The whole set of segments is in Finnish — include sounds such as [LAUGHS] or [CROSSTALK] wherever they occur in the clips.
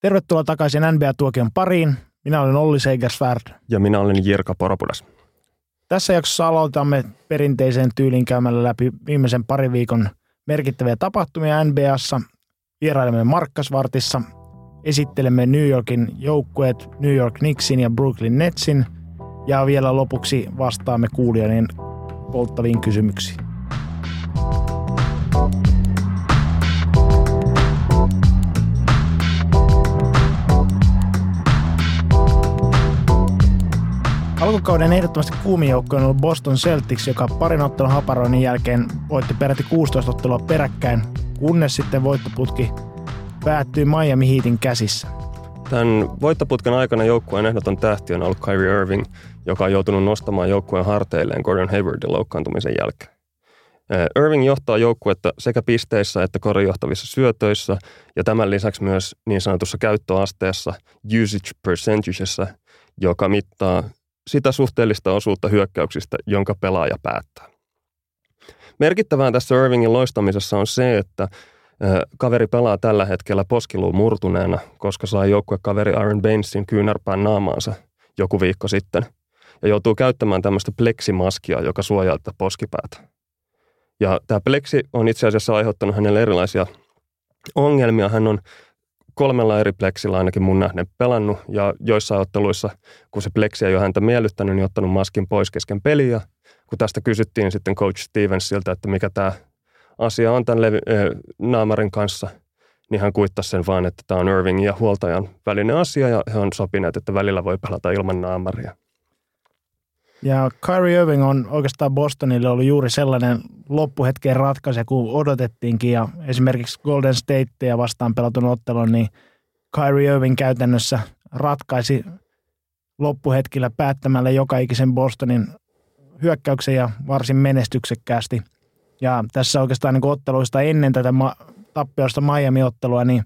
Tervetuloa takaisin NBA-tuokion pariin. Minä olen Olli Seigersvärd. Ja minä olen Jirka Poropudas. Tässä jaksossa aloitamme perinteiseen tyyliin käymällä läpi viimeisen parin viikon merkittäviä tapahtumia NBAssa. Vierailemme Markkasvartissa, esittelemme New Yorkin joukkueet New York Knicksin ja Brooklyn Netsin ja vielä lopuksi vastaamme kuulijoiden polttaviin kysymyksiin. Alkukauden ehdottomasti kuumin joukko on ollut Boston Celtics, joka parin ottelun haparoinnin jälkeen voitti peräti 16 ottelua peräkkäin, kunnes sitten voittoputki päättyi Miami Heatin käsissä. Tämän voittoputken aikana joukkueen ehdoton tähti on ollut Kyrie Irving, joka on joutunut nostamaan joukkueen harteilleen Gordon Haywardin loukkaantumisen jälkeen. Irving johtaa joukkuetta sekä pisteissä että korjohtavissa syötöissä ja tämän lisäksi myös niin sanotussa käyttöasteessa usage percentageissa, joka mittaa sitä suhteellista osuutta hyökkäyksistä, jonka pelaaja päättää. Merkittävää tässä Irvingin loistamisessa on se, että kaveri pelaa tällä hetkellä poskiluun murtuneena, koska sai kaveri Aaron Bainesin kyynärpään naamaansa joku viikko sitten ja joutuu käyttämään tämmöistä pleksimaskia, joka suojaa tätä poskipäätä. Ja tämä pleksi on itse asiassa aiheuttanut hänelle erilaisia ongelmia. Hän on kolmella eri pleksillä ainakin mun nähden pelannut ja joissain otteluissa, kun se pleksi ei ole häntä miellyttänyt, niin ottanut maskin pois kesken peliä. Kun tästä kysyttiin sitten coach Stevensiltä, että mikä tämä asia on tämän levi- äh, naamarin kanssa, niin hän kuittasi sen vaan, että tämä on Irvingin ja huoltajan välinen asia ja he on sopineet, että välillä voi pelata ilman naamaria. Ja Kyrie Irving on oikeastaan Bostonille ollut juuri sellainen loppuhetken ratkaisija, kun odotettiinkin. Ja esimerkiksi Golden Statea vastaan pelatun ottelun, niin Kyrie Irving käytännössä ratkaisi loppuhetkillä päättämällä joka ikisen Bostonin hyökkäyksen ja varsin menestyksekkäästi. Ja tässä oikeastaan niin otteluista ennen tätä ma- tappioista Miami-ottelua, niin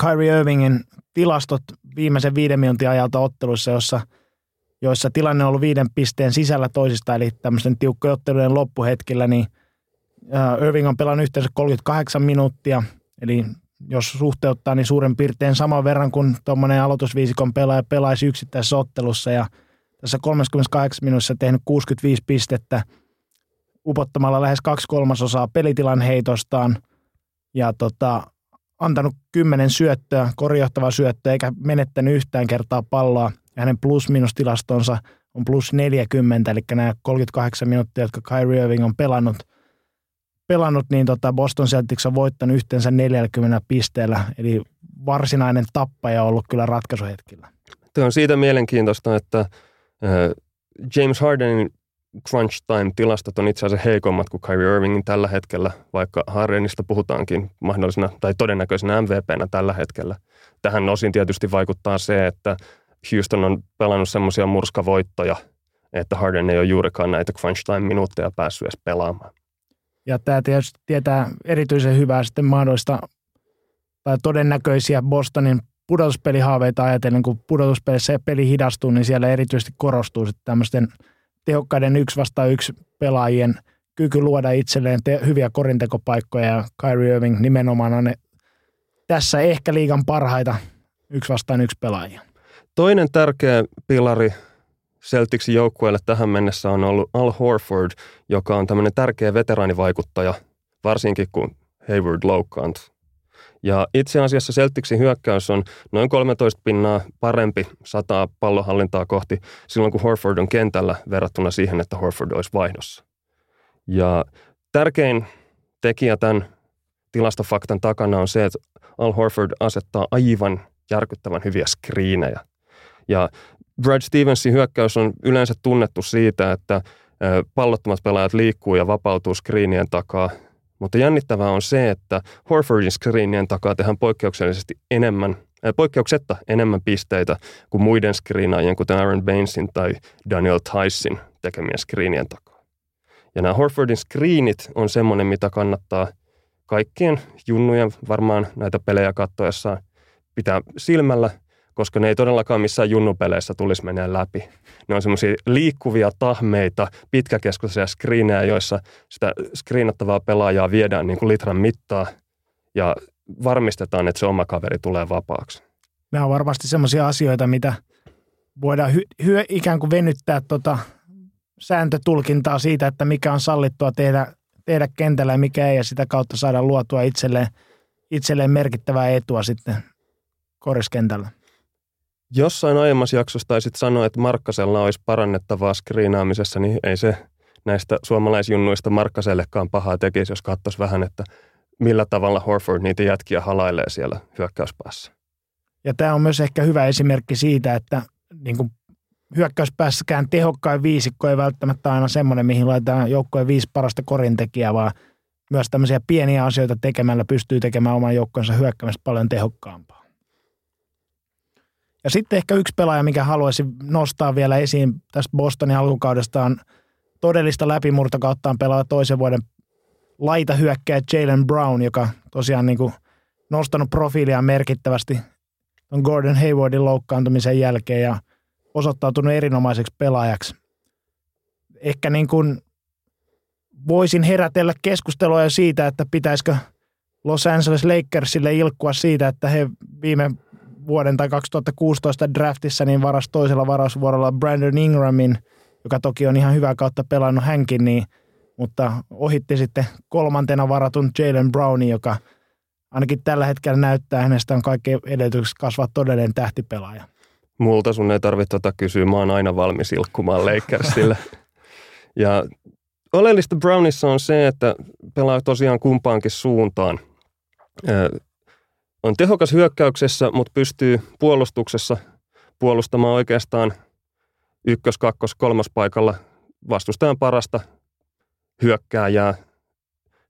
Kyrie Irvingin tilastot viimeisen viiden minuutin ajalta otteluissa, jossa – joissa tilanne on ollut viiden pisteen sisällä toisista, eli tämmöisten tiukkojen ottelujen loppuhetkillä, niin Irving on pelannut yhteensä 38 minuuttia, eli jos suhteuttaa, niin suurin piirtein saman verran kuin tuommoinen aloitusviisikon pelaaja pelaisi yksittäisessä ottelussa, ja tässä 38 minuutissa tehnyt 65 pistettä, upottamalla lähes kaksi kolmasosaa pelitilan heitostaan, ja tota, antanut kymmenen syöttöä, korjohtavaa syöttöä, eikä menettänyt yhtään kertaa palloa – ja hänen plus-minus-tilastonsa on plus 40, eli nämä 38 minuuttia, jotka Kyrie Irving on pelannut, pelannut niin tota Boston Celtics on voittanut yhteensä 40 pisteellä, eli varsinainen tappaja on ollut kyllä ratkaisuhetkillä. Tuo on siitä mielenkiintoista, että James Hardenin crunch time-tilastot on itse asiassa heikommat kuin Kyrie Irvingin tällä hetkellä, vaikka Hardenista puhutaankin mahdollisena tai todennäköisenä MVPnä tällä hetkellä. Tähän osin tietysti vaikuttaa se, että Houston on pelannut semmoisia murskavoittoja, että Harden ei ole juurikaan näitä crunch time-minuutteja päässyt edes pelaamaan. Ja tämä tietysti tietää erityisen hyvää sitten mahdollista tai todennäköisiä Bostonin pudotuspelihaaveita ajatellen, kun pudotuspelissä peli hidastuu, niin siellä erityisesti korostuu sitten tämmöisten tehokkaiden yksi vastaan yksi pelaajien kyky luoda itselleen te- hyviä korintekopaikkoja ja Kyrie Irving nimenomaan on ne, tässä ehkä liigan parhaita yksi vastaan yksi pelaajia. Toinen tärkeä pilari Celticsin joukkueelle tähän mennessä on ollut Al Horford, joka on tämmöinen tärkeä veteraanivaikuttaja, varsinkin kun Hayward loukkaantui. Ja itse asiassa Celticsin hyökkäys on noin 13 pinnaa parempi sataa pallohallintaa kohti silloin, kun Horford on kentällä verrattuna siihen, että Horford olisi vaihdossa. Ja tärkein tekijä tämän tilastofaktan takana on se, että Al Horford asettaa aivan järkyttävän hyviä skriinejä – ja Brad Stevensin hyökkäys on yleensä tunnettu siitä, että pallottomat pelaajat liikkuu ja vapautuu screenien takaa. Mutta jännittävää on se, että Horfordin screenien takaa tehdään poikkeuksellisesti enemmän, poikkeuksetta enemmän pisteitä kuin muiden screenaajien, kuten Aaron Bainesin tai Daniel Tyson tekemien screenien takaa. Ja nämä Horfordin screenit on semmoinen, mitä kannattaa kaikkien junnujen varmaan näitä pelejä katsoessaan pitää silmällä – koska ne ei todellakaan missään junnupeleissä tulisi mennä läpi. Ne on semmoisia liikkuvia tahmeita, pitkäkeskoisia screenejä, joissa sitä screenattavaa pelaajaa viedään niin kuin litran mittaa. Ja varmistetaan, että se oma kaveri tulee vapaaksi. Nämä on varmasti sellaisia asioita, mitä voidaan hy- hy- ikään kuin venyttää tota sääntötulkintaa siitä, että mikä on sallittua tehdä, tehdä kentällä ja mikä ei, ja sitä kautta saada luotua itselleen, itselleen merkittävää etua sitten koriskentällä. Jossain aiemmassa jaksossa taisit sanoa, että Markkasella olisi parannettavaa skriinaamisessa, niin ei se näistä suomalaisjunnuista Markkasellekaan pahaa tekisi, jos katsoisi vähän, että millä tavalla Horford niitä jätkiä halailee siellä hyökkäyspäässä. Ja tämä on myös ehkä hyvä esimerkki siitä, että niin kuin hyökkäyspäässäkään tehokkain viisikko ei välttämättä aina semmoinen, mihin laitetaan joukkojen viisi parasta korintekijää, vaan myös tämmöisiä pieniä asioita tekemällä pystyy tekemään oman joukkonsa hyökkäystä paljon tehokkaampaa. Ja sitten ehkä yksi pelaaja, mikä haluaisin nostaa vielä esiin tästä Bostonin alkukaudesta on todellista läpimurtokauttaan pelaa toisen vuoden laita hyökkää Jalen Brown, joka tosiaan niin kuin nostanut profiilia merkittävästi on Gordon Haywardin loukkaantumisen jälkeen ja osoittautunut erinomaiseksi pelaajaksi. Ehkä niin kuin voisin herätellä keskustelua siitä, että pitäisikö Los Angeles Lakersille ilkkua siitä, että he viime vuoden tai 2016 draftissa niin varas toisella varausvuorolla Brandon Ingramin, joka toki on ihan hyvä kautta pelannut hänkin, niin, mutta ohitti sitten kolmantena varatun Jalen Brownin, joka ainakin tällä hetkellä näyttää hänestä on kaikki edellytykset kasvaa todellinen tähtipelaaja. Multa sun ei tarvitse tota kysyä, mä oon aina valmis ilkkumaan Lakersille. [LAUGHS] ja oleellista Brownissa on se, että pelaa tosiaan kumpaankin suuntaan on tehokas hyökkäyksessä, mutta pystyy puolustuksessa puolustamaan oikeastaan ykkös-, kakkos-, kolmas paikalla vastustajan parasta hyökkääjää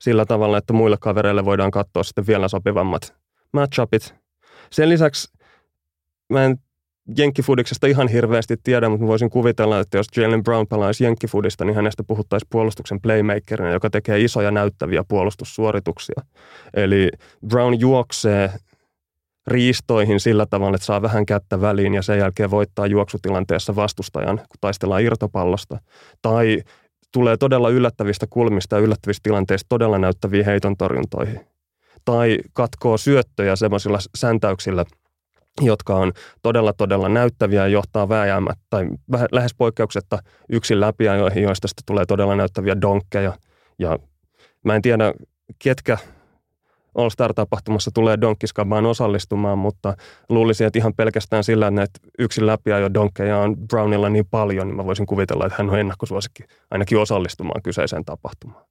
sillä tavalla, että muille kavereille voidaan katsoa sitten vielä sopivammat matchupit. Sen lisäksi mä en Jenkkifudiksesta ihan hirveästi tiedä, mutta voisin kuvitella, että jos Jalen Brown pelaisi Jenkkifudista, niin hänestä puhuttaisiin puolustuksen playmakerina, joka tekee isoja näyttäviä puolustussuorituksia. Eli Brown juoksee riistoihin sillä tavalla, että saa vähän kättä väliin ja sen jälkeen voittaa juoksutilanteessa vastustajan, kun taistellaan irtopallosta. Tai tulee todella yllättävistä kulmista ja yllättävistä tilanteista todella näyttäviä heiton torjuntoihin. Tai katkoo syöttöjä semmoisilla säntäyksillä – jotka on todella todella näyttäviä ja johtaa vääjäämät tai lähes poikkeuksetta yksin läpi, joista sitten tulee todella näyttäviä donkkeja. Ja mä en tiedä, ketkä All Star-tapahtumassa tulee donkkiskabaan osallistumaan, mutta luulisin, että ihan pelkästään sillä, että näitä yksin läpi jo donkkeja on Brownilla niin paljon, niin mä voisin kuvitella, että hän on ennakkosuosikki ainakin osallistumaan kyseiseen tapahtumaan.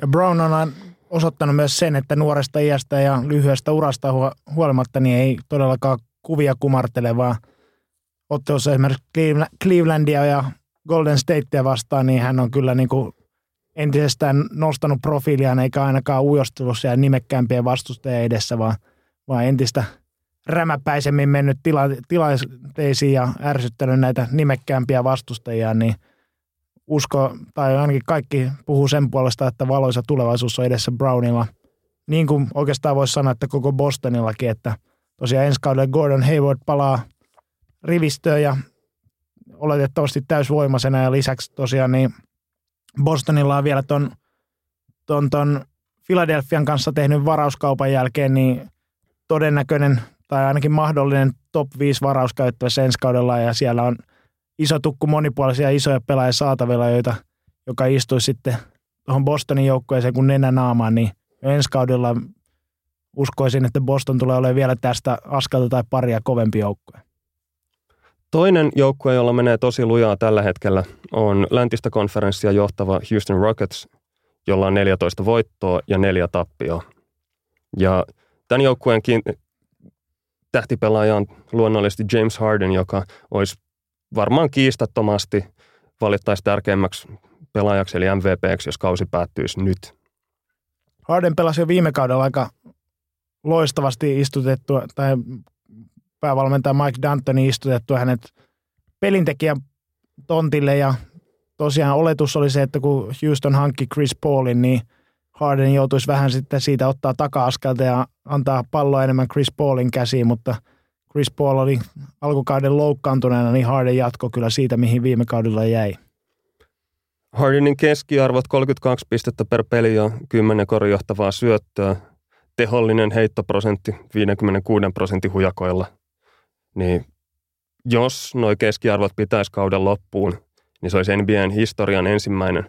Ja Brown on osoittanut myös sen, että nuoresta iästä ja lyhyestä urasta huolimatta niin ei todellakaan kuvia kumartelevaa ottelussa esimerkiksi Clevelandia ja Golden Statea vastaan, niin hän on kyllä niin kuin entisestään nostanut profiiliaan, eikä ainakaan ujostelussa ja nimekkäämpien vastustajien edessä, vaan, vaan entistä rämäpäisemmin mennyt tila, tilanteisiin ja ärsyttänyt näitä nimekkäämpiä vastustajia, niin usko, tai ainakin kaikki puhuu sen puolesta, että valoisa tulevaisuus on edessä Brownilla. Niin kuin oikeastaan voisi sanoa, että koko Bostonillakin, että – tosiaan ensi kaudella Gordon Hayward palaa rivistöön ja oletettavasti täysvoimaisena. Ja lisäksi tosiaan niin Bostonilla on vielä ton, ton, ton Philadelphian kanssa tehnyt varauskaupan jälkeen niin todennäköinen tai ainakin mahdollinen top 5 varauskäyttävässä ensi kaudella. Ja siellä on iso tukku monipuolisia isoja pelaajia saatavilla, joita, joka istui sitten tuohon Bostonin joukkueeseen kun nenä naamaan, niin ensi kaudella uskoisin, että Boston tulee olemaan vielä tästä askelta tai paria kovempi joukkue. Toinen joukkue, jolla menee tosi lujaa tällä hetkellä, on läntistä konferenssia johtava Houston Rockets, jolla on 14 voittoa ja neljä tappioa. Ja tämän joukkueen tähtipelaaja on luonnollisesti James Harden, joka olisi varmaan kiistattomasti valittaisi tärkeimmäksi pelaajaksi eli MVPksi, jos kausi päättyisi nyt. Harden pelasi jo viime kaudella aika loistavasti istutettu, tai päävalmentaja Mike D'Antoni istutettu hänet pelintekijän tontille ja tosiaan oletus oli se, että kun Houston hankki Chris Paulin, niin Harden joutuisi vähän sitten siitä ottaa taka-askelta ja antaa palloa enemmän Chris Paulin käsiin, mutta Chris Paul oli alkukauden loukkaantuneena, niin Harden jatko kyllä siitä, mihin viime kaudella jäi. Hardenin keskiarvot 32 pistettä per peli ja 10 korjohtavaa syöttöä tehollinen heittoprosentti 56 prosentin hujakoilla, niin jos nuo keskiarvot pitäisi kauden loppuun, niin se olisi NBAn historian ensimmäinen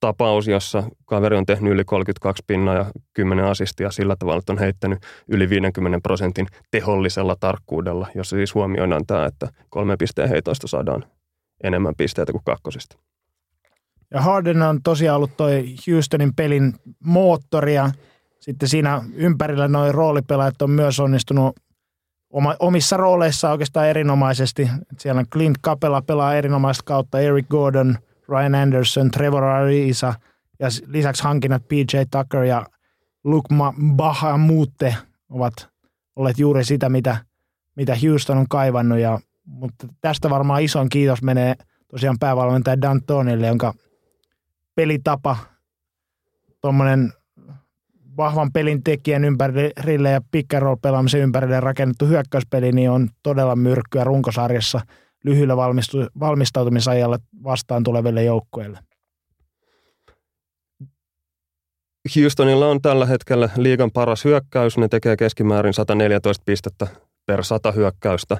tapaus, jossa kaveri on tehnyt yli 32 pinnaa ja 10 asistia sillä tavalla, että on heittänyt yli 50 prosentin tehollisella tarkkuudella, jossa siis huomioidaan tämä, että kolme pisteen heitoista saadaan enemmän pisteitä kuin kakkosista. Ja Harden on tosiaan ollut toi Houstonin pelin moottori ja sitten siinä ympärillä noin roolipelaajat on myös onnistunut omissa rooleissa oikeastaan erinomaisesti. Siellä on Clint Capella pelaa erinomaista kautta, Eric Gordon, Ryan Anderson, Trevor Ariza ja lisäksi hankinnat PJ Tucker ja Luke Bahamutte ovat olleet juuri sitä, mitä, mitä Houston on kaivannut. Ja, mutta tästä varmaan ison kiitos menee tosiaan päävalmentaja Dantonille, jonka pelitapa, tuommoinen vahvan pelin tekijän ympärille ja pick and roll pelaamisen ympärille rakennettu hyökkäyspeli, niin on todella myrkkyä runkosarjassa lyhyellä valmistautumisajalla vastaan tuleville joukkueille. Houstonilla on tällä hetkellä liigan paras hyökkäys. Ne tekee keskimäärin 114 pistettä per 100 hyökkäystä.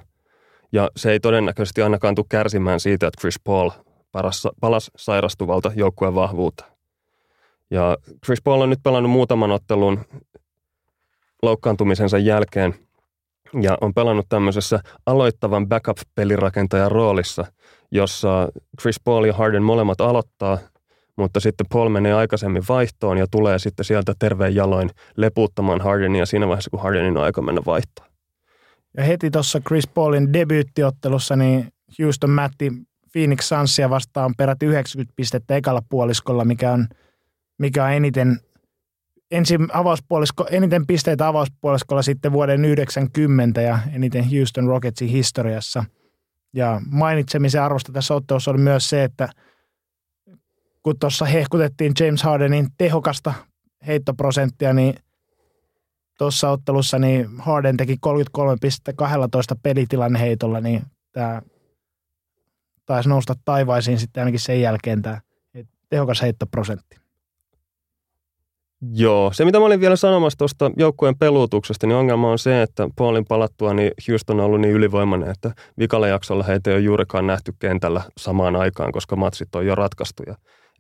Ja se ei todennäköisesti ainakaan tule kärsimään siitä, että Chris Paul palas sairastuvalta joukkueen vahvuutta. Ja Chris Paul on nyt pelannut muutaman ottelun loukkaantumisensa jälkeen ja on pelannut tämmöisessä aloittavan backup-pelirakentajan roolissa, jossa Chris Paul ja Harden molemmat aloittaa, mutta sitten Paul menee aikaisemmin vaihtoon ja tulee sitten sieltä terveen jaloin lepuuttamaan Hardenia siinä vaiheessa, kun Hardenin on aika mennä vaihtoon. Ja heti tuossa Chris Paulin debyyttiottelussa niin Houston mätti Phoenix Sunsia vastaan peräti 90 pistettä ekalla puoliskolla, mikä on – mikä on eniten, ensin avauspuolisko, eniten pisteitä avauspuoliskolla sitten vuoden 90 ja eniten Houston Rocketsin historiassa. Ja mainitsemisen arvosta tässä ottelussa oli myös se, että kun tuossa hehkutettiin James Hardenin tehokasta heittoprosenttia, niin tuossa ottelussa niin Harden teki 33 pistettä 12 pelitilanne heitolla, niin tämä taisi nousta taivaisiin sitten ainakin sen jälkeen tämä tehokas heittoprosentti. Joo, se mitä mä olin vielä sanomassa tuosta joukkueen peluutuksesta, niin ongelma on se, että Paulin palattua, niin Houston on ollut niin ylivoimainen, että vikalla jaksolla heitä ei ole juurikaan nähty kentällä samaan aikaan, koska matsit on jo ratkaistu.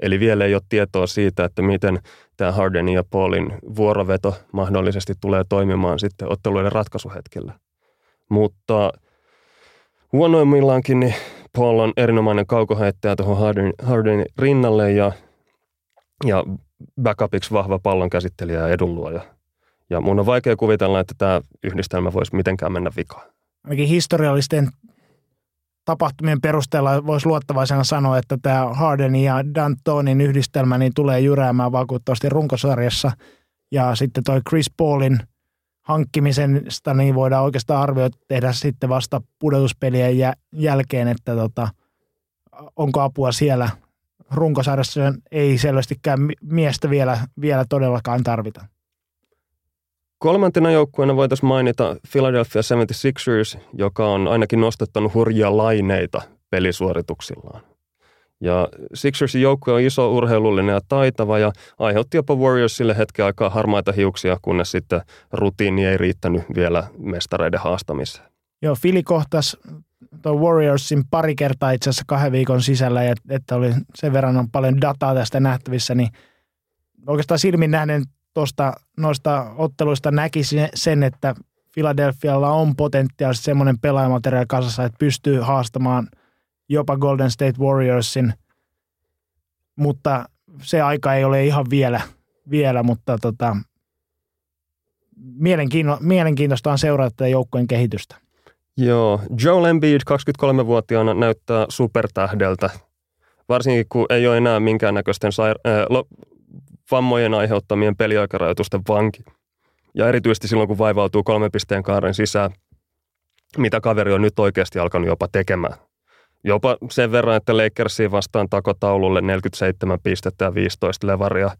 Eli vielä ei ole tietoa siitä, että miten tämä Hardenin ja Paulin vuoroveto mahdollisesti tulee toimimaan sitten otteluiden ratkaisuhetkellä. Mutta huonoimmillaankin niin Paul on erinomainen kaukoheittäjä tuohon Harden, Hardenin rinnalle ja, ja backupiksi vahva pallon käsittelijä ja edunluoja. Ja mun on vaikea kuvitella, että tämä yhdistelmä voisi mitenkään mennä vikaan. Ainakin historiallisten tapahtumien perusteella voisi luottavaisena sanoa, että tämä Harden ja Dantonin yhdistelmä niin tulee jyräämään vakuuttavasti runkosarjassa. Ja sitten toi Chris Paulin hankkimisesta niin voidaan oikeastaan arvioida tehdä sitten vasta pudotuspelien jälkeen, että tota, onko apua siellä – runkosarjassa ei selvästikään miestä vielä, vielä todellakaan tarvita. Kolmantena joukkueena voitaisiin mainita Philadelphia 76ers, joka on ainakin nostattanut hurjia laineita pelisuorituksillaan. Ja Sixersin joukkue on iso, urheilullinen ja taitava ja aiheutti jopa Warriorsille hetken aikaa harmaita hiuksia, kunnes sitten rutiini ei riittänyt vielä mestareiden haastamiseen. Joo, Fili kohtas tuo Warriorsin pari kertaa itse asiassa kahden viikon sisällä, ja että oli sen verran on paljon dataa tästä nähtävissä, niin oikeastaan silmin nähden tuosta noista otteluista näkisi sen, että Philadelphialla on potentiaalisesti semmoinen pelaajamateriaali kasassa, että pystyy haastamaan jopa Golden State Warriorsin, mutta se aika ei ole ihan vielä, vielä mutta tota, mielenkiintoista on seurata tätä joukkojen kehitystä. Joo, Joe Embiid 23-vuotiaana näyttää supertähdeltä, varsinkin kun ei ole enää minkäännäköisten saira- äh, lo- vammojen aiheuttamien peliaikarajoitusten vanki. Ja erityisesti silloin, kun vaivautuu kolme pisteen kaaren sisään, mitä kaveri on nyt oikeasti alkanut jopa tekemään. Jopa sen verran, että Lakersiin vastaan takotaululle 47 pistettä ja 15 levaria,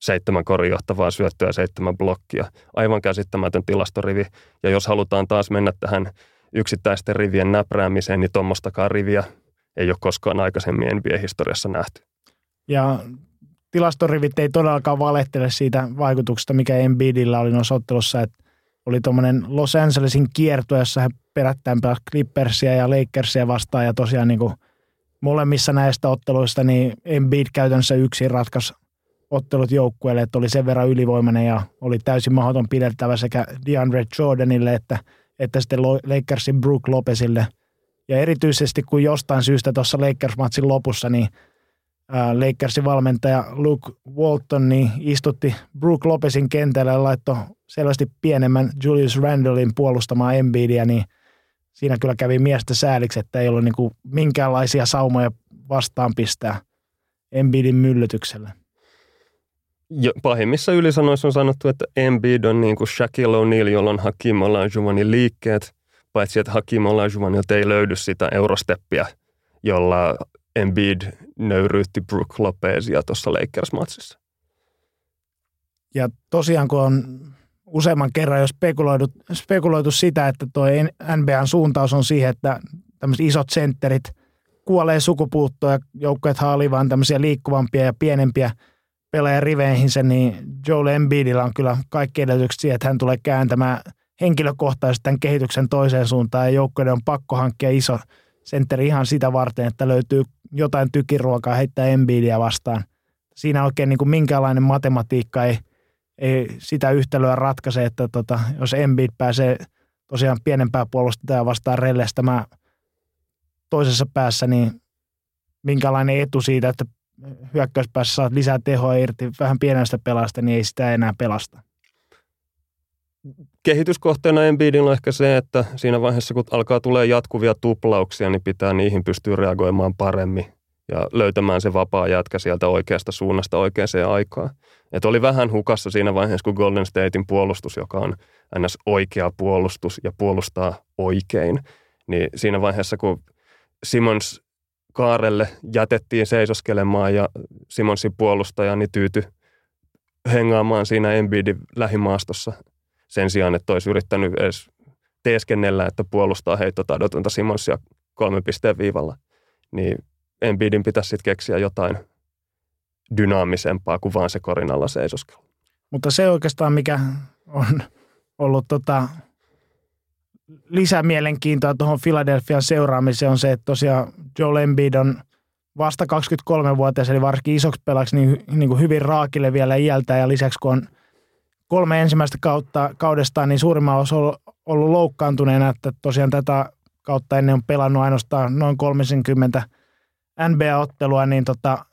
seitsemän korjohtavaa syöttöä ja seitsemän blokkia. Aivan käsittämätön tilastorivi. Ja jos halutaan taas mennä tähän yksittäisten rivien näpräämiseen, niin tuommoistakaan riviä ei ole koskaan aikaisemmin NBA-historiassa nähty. Ja tilastorivit ei todellakaan valehtele siitä vaikutuksesta, mikä Embiidillä oli noissa ottelussa, että oli tuommoinen Los Angelesin kierto, jossa he perättäen pelasivat Clippersia ja Lakersia vastaan ja tosiaan niin kuin molemmissa näistä otteluista niin Embiid käytännössä yksin ratkaisi ottelut joukkueelle, että oli sen verran ylivoimainen ja oli täysin mahdoton pidettävä sekä DeAndre Jordanille että, että sitten Lakersin Brook Lopezille. Ja erityisesti kun jostain syystä tuossa Lakers-matsin lopussa, niin Lakersin valmentaja Luke Walton niin istutti Brook Lopezin kentällä ja laittoi selvästi pienemmän Julius Randallin puolustamaan Embiidia, niin siinä kyllä kävi miestä sääliksi, että ei ollut niin minkäänlaisia saumoja vastaan pistää Embiidin myllytykselle. Jo, pahimmissa ylisanoissa on sanottu, että Embiid on niin kuin Shaquille O'Neal, jolla on Hakim Olajuwonin liikkeet, paitsi että Hakim Olajuwonilta ei löydy sitä eurosteppiä, jolla Embiid nöyryytti Brook Lopezia tuossa Lakers-matsissa. Ja tosiaan kun on useamman kerran jo spekuloitu, spekuloitu sitä, että tuo NBAn suuntaus on siihen, että tämmöiset isot sentterit kuolee sukupuuttoon ja joukkueet haalii vaan tämmöisiä liikkuvampia ja pienempiä pelaajan riveihinsä, niin Joel Embiidillä on kyllä kaikki edellytykset siihen, että hän tulee kääntämään henkilökohtaisesti tämän kehityksen toiseen suuntaan ja joukkueiden on pakko hankkia iso sentteri ihan sitä varten, että löytyy jotain tykiruokaa heittää Embiidia vastaan. Siinä oikein niin kuin minkäänlainen matematiikka ei, ei sitä yhtälöä ratkaise, että tota, jos Embiid pääsee tosiaan pienempää puolustajaa vastaan rellestämään toisessa päässä, niin minkälainen etu siitä, että hyökkäyspäässä saat lisää tehoa irti vähän pienestä pelasta, niin ei sitä enää pelasta. Kehityskohteena Embiidillä on ehkä se, että siinä vaiheessa, kun alkaa tulee jatkuvia tuplauksia, niin pitää niihin pystyä reagoimaan paremmin ja löytämään se vapaa jätkä sieltä oikeasta suunnasta oikeaan aikaan. Et oli vähän hukassa siinä vaiheessa, kun Golden Statein puolustus, joka on ns. oikea puolustus ja puolustaa oikein, niin siinä vaiheessa, kun Simons kaarelle jätettiin seisoskelemaan ja Simonsin puolustaja niin tyytyi hengaamaan siinä Embiidin lähimaastossa sen sijaan, että olisi yrittänyt edes teeskennellä, että puolustaa heittotadotonta Simonsia kolmen pisteen viivalla. Niin Embiidin pitäisi sitten keksiä jotain dynaamisempaa kuin vaan se korinalla seisoskelu. Mutta se oikeastaan, mikä on ollut tota lisämielenkiintoa tuohon Philadelphian seuraamiseen on se, että tosiaan Joel Embiid on vasta 23-vuotias, eli varsinkin isoksi pelaksi niin, niin kuin hyvin raakille vielä iältä. Ja lisäksi kun on kolme ensimmäistä kautta, kaudestaan, niin suurimman osa on ollut loukkaantuneena, että tosiaan tätä kautta ennen on pelannut ainoastaan noin 30 NBA-ottelua, niin tota,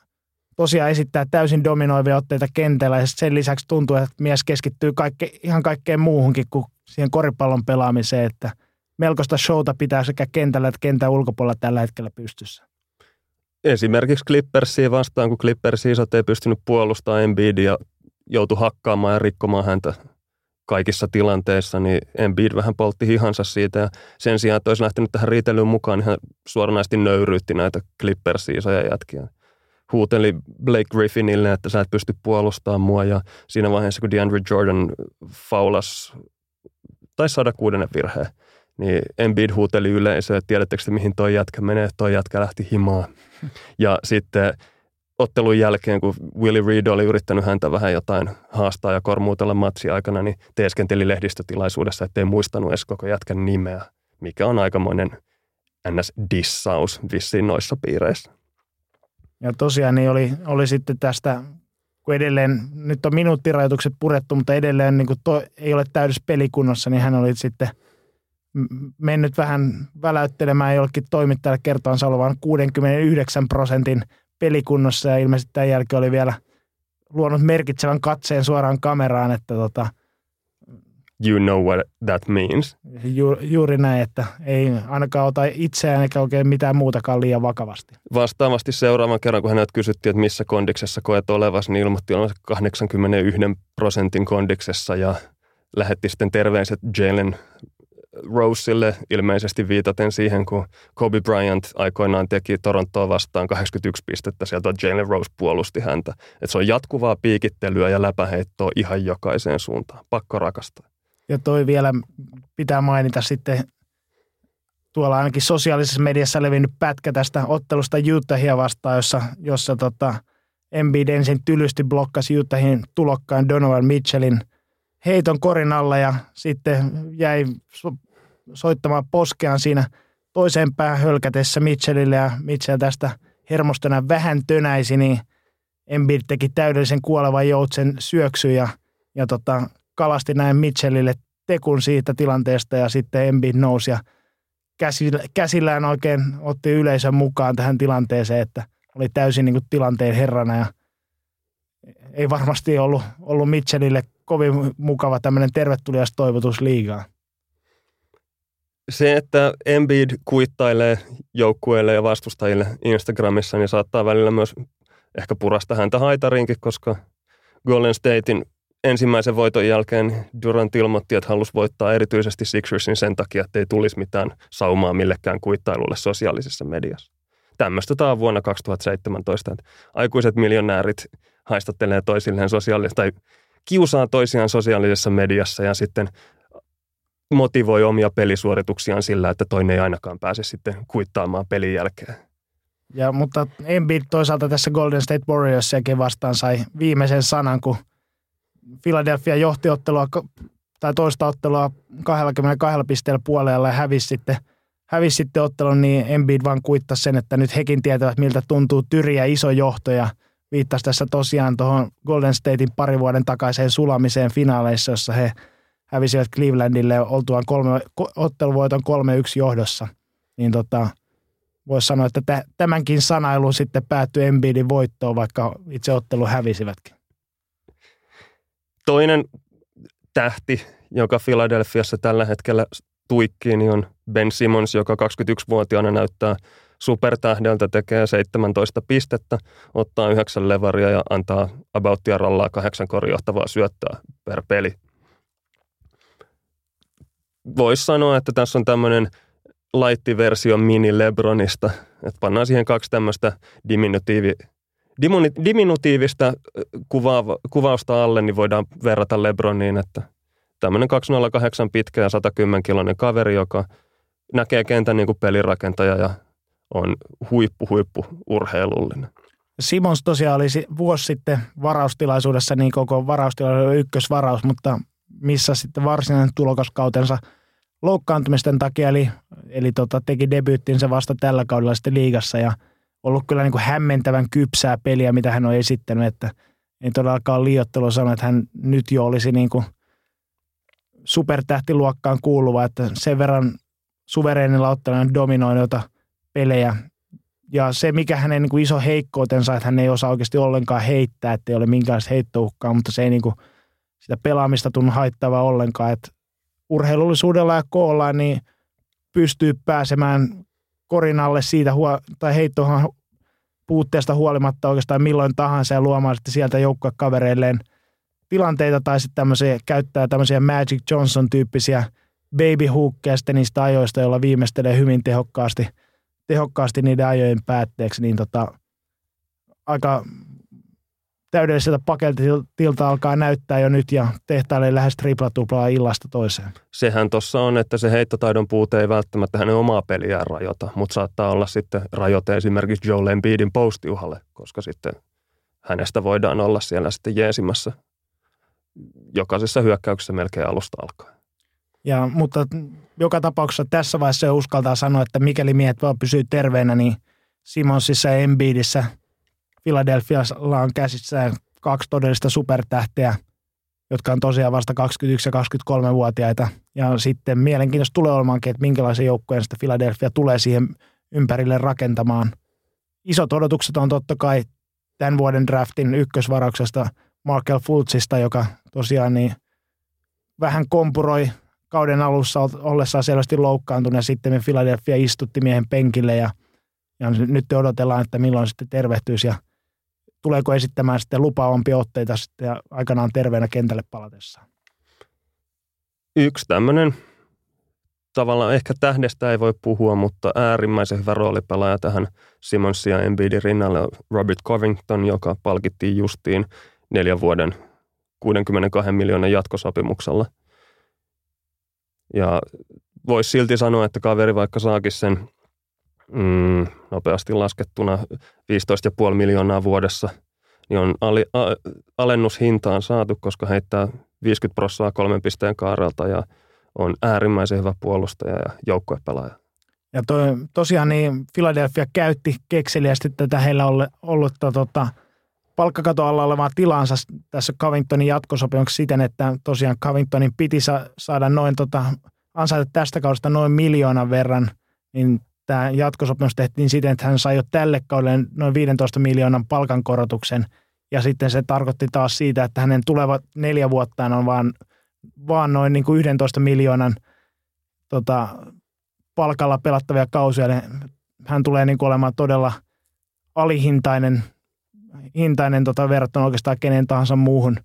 tosiaan esittää täysin dominoivia otteita kentällä. Ja sen lisäksi tuntuu, että mies keskittyy kaikke, ihan kaikkeen muuhunkin kuin siihen koripallon pelaamiseen, että melkoista showta pitää sekä kentällä että kentän ulkopuolella tällä hetkellä pystyssä. Esimerkiksi Clippersia vastaan, kun Clippersia isot ei pystynyt puolustamaan Embiid ja joutui hakkaamaan ja rikkomaan häntä kaikissa tilanteissa, niin Embiid vähän poltti hihansa siitä ja sen sijaan, että olisi lähtenyt tähän riitelyyn mukaan, niin hän suoranaisesti nöyryytti näitä Clippersia isoja jätkiä huuteli Blake Griffinille, että sä et pysty puolustamaan mua ja siinä vaiheessa, kun DeAndre Jordan faulas tai saada kuudennen virheen, niin Embiid huuteli yleisöä, että tiedättekö mihin toi jätkä menee, toi jätkä lähti himaan. [LAUGHS] Ja sitten ottelun jälkeen, kun Willie Reed oli yrittänyt häntä vähän jotain haastaa ja kormuutella matsi aikana, niin teeskenteli lehdistötilaisuudessa, ettei muistanut edes koko jätkän nimeä, mikä on aikamoinen ns-dissaus vissiin noissa piireissä. Ja tosiaan niin oli, oli sitten tästä, kun edelleen, nyt on minuuttirajoitukset purettu, mutta edelleen niin kuin to, ei ole täydessä pelikunnossa, niin hän oli sitten mennyt vähän väläyttelemään jollekin toimittajalle kertoansa olevan 69 prosentin pelikunnossa ja ilmeisesti tämän jälkeen oli vielä luonut merkitsevän katseen suoraan kameraan, että tota, you know what that means. Ju, juuri näin, että ei ainakaan ota itseään eikä oikein mitään muutakaan liian vakavasti. Vastaavasti seuraavan kerran, kun hänet kysyttiin, että missä kondiksessa koet olevasi, niin ilmoitti olevansa 81 prosentin kondiksessa ja lähetti sitten terveiset Jalen Roselle ilmeisesti viitaten siihen, kun Kobe Bryant aikoinaan teki Torontoa vastaan 81 pistettä, sieltä Jalen Rose puolusti häntä. Et se on jatkuvaa piikittelyä ja läpäheittoa ihan jokaiseen suuntaan. Pakko rakastaa. Ja toi vielä pitää mainita sitten tuolla ainakin sosiaalisessa mediassa levinnyt pätkä tästä ottelusta Utahia vastaan, jossa, jossa tota Embiid ensin tylysti blokkasi Utahin tulokkaan Donovan Mitchellin heiton korin alla ja sitten jäi so- soittamaan poskeaan siinä toiseen päähän hölkätessä Mitchellille ja Mitchell tästä hermostona vähän tönäisi, niin Embiid teki täydellisen kuolevan joutsen syöksy ja, ja tota, kalasti näin Mitchellille tekun siitä tilanteesta ja sitten Embiid nousi ja käsillään oikein otti yleisön mukaan tähän tilanteeseen, että oli täysin niin kuin tilanteen herrana ja ei varmasti ollut, ollut Mitchellille kovin mukava tämmöinen tervetulias toivotus liigaa. Se, että Embiid kuittailee joukkueille ja vastustajille Instagramissa, niin saattaa välillä myös ehkä purasta häntä haitariinkin, koska Golden Statein ensimmäisen voiton jälkeen Durant ilmoitti, että halusi voittaa erityisesti Sixersin sen takia, että ei tulisi mitään saumaa millekään kuittailulle sosiaalisessa mediassa. Tämmöistä tämä on vuonna 2017, että aikuiset miljonäärit haistattelee toisilleen sosiaalisessa tai kiusaa toisiaan sosiaalisessa mediassa ja sitten motivoi omia pelisuorituksiaan sillä, että toinen ei ainakaan pääse sitten kuittaamaan pelin jälkeen. Ja, mutta Embiid toisaalta tässä Golden State Warriorsiakin vastaan sai viimeisen sanan, kun Philadelphia johti ottelua tai toista ottelua 22 pisteellä puolella ja hävisi sitten, hävisi sitten ottelun, niin Embiid vaan kuittasi sen, että nyt hekin tietävät, miltä tuntuu tyriä iso johto ja viittasi tässä tosiaan tuohon Golden Statein pari vuoden takaiseen sulamiseen finaaleissa, jossa he hävisivät Clevelandille oltuaan kolme, otteluvoiton 3-1 johdossa. Niin tota, voisi sanoa, että tämänkin sanailu sitten päättyi Embiidin voittoon, vaikka itse ottelu hävisivätkin. Toinen tähti, joka Philadelphiassa tällä hetkellä tuikkii, niin on Ben Simmons, joka 21-vuotiaana näyttää supertähdeltä, tekee 17 pistettä, ottaa yhdeksän levaria ja antaa abouttia rallaa kahdeksan korjohtavaa syöttöä per peli. Voisi sanoa, että tässä on tämmöinen laittiversio mini Lebronista, että pannaan siihen kaksi tämmöistä diminutiivi, diminutiivista kuvaava, kuvausta alle, niin voidaan verrata Lebroniin, että tämmöinen 208 pitkä ja 110 kiloinen kaveri, joka näkee kentän niin kuin pelirakentaja ja on huippu, huippu urheilullinen. Simons tosiaan oli vuosi sitten varaustilaisuudessa, niin koko varaustilaisuuden ykkösvaraus, mutta missä sitten varsinainen tulokaskautensa loukkaantumisten takia, eli, eli tota, teki debyyttinsä vasta tällä kaudella sitten liigassa ja ollut kyllä niin kuin hämmentävän kypsää peliä, mitä hän on esittänyt, että ei todellakaan liiottelu sanoa, että hän nyt jo olisi niin kuin supertähtiluokkaan kuuluva, että sen verran suvereenilla ottelun dominoinut pelejä. Ja se, mikä hänen niin kuin iso heikkoutensa, että hän ei osaa oikeasti ollenkaan heittää, että ei ole minkäänlaista heittouhkaa, mutta se ei niin kuin sitä pelaamista tunnu haittavaa ollenkaan. Että urheilullisuudella ja koolla niin pystyy pääsemään korinalle siitä huo- tai heittohan puutteesta huolimatta oikeastaan milloin tahansa ja luomaan sitten sieltä joukkuekavereilleen tilanteita tai sitten tämmöisiä, käyttää tämmöisiä Magic Johnson-tyyppisiä baby hookkeja sitten niistä ajoista, joilla viimeistelee hyvin tehokkaasti – tehokkaasti niiden ajojen päätteeksi, niin tota, aika täydelliseltä paketilta alkaa näyttää jo nyt ja tehtailee lähes triplatuplaa illasta toiseen. Sehän tuossa on, että se heittotaidon puute ei välttämättä hänen omaa peliään rajoita, mutta saattaa olla sitten rajoite esimerkiksi Joe Embiidin postiuhalle, koska sitten hänestä voidaan olla siellä sitten jeesimässä jokaisessa hyökkäyksessä melkein alusta alkaen. Ja, mutta joka tapauksessa tässä vaiheessa uskaltaa sanoa, että mikäli miehet vaan pysyy terveenä, niin Simonsissa ja Embiidissä Philadelphialla on käsissään kaksi todellista supertähteä, jotka on tosiaan vasta 21- ja 23-vuotiaita. Ja sitten mielenkiintoista tulee olemaankin, että minkälaisen joukkueen sitä Philadelphia tulee siihen ympärille rakentamaan. Isot odotukset on totta kai tämän vuoden draftin ykkösvarauksesta Markel Fultzista, joka tosiaan niin vähän kompuroi kauden alussa ollessaan selvästi loukkaantunut ja sitten Philadelphia istutti miehen penkille ja, ja nyt odotellaan, että milloin sitten tervehtyisi ja tuleeko esittämään sitten lupaavampia otteita sitten aikanaan terveenä kentälle palatessaan. Yksi tämmöinen tavallaan ehkä tähdestä ei voi puhua, mutta äärimmäisen hyvä roolipelaaja tähän Simonsia ja Embiidin rinnalle Robert Covington, joka palkittiin justiin neljän vuoden 62 miljoonan jatkosopimuksella – ja voisi silti sanoa, että kaveri vaikka saakin sen mm, nopeasti laskettuna 15,5 miljoonaa vuodessa niin on ali, a, alennushintaan saatu, koska heittää 50 prosenttia kolmen pisteen kaarelta ja on äärimmäisen hyvä puolustaja ja joukkuepelaaja. Ja toi, tosiaan niin Philadelphia käytti kekseliästi tätä heillä ollut, ollutta tota, palkkakato alla olevaa tilansa tässä Covingtonin jatkosopimuksessa siten, että tosiaan Covingtonin piti sa- saada noin tota, ansaita tästä kaudesta noin miljoonan verran, niin tämä jatkosopimus tehtiin siten, että hän sai jo tälle kaudelle noin 15 miljoonan palkankorotuksen, ja sitten se tarkoitti taas siitä, että hänen tulevat neljä vuottaan on vaan, vaan noin niin kuin 11 miljoonan tota, palkalla pelattavia kausia. Eli hän tulee niin kuin olemaan todella alihintainen hintainen tota, verrattuna oikeastaan kenen tahansa muuhun,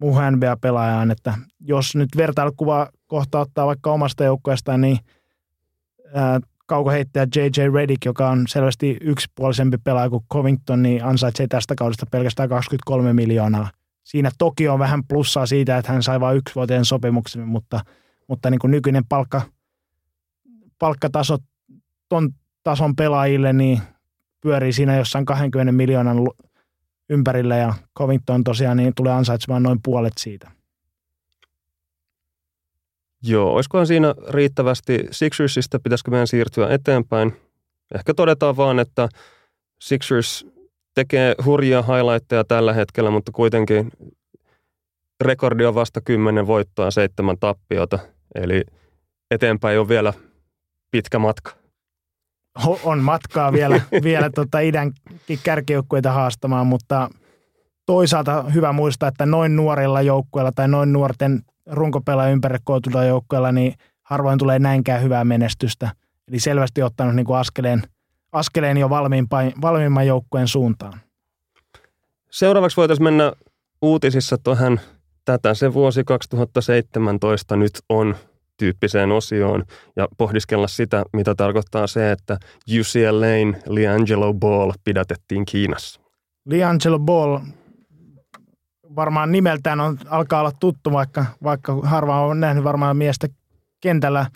muuhun NBA-pelaajaan. Että jos nyt vertailukuva kohta ottaa vaikka omasta joukkueestaan, niin ää, kaukoheittäjä J.J. Redick, joka on selvästi yksipuolisempi pelaaja kuin Covington, niin ansaitsee tästä kaudesta pelkästään 23 miljoonaa. Siinä toki on vähän plussaa siitä, että hän sai vain yksivuotisen sopimuksen, mutta, mutta niin kuin nykyinen palkka, palkkataso ton tason pelaajille niin pyörii siinä jossain 20 miljoonan ympärillä ja Covington tosiaan niin tulee ansaitsemaan noin puolet siitä. Joo, olisikohan siinä riittävästi Sixersista, pitäisikö meidän siirtyä eteenpäin? Ehkä todetaan vaan, että Sixers tekee hurjia highlightteja tällä hetkellä, mutta kuitenkin rekordi on vasta 10 voittoa, seitsemän tappiota. Eli eteenpäin on vielä pitkä matka. On matkaa vielä, [LAUGHS] vielä tota idän kärkijoukkueita haastamaan, mutta toisaalta hyvä muistaa, että noin nuorilla joukkueilla tai noin nuorten runkopelaajan ympärille kootulla joukkueella, niin harvoin tulee näinkään hyvää menestystä. Eli selvästi ottanut niin kuin askeleen, askeleen jo valmiimman joukkueen suuntaan. Seuraavaksi voitaisiin mennä uutisissa tuohon tätä se vuosi 2017 nyt on tyyppiseen osioon ja pohdiskella sitä, mitä tarkoittaa se, että UCLAin LiAngelo Ball pidätettiin Kiinassa. LiAngelo Ball varmaan nimeltään on, alkaa olla tuttu, vaikka, vaikka harva on nähnyt varmaan miestä kentällä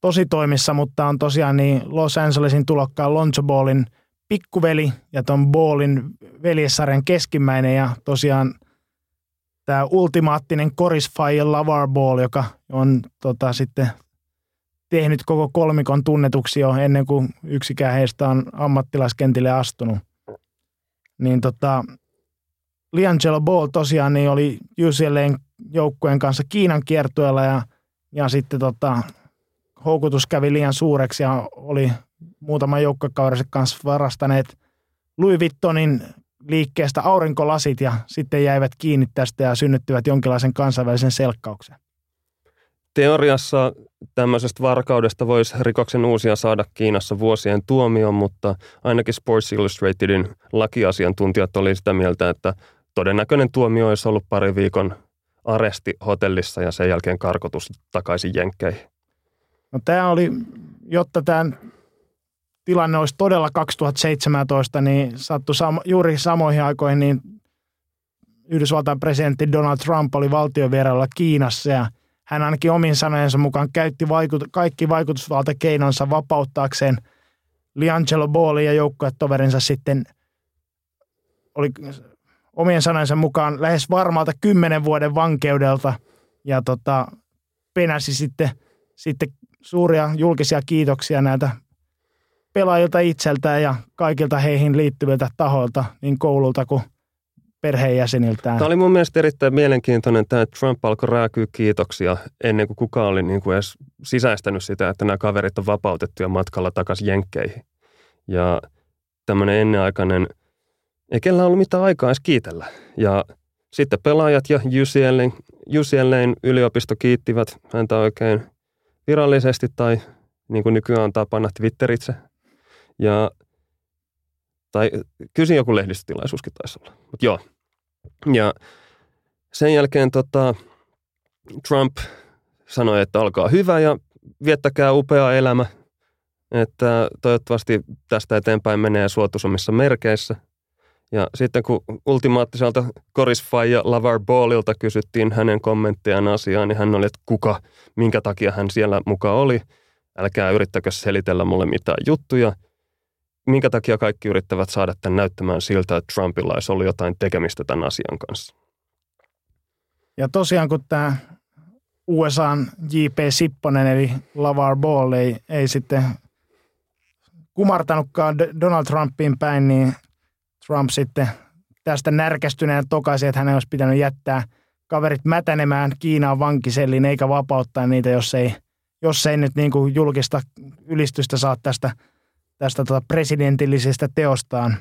tositoimissa, mutta on tosiaan niin Los Angelesin tulokkaan Lonzo Ballin pikkuveli ja ton Ballin veljessarjan keskimmäinen ja tosiaan tämä ultimaattinen korisfaija Lavar Ball, joka on tota, sitten tehnyt koko kolmikon tunnetuksi jo ennen kuin yksikään heistä on ammattilaiskentille astunut. Niin tota, Liangelo Ball tosiaan niin oli UCLAn joukkueen kanssa Kiinan kiertueella ja, ja sitten tota, houkutus kävi liian suureksi ja oli muutaman joukkuekaudensa kanssa varastaneet Louis Vuittonin liikkeestä aurinkolasit ja sitten jäivät kiinni tästä ja synnyttivät jonkinlaisen kansainvälisen selkkauksen. Teoriassa tämmöisestä varkaudesta voisi rikoksen uusia saada Kiinassa vuosien tuomion, mutta ainakin Sports Illustratedin lakiasiantuntijat oli sitä mieltä, että todennäköinen tuomio olisi ollut pari viikon aresti hotellissa ja sen jälkeen karkotus takaisin Jenkkeihin. No tämä oli, jotta tämä tilanne olisi todella 2017, niin sattui sam- juuri samoihin aikoihin, niin Yhdysvaltain presidentti Donald Trump oli valtiovierailulla Kiinassa ja hän ainakin omin sanojensa mukaan käytti vaikut- kaikki vaikutusvaltakeinonsa vapauttaakseen Liangelo Ballin ja joukkuetoverinsa sitten oli omien sanojensa mukaan lähes varmalta kymmenen vuoden vankeudelta ja tota, penäsi sitten, sitten suuria julkisia kiitoksia näiltä pelaajilta itseltään ja kaikilta heihin liittyviltä tahoilta, niin koululta kuin perheenjäseniltään. Tämä oli mun mielestä erittäin mielenkiintoinen, että Trump alkoi rääkyä kiitoksia ennen kuin kukaan oli niin kuin edes sisäistänyt sitä, että nämä kaverit on vapautettu ja matkalla takaisin jenkkeihin. Ja tämmöinen ennenaikainen, ei kellään ollut mitään aikaa edes kiitellä. Ja sitten pelaajat ja UCLAn, UCLAn yliopisto kiittivät häntä oikein virallisesti tai niin kuin nykyään on tapana Twitteritse ja, tai kysin joku lehdistötilaisuuskin taisi olla. Mutta joo. Ja sen jälkeen tota, Trump sanoi, että alkaa hyvä ja viettäkää upea elämä. Että toivottavasti tästä eteenpäin menee suotuisemmissa merkeissä. Ja sitten kun ultimaattiselta Coris ja Lavar Ballilta kysyttiin hänen kommenttejaan asiaan, niin hän oli, että kuka, minkä takia hän siellä mukaan oli. Älkää yrittäkö selitellä mulle mitään juttuja – minkä takia kaikki yrittävät saada tämän näyttämään siltä, että Trumpilla olisi ollut jotain tekemistä tämän asian kanssa. Ja tosiaan kun tämä USAn J.P. Sipponen eli Lavar Ball ei, ei sitten kumartanutkaan Donald Trumpiin päin, niin Trump sitten tästä närkästyneen tokaisi, että hänen olisi pitänyt jättää kaverit mätänemään Kiinaan vankiselliin eikä vapauttaa niitä, jos ei, jos ei nyt niin kuin julkista ylistystä saa tästä, tästä tota presidentillisestä teostaan.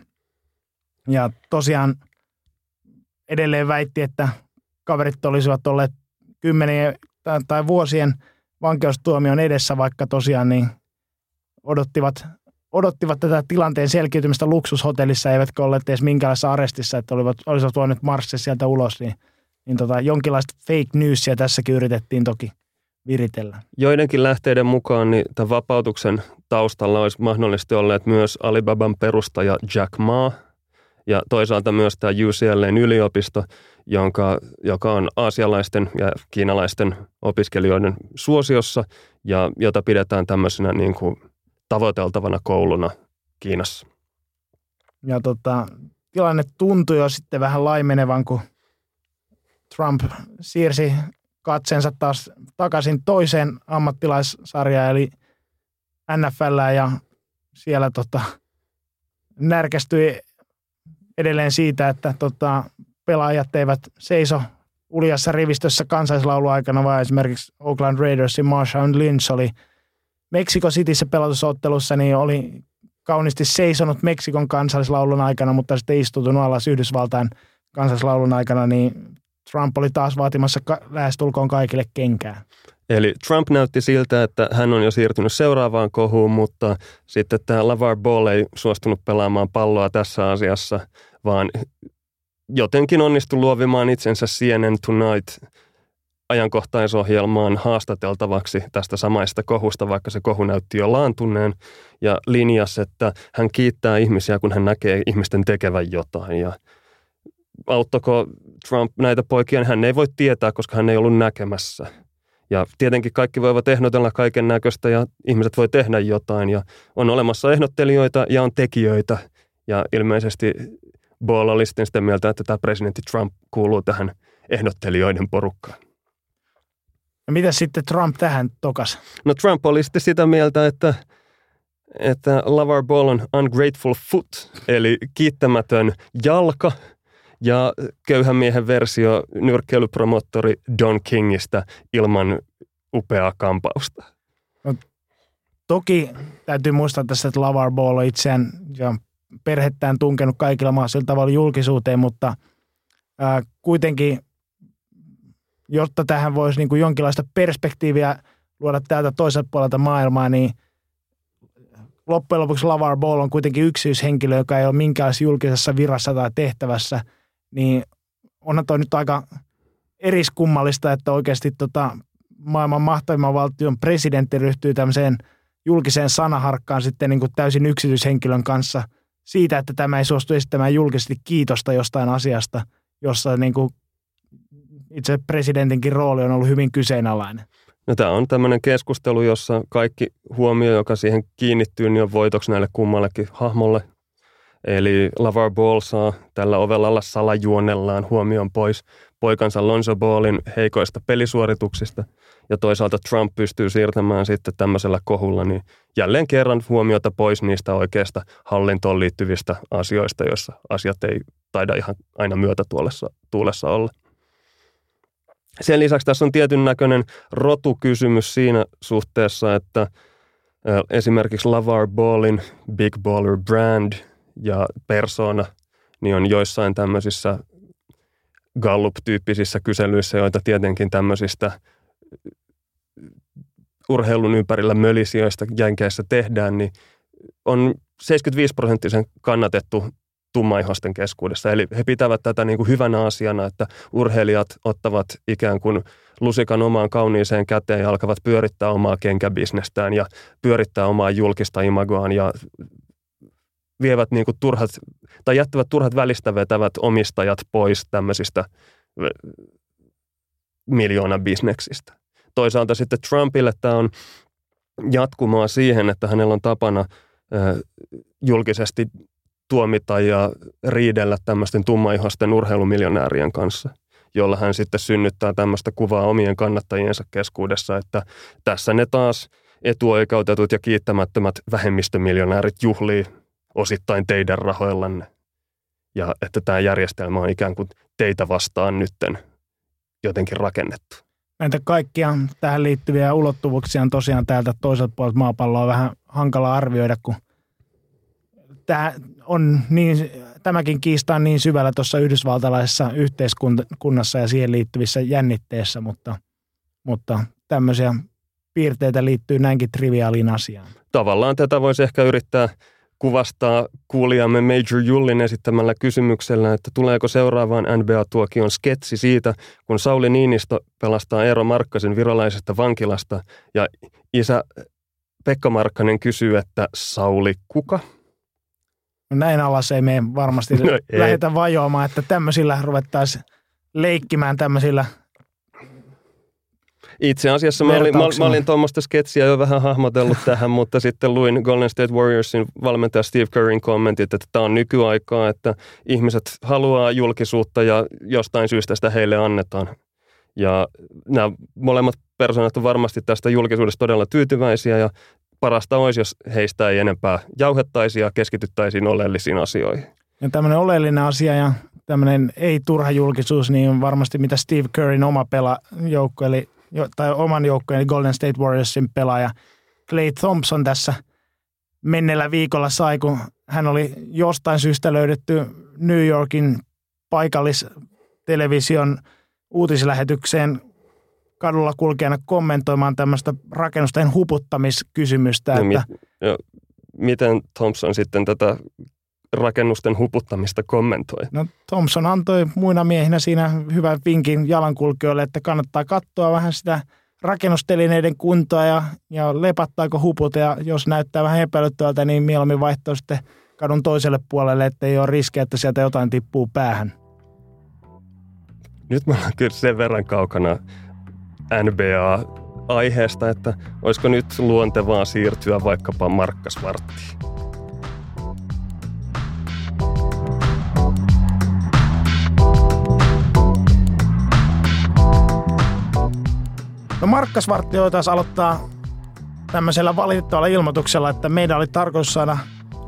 Ja tosiaan edelleen väitti, että kaverit olisivat olleet kymmenien tai vuosien vankeustuomion edessä, vaikka tosiaan niin odottivat, odottivat tätä tilanteen selkiytymistä luksushotellissa, eivätkä olleet edes minkälaisessa arestissa, että olivat, olisivat voineet marssia sieltä ulos, niin, niin tota, jonkinlaista fake newsia tässäkin yritettiin toki viritellä. Joidenkin lähteiden mukaan niin tämän vapautuksen taustalla olisi mahdollisesti olleet myös Alibaban perustaja Jack Ma ja toisaalta myös tämä UCLAn yliopisto, jonka, joka on aasialaisten ja kiinalaisten opiskelijoiden suosiossa ja jota pidetään tämmöisenä niin kuin tavoiteltavana kouluna Kiinassa. Ja tota, tilanne tuntui jo sitten vähän laimenevan, kun Trump siirsi katsensa taas takaisin toiseen ammattilaissarjaan, eli NFL, ja siellä tota, närkästyi edelleen siitä, että tota, pelaajat eivät seiso uljassa rivistössä kansallislauluaikana, vaan esimerkiksi Oakland Raidersin Marshawn Lynch oli Meksiko Cityssä pelotusottelussa, niin oli kauniisti seisonut Meksikon kansallislaulun aikana, mutta sitten istutunut alas Yhdysvaltain kansallislaulun aikana, niin Trump oli taas vaatimassa lähestulkoon kaikille kenkää. Eli Trump näytti siltä, että hän on jo siirtynyt seuraavaan kohuun, mutta sitten tämä LaVar Ball ei suostunut pelaamaan palloa tässä asiassa, vaan jotenkin onnistui luovimaan itsensä CNN Tonight ajankohtaisohjelmaan haastateltavaksi tästä samaista kohusta, vaikka se kohu näytti jo laantuneen, ja linjas, että hän kiittää ihmisiä, kun hän näkee ihmisten tekevän jotain. Ja auttako Trump näitä poikia, hän ei voi tietää, koska hän ei ollut näkemässä. Ja tietenkin kaikki voivat ehdotella kaiken näköistä ja ihmiset voi tehdä jotain ja on olemassa ehdottelijoita ja on tekijöitä. Ja ilmeisesti Ball oli sitten sitä mieltä, että tämä presidentti Trump kuuluu tähän ehdottelijoiden porukkaan. Ja mitä sitten Trump tähän tokas? No Trump oli sitten sitä mieltä, että, että Lavar Ball on ungrateful foot, eli kiittämätön jalka – ja köyhän miehen versio nyrkkeilypromottori Don Kingistä ilman upeaa kampausta. No, toki täytyy muistaa tässä, että Lavar Ball on itseään ja perhettään tunkenut kaikilla mahdollisilla tavalla julkisuuteen, mutta ää, kuitenkin, jotta tähän voisi niin kuin jonkinlaista perspektiiviä luoda täältä toiselta puolelta maailmaa, niin loppujen lopuksi Lavar Ball on kuitenkin yksityishenkilö, joka ei ole minkäänlaisessa julkisessa virassa tai tehtävässä – niin onhan toi nyt aika eriskummallista, että oikeasti tota, maailman mahtavimman valtion presidentti ryhtyy tämmöiseen julkiseen sanaharkkaan sitten niin kuin täysin yksityishenkilön kanssa siitä, että tämä ei suostu esittämään julkisesti kiitosta jostain asiasta, jossa niin kuin itse presidentinkin rooli on ollut hyvin kyseenalainen. No, tämä on tämmöinen keskustelu, jossa kaikki huomio, joka siihen kiinnittyy, niin on voitoksi näille kummallekin hahmolle Eli Lavar Ball saa tällä ovellalla salajuonellaan huomion pois poikansa Lonzo Ballin heikoista pelisuorituksista. Ja toisaalta Trump pystyy siirtämään sitten tämmöisellä kohulla niin jälleen kerran huomiota pois niistä oikeista hallintoon liittyvistä asioista, joissa asiat ei taida ihan aina myötä tuulessa olla. Sen lisäksi tässä on tietyn näköinen rotukysymys siinä suhteessa, että esimerkiksi Lavar Ballin Big Baller Brand – ja persona, niin on joissain tämmöisissä Gallup-tyyppisissä kyselyissä, joita tietenkin tämmöisistä urheilun ympärillä mölisijöistä jänkeissä tehdään, niin on 75 prosenttisen kannatettu tummaihosten keskuudessa. Eli he pitävät tätä niin kuin hyvänä asiana, että urheilijat ottavat ikään kuin lusikan omaan kauniiseen käteen ja alkavat pyörittää omaa kenkäbisnestään ja pyörittää omaa julkista imagoaan ja vievät niin kuin turhat, tai jättävät turhat välistä vetävät omistajat pois tämmöisistä miljoona bisneksistä. Toisaalta sitten Trumpille tämä on jatkumoa siihen, että hänellä on tapana julkisesti tuomita ja riidellä tämmöisten tummaihosten urheilumiljonäärien kanssa, jolla hän sitten synnyttää tämmöistä kuvaa omien kannattajiensa keskuudessa, että tässä ne taas etuoikeutetut ja kiittämättömät vähemmistömiljonäärit juhlii osittain teidän rahoillanne. Ja että tämä järjestelmä on ikään kuin teitä vastaan nytten jotenkin rakennettu. Näitä kaikkia tähän liittyviä ulottuvuuksia on tosiaan täältä toiselta puolelta maapalloa vähän hankala arvioida, kun tämä on niin, tämäkin kiista on niin syvällä tuossa yhdysvaltalaisessa yhteiskunnassa ja siihen liittyvissä jännitteissä, mutta, mutta tämmöisiä piirteitä liittyy näinkin triviaaliin asiaan. Tavallaan tätä voisi ehkä yrittää kuvastaa kuulijamme Major Jullin esittämällä kysymyksellä, että tuleeko seuraavaan NBA-tuokion sketsi siitä, kun Sauli Niinistö pelastaa Eero Markkasen virolaisesta vankilasta ja isä Pekka Markkanen kysyy, että Sauli kuka? Näin alas ei me varmasti [LAUGHS] no, lähdetä vajoamaan, että tämmöisillä ruvettaisiin leikkimään tämmöisillä itse asiassa mä olin, mä, mä olin tuommoista sketsiä jo vähän hahmotellut tähän, mutta sitten luin Golden State Warriorsin valmentaja Steve Curryn kommentit, että tämä on nykyaikaa, että ihmiset haluaa julkisuutta ja jostain syystä sitä heille annetaan. Ja nämä molemmat persoonat on varmasti tästä julkisuudesta todella tyytyväisiä ja parasta olisi, jos heistä ei enempää jauhettaisi ja keskityttäisiin oleellisiin asioihin. Ja tämmöinen oleellinen asia ja tämmöinen ei-turha julkisuus, niin varmasti mitä Steve Curryn oma pelajoukko, eli tai oman joukkojen Golden State Warriorsin pelaaja Clay Thompson tässä mennellä viikolla sai, kun hän oli jostain syystä löydetty New Yorkin paikallistelevision uutislähetykseen kadulla kulkijana kommentoimaan tämmöistä rakennusten huputtamiskysymystä. No, että, mi- jo, miten Thompson sitten tätä rakennusten huputtamista kommentoi? No Thompson antoi muina miehinä siinä hyvän vinkin jalankulkijoille, että kannattaa katsoa vähän sitä rakennustelineiden kuntoa ja, ja lepattaako huput ja jos näyttää vähän epäilyttävältä, niin mieluummin vaihtoa sitten kadun toiselle puolelle, että ei ole riskejä, että sieltä jotain tippuu päähän. Nyt me ollaan kyllä sen verran kaukana NBA-aiheesta, että olisiko nyt luontevaa siirtyä vaikkapa Markkasvarttiin? No Markkasvartti taas aloittaa tämmöisellä valitettavalla ilmoituksella, että meidän oli tarkoitus saada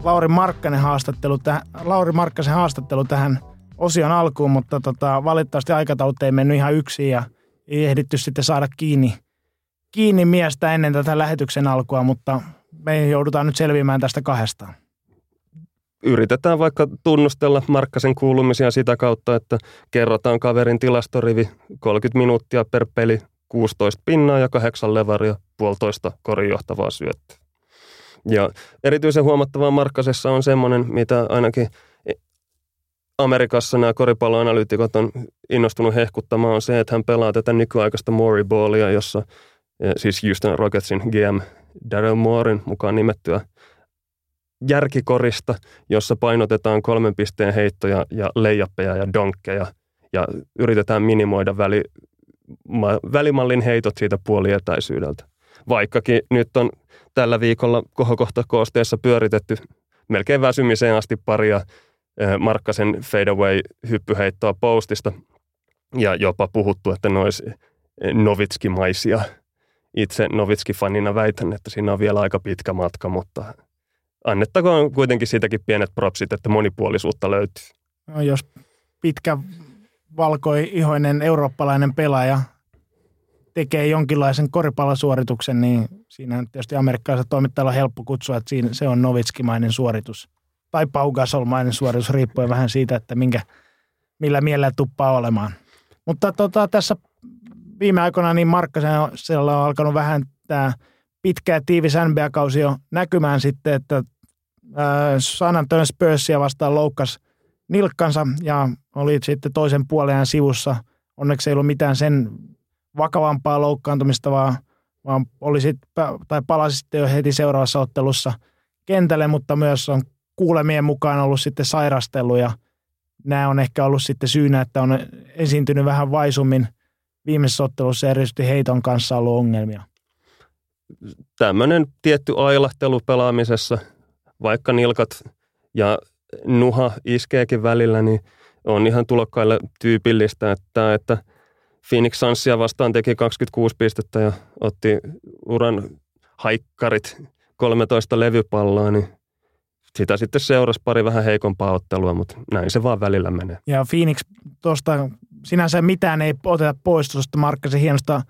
Lauri, Markkanen haastattelu tähän, Lauri Markkasen haastattelu tähän osion alkuun, mutta tota, valitettavasti aikataulut ei mennyt ihan yksin ja ei ehditty sitten saada kiinni, kiinni miestä ennen tätä lähetyksen alkua, mutta me joudutaan nyt selviämään tästä kahdestaan. Yritetään vaikka tunnustella Markkasen kuulumisia sitä kautta, että kerrotaan kaverin tilastorivi 30 minuuttia per peli 16 pinnaa ja kahdeksan levaria, puolitoista korijohtavaa syöttöä. Ja erityisen huomattavaa Markkasessa on semmoinen, mitä ainakin Amerikassa nämä koripalloanalyytikot on innostunut hehkuttamaan, on se, että hän pelaa tätä nykyaikaista Mori-ballia, jossa siis Houston Rocketsin GM Daryl Moorin mukaan nimettyä järkikorista, jossa painotetaan kolmen pisteen heittoja ja leijappeja ja donkkeja ja yritetään minimoida väli, välimallin heitot siitä puolietäisyydeltä. Vaikkakin nyt on tällä viikolla kohokohta koosteessa pyöritetty melkein väsymiseen asti paria Markkasen fadeaway hyppyheittoa postista ja jopa puhuttu, että ne olisi Novitskimaisia. Itse Novitski-fanina väitän, että siinä on vielä aika pitkä matka, mutta annettakoon kuitenkin siitäkin pienet propsit, että monipuolisuutta löytyy. No, jos pitkä valkoihoinen eurooppalainen pelaaja tekee jonkinlaisen koripallosuorituksen, niin siinä tietysti amerikkalaisella toimittajalla on helppo kutsua, että siinä, se on novitskimainen suoritus. Tai paugasolmainen suoritus, riippuen vähän siitä, että minkä, millä mielellä tuppaa olemaan. Mutta tota, tässä viime aikoina niin Markkasella on alkanut vähän tämä pitkä ja tiivis NBA-kausi jo näkymään sitten, että San Antonio Spursia vastaan loukkasi nilkkansa ja oli sitten toisen puolen sivussa. Onneksi ei ollut mitään sen vakavampaa loukkaantumista, vaan, vaan oli sit, tai palasi sitten jo heti seuraavassa ottelussa kentälle, mutta myös on kuulemien mukaan ollut sitten sairastellut ja nämä on ehkä ollut sitten syynä, että on esiintynyt vähän vaisummin viimeisessä ottelussa erityisesti heiton kanssa ollut ongelmia. Tämmöinen tietty ailahtelu pelaamisessa vaikka nilkat ja nuha iskeekin välillä, niin on ihan tulokkaille tyypillistä, että, että Phoenix Sunsia vastaan teki 26 pistettä ja otti uran haikkarit 13 levypalloa, niin sitä sitten seurasi pari vähän heikompaa ottelua, mutta näin se vaan välillä menee. Ja Phoenix tuosta sinänsä mitään ei oteta pois tuosta Markkasen hienosta,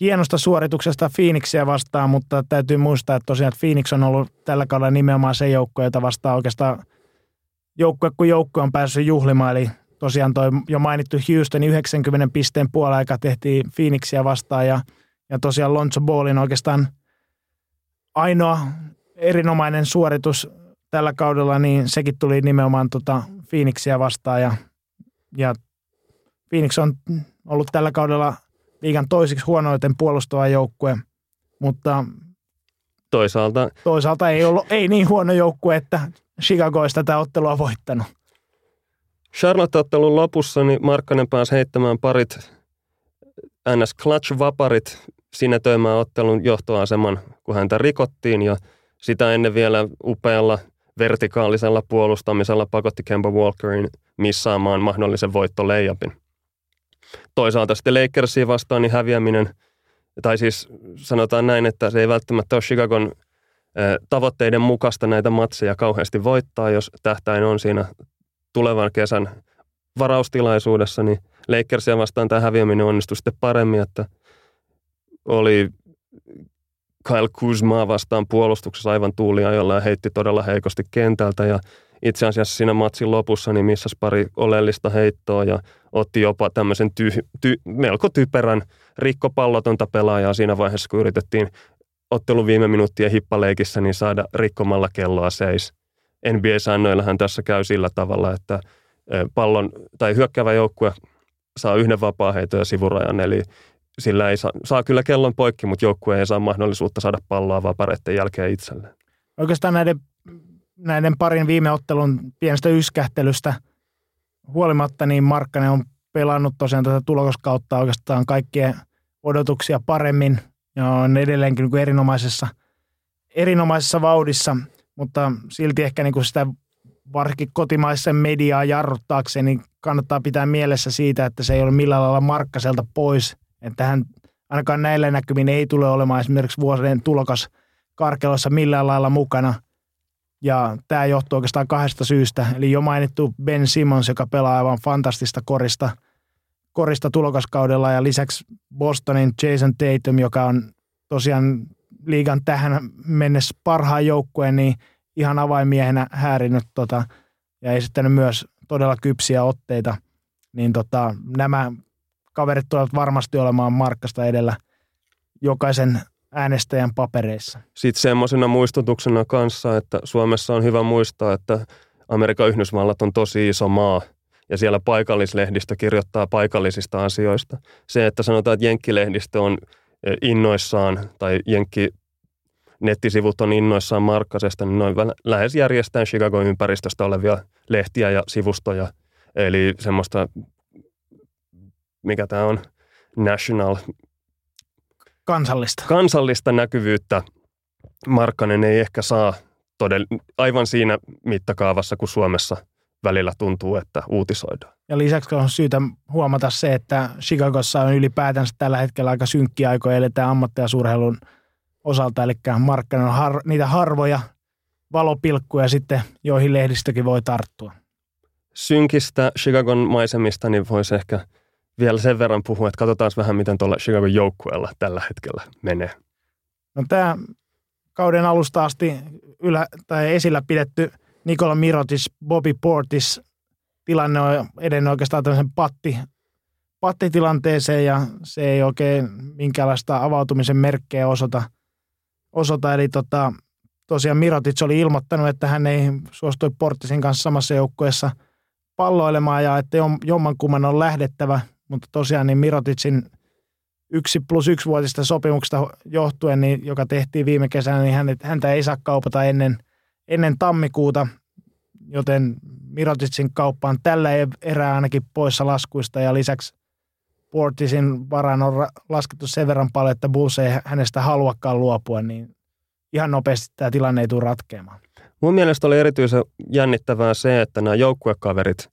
hienosta suorituksesta Phoenixia vastaan, mutta täytyy muistaa, että tosiaan että Phoenix on ollut tällä kaudella nimenomaan se joukkue, jota vastaan oikeastaan joukkue kuin joukkue on päässyt juhlimaan, eli tosiaan toi jo mainittu Houstonin 90 pisteen puolella tehtiin Phoenixia vastaan ja, ja tosiaan Lonzo Ballin oikeastaan ainoa erinomainen suoritus tällä kaudella, niin sekin tuli nimenomaan tota Phoenixia vastaan ja, ja Phoenix on ollut tällä kaudella liigan toisiksi huonoiten puolustava joukkue, mutta toisaalta, toisaalta ei, ollut, ei niin huono joukkue, että Chicago olisi tätä ottelua voittanut. Charlotte-ottelun lopussa niin Markkanen pääsi heittämään parit NS Clutch-vaparit sinetöimään ottelun johtoaseman, kun häntä rikottiin ja sitä ennen vielä upealla vertikaalisella puolustamisella pakotti Kemba Walkerin missaamaan mahdollisen voittoleijapin. Toisaalta sitten Lakersiin vastaan niin häviäminen, tai siis sanotaan näin, että se ei välttämättä ole Chicagon tavoitteiden mukaista näitä matseja kauheasti voittaa, jos tähtäin on siinä tulevan kesän varaustilaisuudessa, niin Lakersia vastaan tämä häviäminen onnistui sitten paremmin, että oli Kyle Kuzmaa vastaan puolustuksessa aivan tuuliajolla ja heitti todella heikosti kentältä ja itse asiassa siinä matsin lopussa niin missasi pari oleellista heittoa ja otti jopa tämmöisen ty, ty, melko typerän rikkopallotonta pelaajaa siinä vaiheessa, kun yritettiin ottelun viime minuuttien hippaleikissä niin saada rikkomalla kelloa seis. NBA-säännöillähän tässä käy sillä tavalla, että pallon tai hyökkäävä joukkue saa yhden vapaa ja sivurajan, eli sillä ei saa, saa kyllä kellon poikki, mutta joukkue ei saa mahdollisuutta saada palloa vapareiden jälkeen itselleen. Oikeastaan näiden, näiden parin viime ottelun pienestä yskähtelystä huolimatta, niin Markkanen on pelannut tosiaan tätä tulokaskautta oikeastaan kaikkien odotuksia paremmin ja on edelleenkin niin erinomaisessa, erinomaisessa vauhdissa, mutta silti ehkä niin kuin sitä varsinkin kotimaisen mediaa jarruttaakseen, niin kannattaa pitää mielessä siitä, että se ei ole millään lailla Markkaselta pois – että hän ainakaan näillä näkymin ei tule olemaan esimerkiksi vuosien tulokas karkelossa millään lailla mukana. Ja tämä johtuu oikeastaan kahdesta syystä. Eli jo mainittu Ben Simmons, joka pelaa aivan fantastista korista, korista tulokaskaudella ja lisäksi Bostonin Jason Tatum, joka on tosiaan liigan tähän mennessä parhaan joukkueen, niin ihan avaimiehenä häärinyt tota, ja esittänyt myös todella kypsiä otteita. Niin tota, nämä kaverit tulevat varmasti olemaan Markkasta edellä jokaisen äänestäjän papereissa. Sitten semmoisena muistutuksena kanssa, että Suomessa on hyvä muistaa, että Amerikan Yhdysvallat on tosi iso maa ja siellä paikallislehdistö kirjoittaa paikallisista asioista. Se, että sanotaan, että Jenkkilehdistö on e, innoissaan tai Jenkki nettisivut on innoissaan Markkasesta, niin noin lähes järjestään Chicagon ympäristöstä olevia lehtiä ja sivustoja. Eli semmoista mikä tämä on, national. Kansallista. Kansallista näkyvyyttä Markkanen ei ehkä saa todell- aivan siinä mittakaavassa, kun Suomessa välillä tuntuu, että uutisoidaan. Ja lisäksi on syytä huomata se, että Chicagossa on ylipäätänsä tällä hetkellä aika synkkiä aikoja eletään ammatti- ja surheilun osalta, eli Markkanen on har- niitä harvoja valopilkkuja sitten, joihin lehdistökin voi tarttua. Synkistä Chicagon maisemista niin voisi ehkä – vielä sen verran puhua, että katsotaan vähän, miten tuolla Chicago joukkueella tällä hetkellä menee. No tämä kauden alusta asti ylä, tai esillä pidetty Nikola Mirotis, Bobby Portis tilanne on edennyt oikeastaan tämmöisen patti, pattitilanteeseen ja se ei oikein minkäänlaista avautumisen merkkejä osoita. osoita. Eli tota, tosiaan Mirotic oli ilmoittanut, että hän ei suostui Portisin kanssa samassa joukkueessa palloilemaan ja että jommankumman on lähdettävä – mutta tosiaan niin Miroticin yksi plus yksi vuotista sopimuksesta johtuen, niin, joka tehtiin viime kesänä, niin hänet, häntä ei saa kaupata ennen, ennen tammikuuta, joten Miroticin kauppa on tällä erää ainakin poissa laskuista ja lisäksi Portisin varaan on laskettu sen verran paljon, että Bulls ei hänestä haluakaan luopua, niin ihan nopeasti tämä tilanne ei tule ratkeamaan. Mun mielestä oli erityisen jännittävää se, että nämä joukkuekaverit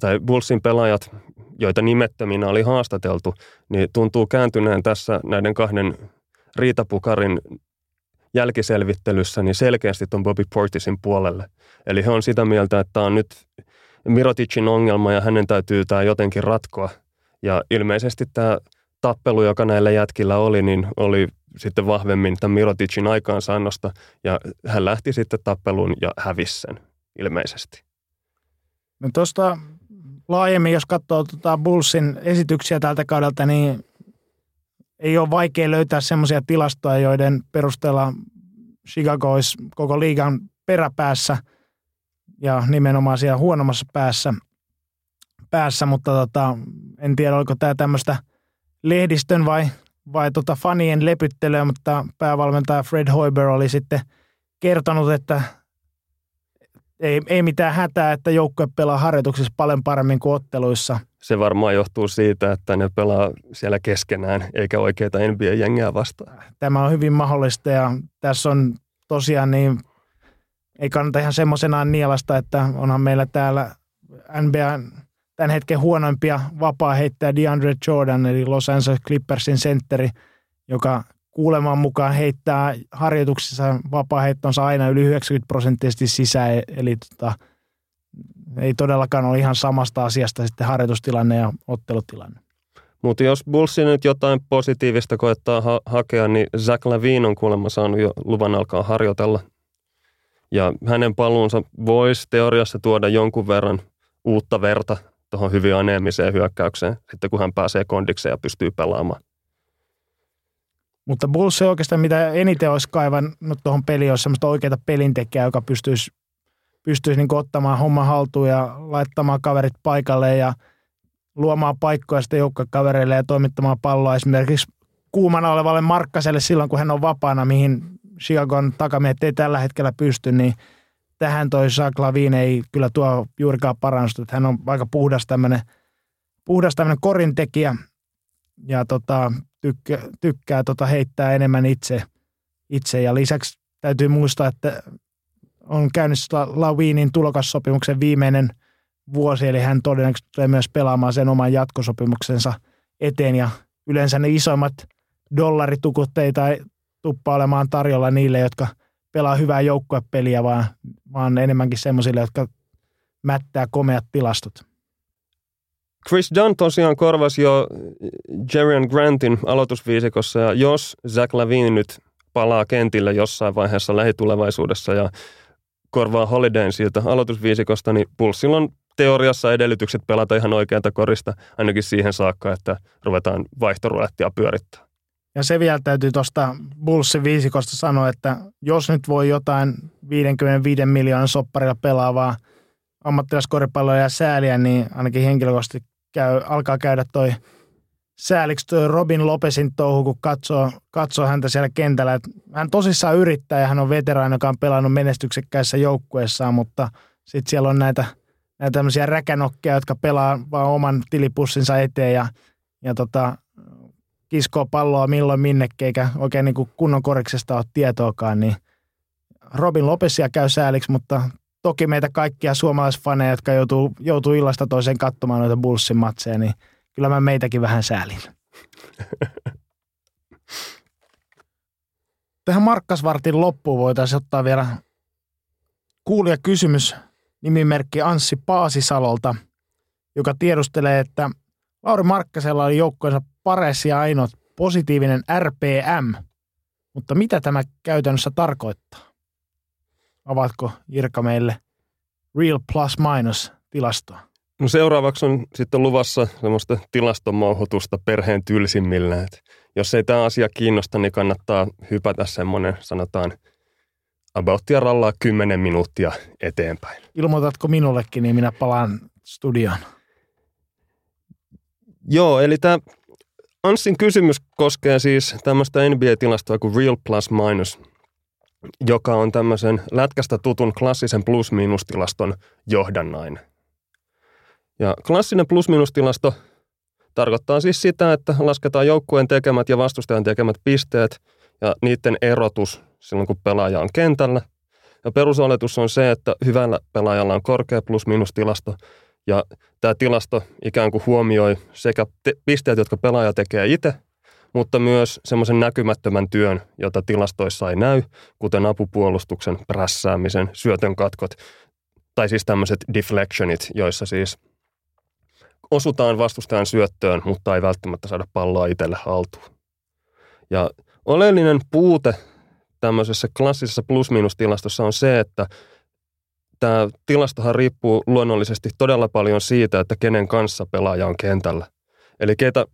tai Bullsin pelaajat, joita nimettöminä oli haastateltu, niin tuntuu kääntyneen tässä näiden kahden riitapukarin jälkiselvittelyssä niin selkeästi tuon Bobby Portisin puolelle. Eli he on sitä mieltä, että tämä on nyt Miroticin ongelma ja hänen täytyy tämä jotenkin ratkoa. Ja ilmeisesti tämä tappelu, joka näillä jätkillä oli, niin oli sitten vahvemmin tämän Miroticin aikaansaannosta ja hän lähti sitten tappeluun ja hävisi sen ilmeisesti. No tuosta laajemmin, jos katsoo tuota Bullsin esityksiä tältä kaudelta, niin ei ole vaikea löytää semmoisia tilastoja, joiden perusteella Chicago olisi koko liigan peräpäässä ja nimenomaan siellä huonommassa päässä, päässä. Mutta tota, en tiedä, oliko tämä tämmöistä lehdistön vai, vai tota fanien lepyttelyä, mutta päävalmentaja Fred Hoiber oli sitten kertonut, että ei, ei mitään hätää, että joukkue pelaa harjoituksissa paljon paremmin kuin otteluissa. Se varmaan johtuu siitä, että ne pelaa siellä keskenään, eikä oikeita NBA-jengiä vastaan. Tämä on hyvin mahdollista ja tässä on tosiaan niin, ei kannata ihan semmoisenaan nielasta, että onhan meillä täällä NBA tämän hetken huonoimpia vapaa heittäjä DeAndre Jordan, eli Los Angeles Clippersin sentteri, joka kuuleman mukaan heittää harjoituksissa vapaa-heittonsa aina yli 90 prosenttisesti sisään, eli tota, ei todellakaan ole ihan samasta asiasta sitten harjoitustilanne ja ottelutilanne. Mutta jos Bullsi nyt jotain positiivista koettaa ha- hakea, niin Zach Lavine on kuulemma saanut jo luvan alkaa harjoitella. Ja hänen paluunsa voisi teoriassa tuoda jonkun verran uutta verta tuohon hyvin aneemiseen hyökkäykseen, sitten kun hän pääsee kondikseen ja pystyy pelaamaan. Mutta Bulls se oikeastaan, mitä eniten olisi kaivannut tuohon peliin, olisi semmoista oikeaa pelintekijää, joka pystyisi, pystyisi niin ottamaan homman haltuun ja laittamaan kaverit paikalle ja luomaan paikkoja sitten joukkokavereille ja toimittamaan palloa esimerkiksi kuumana olevalle Markkaselle silloin, kun hän on vapaana, mihin Chicagon takamiehet ei tällä hetkellä pysty, niin tähän toi Jacques ei kyllä tuo juurikaan parannusta. Hän on aika puhdas tämmöinen puhdas tämmöinen korintekijä ja tota, tykkää, tykkää tota heittää enemmän itse, itse. Ja lisäksi täytyy muistaa, että on käynnissä Lavinin tulokassopimuksen viimeinen vuosi, eli hän todennäköisesti tulee myös pelaamaan sen oman jatkosopimuksensa eteen, ja yleensä ne isoimmat dollaritukut ei tai tuppa olemaan tarjolla niille, jotka pelaa hyvää joukkuepeliä, vaan, vaan enemmänkin semmoisille, jotka mättää komeat tilastot. Chris Dunn tosiaan korvasi jo Jerian Grantin aloitusviisikossa ja jos Zach Lavine nyt palaa kentille jossain vaiheessa lähitulevaisuudessa ja korvaa Holidayn siltä aloitusviisikosta, niin Pulssilla on teoriassa edellytykset pelata ihan oikeanta korista ainakin siihen saakka, että ruvetaan vaihtorulettia pyörittää. Ja se vielä täytyy tuosta Bullsin viisikosta sanoa, että jos nyt voi jotain 55 miljoonan sopparilla pelaavaa ammattilaiskoripalloa ja sääliä, niin ainakin henkilökohtaisesti käy, alkaa käydä toi sääliksi toi Robin Lopesin touhu, kun katsoo, katsoo häntä siellä kentällä. Et hän tosissaan yrittää ja hän on veteraani, joka on pelannut menestyksekkäissä joukkueessaan, mutta sitten siellä on näitä, näitä tämmöisiä räkänokkeja, jotka pelaa vaan oman tilipussinsa eteen ja, ja tota, kiskoo palloa milloin minnekin, eikä oikein niin kunnon koriksesta ole tietoakaan, niin Robin Lopesia käy sääliksi, mutta toki meitä kaikkia suomalaisfaneja, jotka joutuu, joutuu illasta toiseen katsomaan noita Bullsin matseja, niin kyllä mä meitäkin vähän säälin. [LAUGHS] Tähän Markkasvartin loppuun voitaisiin ottaa vielä kuulija kysymys nimimerkki Anssi Paasisalolta, joka tiedustelee, että Lauri Markkasella oli joukkueensa pares ja ainoa positiivinen RPM, mutta mitä tämä käytännössä tarkoittaa? Avaatko Irka meille Real Plus Minus tilastoa? No seuraavaksi on sitten luvassa semmoista tilastomouhutusta perheen tylsimmillä. Et jos ei tämä asia kiinnosta, niin kannattaa hypätä semmoinen, sanotaan, abouttia rallaa 10 minuuttia eteenpäin. Ilmoitatko minullekin, niin minä palaan studioon. Joo, eli tämä Anssin kysymys koskee siis tämmöistä NBA-tilastoa kuin Real Plus Minus, joka on tämmöisen lätkästä tutun klassisen plus-minus-tilaston johdannainen. Ja klassinen plus-minus-tilasto tarkoittaa siis sitä, että lasketaan joukkueen tekemät ja vastustajan tekemät pisteet ja niiden erotus silloin, kun pelaaja on kentällä. Ja perusoletus on se, että hyvällä pelaajalla on korkea plus-minus tilasto. Ja tämä tilasto ikään kuin huomioi sekä te- pisteet, jotka pelaaja tekee itse, mutta myös semmoisen näkymättömän työn, jota tilastoissa ei näy, kuten apupuolustuksen, prässäämisen, syötön katkot, tai siis tämmöiset deflectionit, joissa siis osutaan vastustajan syöttöön, mutta ei välttämättä saada palloa itselle haltuun. Ja oleellinen puute tämmöisessä klassisessa plus-minus-tilastossa on se, että tämä tilastohan riippuu luonnollisesti todella paljon siitä, että kenen kanssa pelaaja on kentällä. Eli keitä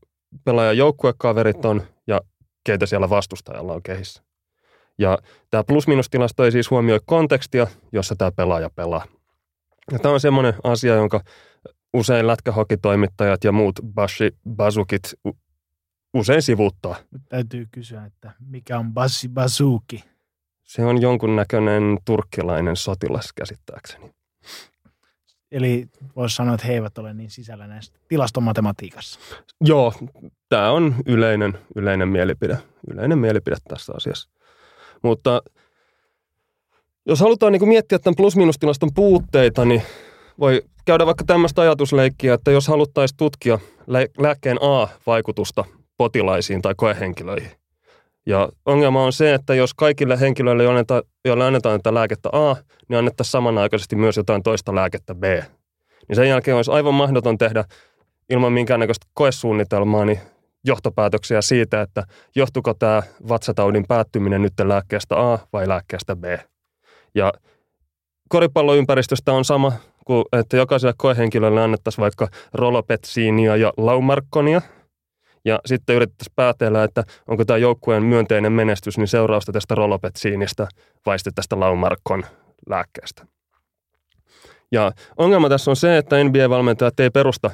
pelaajan joukkuekaverit on ja keitä siellä vastustajalla on kehissä. Ja tämä plus-minus-tilasto ei siis huomioi kontekstia, jossa tämä pelaaja pelaa. Ja tämä on semmoinen asia, jonka usein lätkähokitoimittajat ja muut bashi bazukit usein sivuuttaa. Täytyy kysyä, että mikä on Bassi Bazuki? Se on jonkunnäköinen turkkilainen sotilas käsittääkseni. Eli voisi sanoa, että he eivät ole niin sisällä näistä tilastomatematiikassa. Joo, tämä on yleinen, yleinen mielipide. Yleinen mielipide tässä asiassa. Mutta jos halutaan niin miettiä tämän plus-minus-tilaston puutteita, niin voi käydä vaikka tämmöistä ajatusleikkiä, että jos haluttaisiin tutkia lääkkeen A-vaikutusta potilaisiin tai koehenkilöihin. Ja ongelma on se, että jos kaikille henkilöille, joille annetaan tätä lääkettä A, niin annettaisiin samanaikaisesti myös jotain toista lääkettä B. Niin sen jälkeen olisi aivan mahdoton tehdä ilman minkäännäköistä koesuunnitelmaa niin johtopäätöksiä siitä, että johtuko tämä vatsataudin päättyminen nyt lääkkeestä A vai lääkkeestä B. Ja koripalloympäristöstä on sama kuin, että jokaiselle koehenkilölle annettaisiin vaikka rolopetsiinia ja laumarkkonia – ja sitten yritettäisiin päätellä, että onko tämä joukkueen myönteinen menestys niin seurausta tästä rolopetsiinistä vai sitten tästä laumarkkon lääkkeestä. Ja ongelma tässä on se, että NBA-valmentajat ei perusta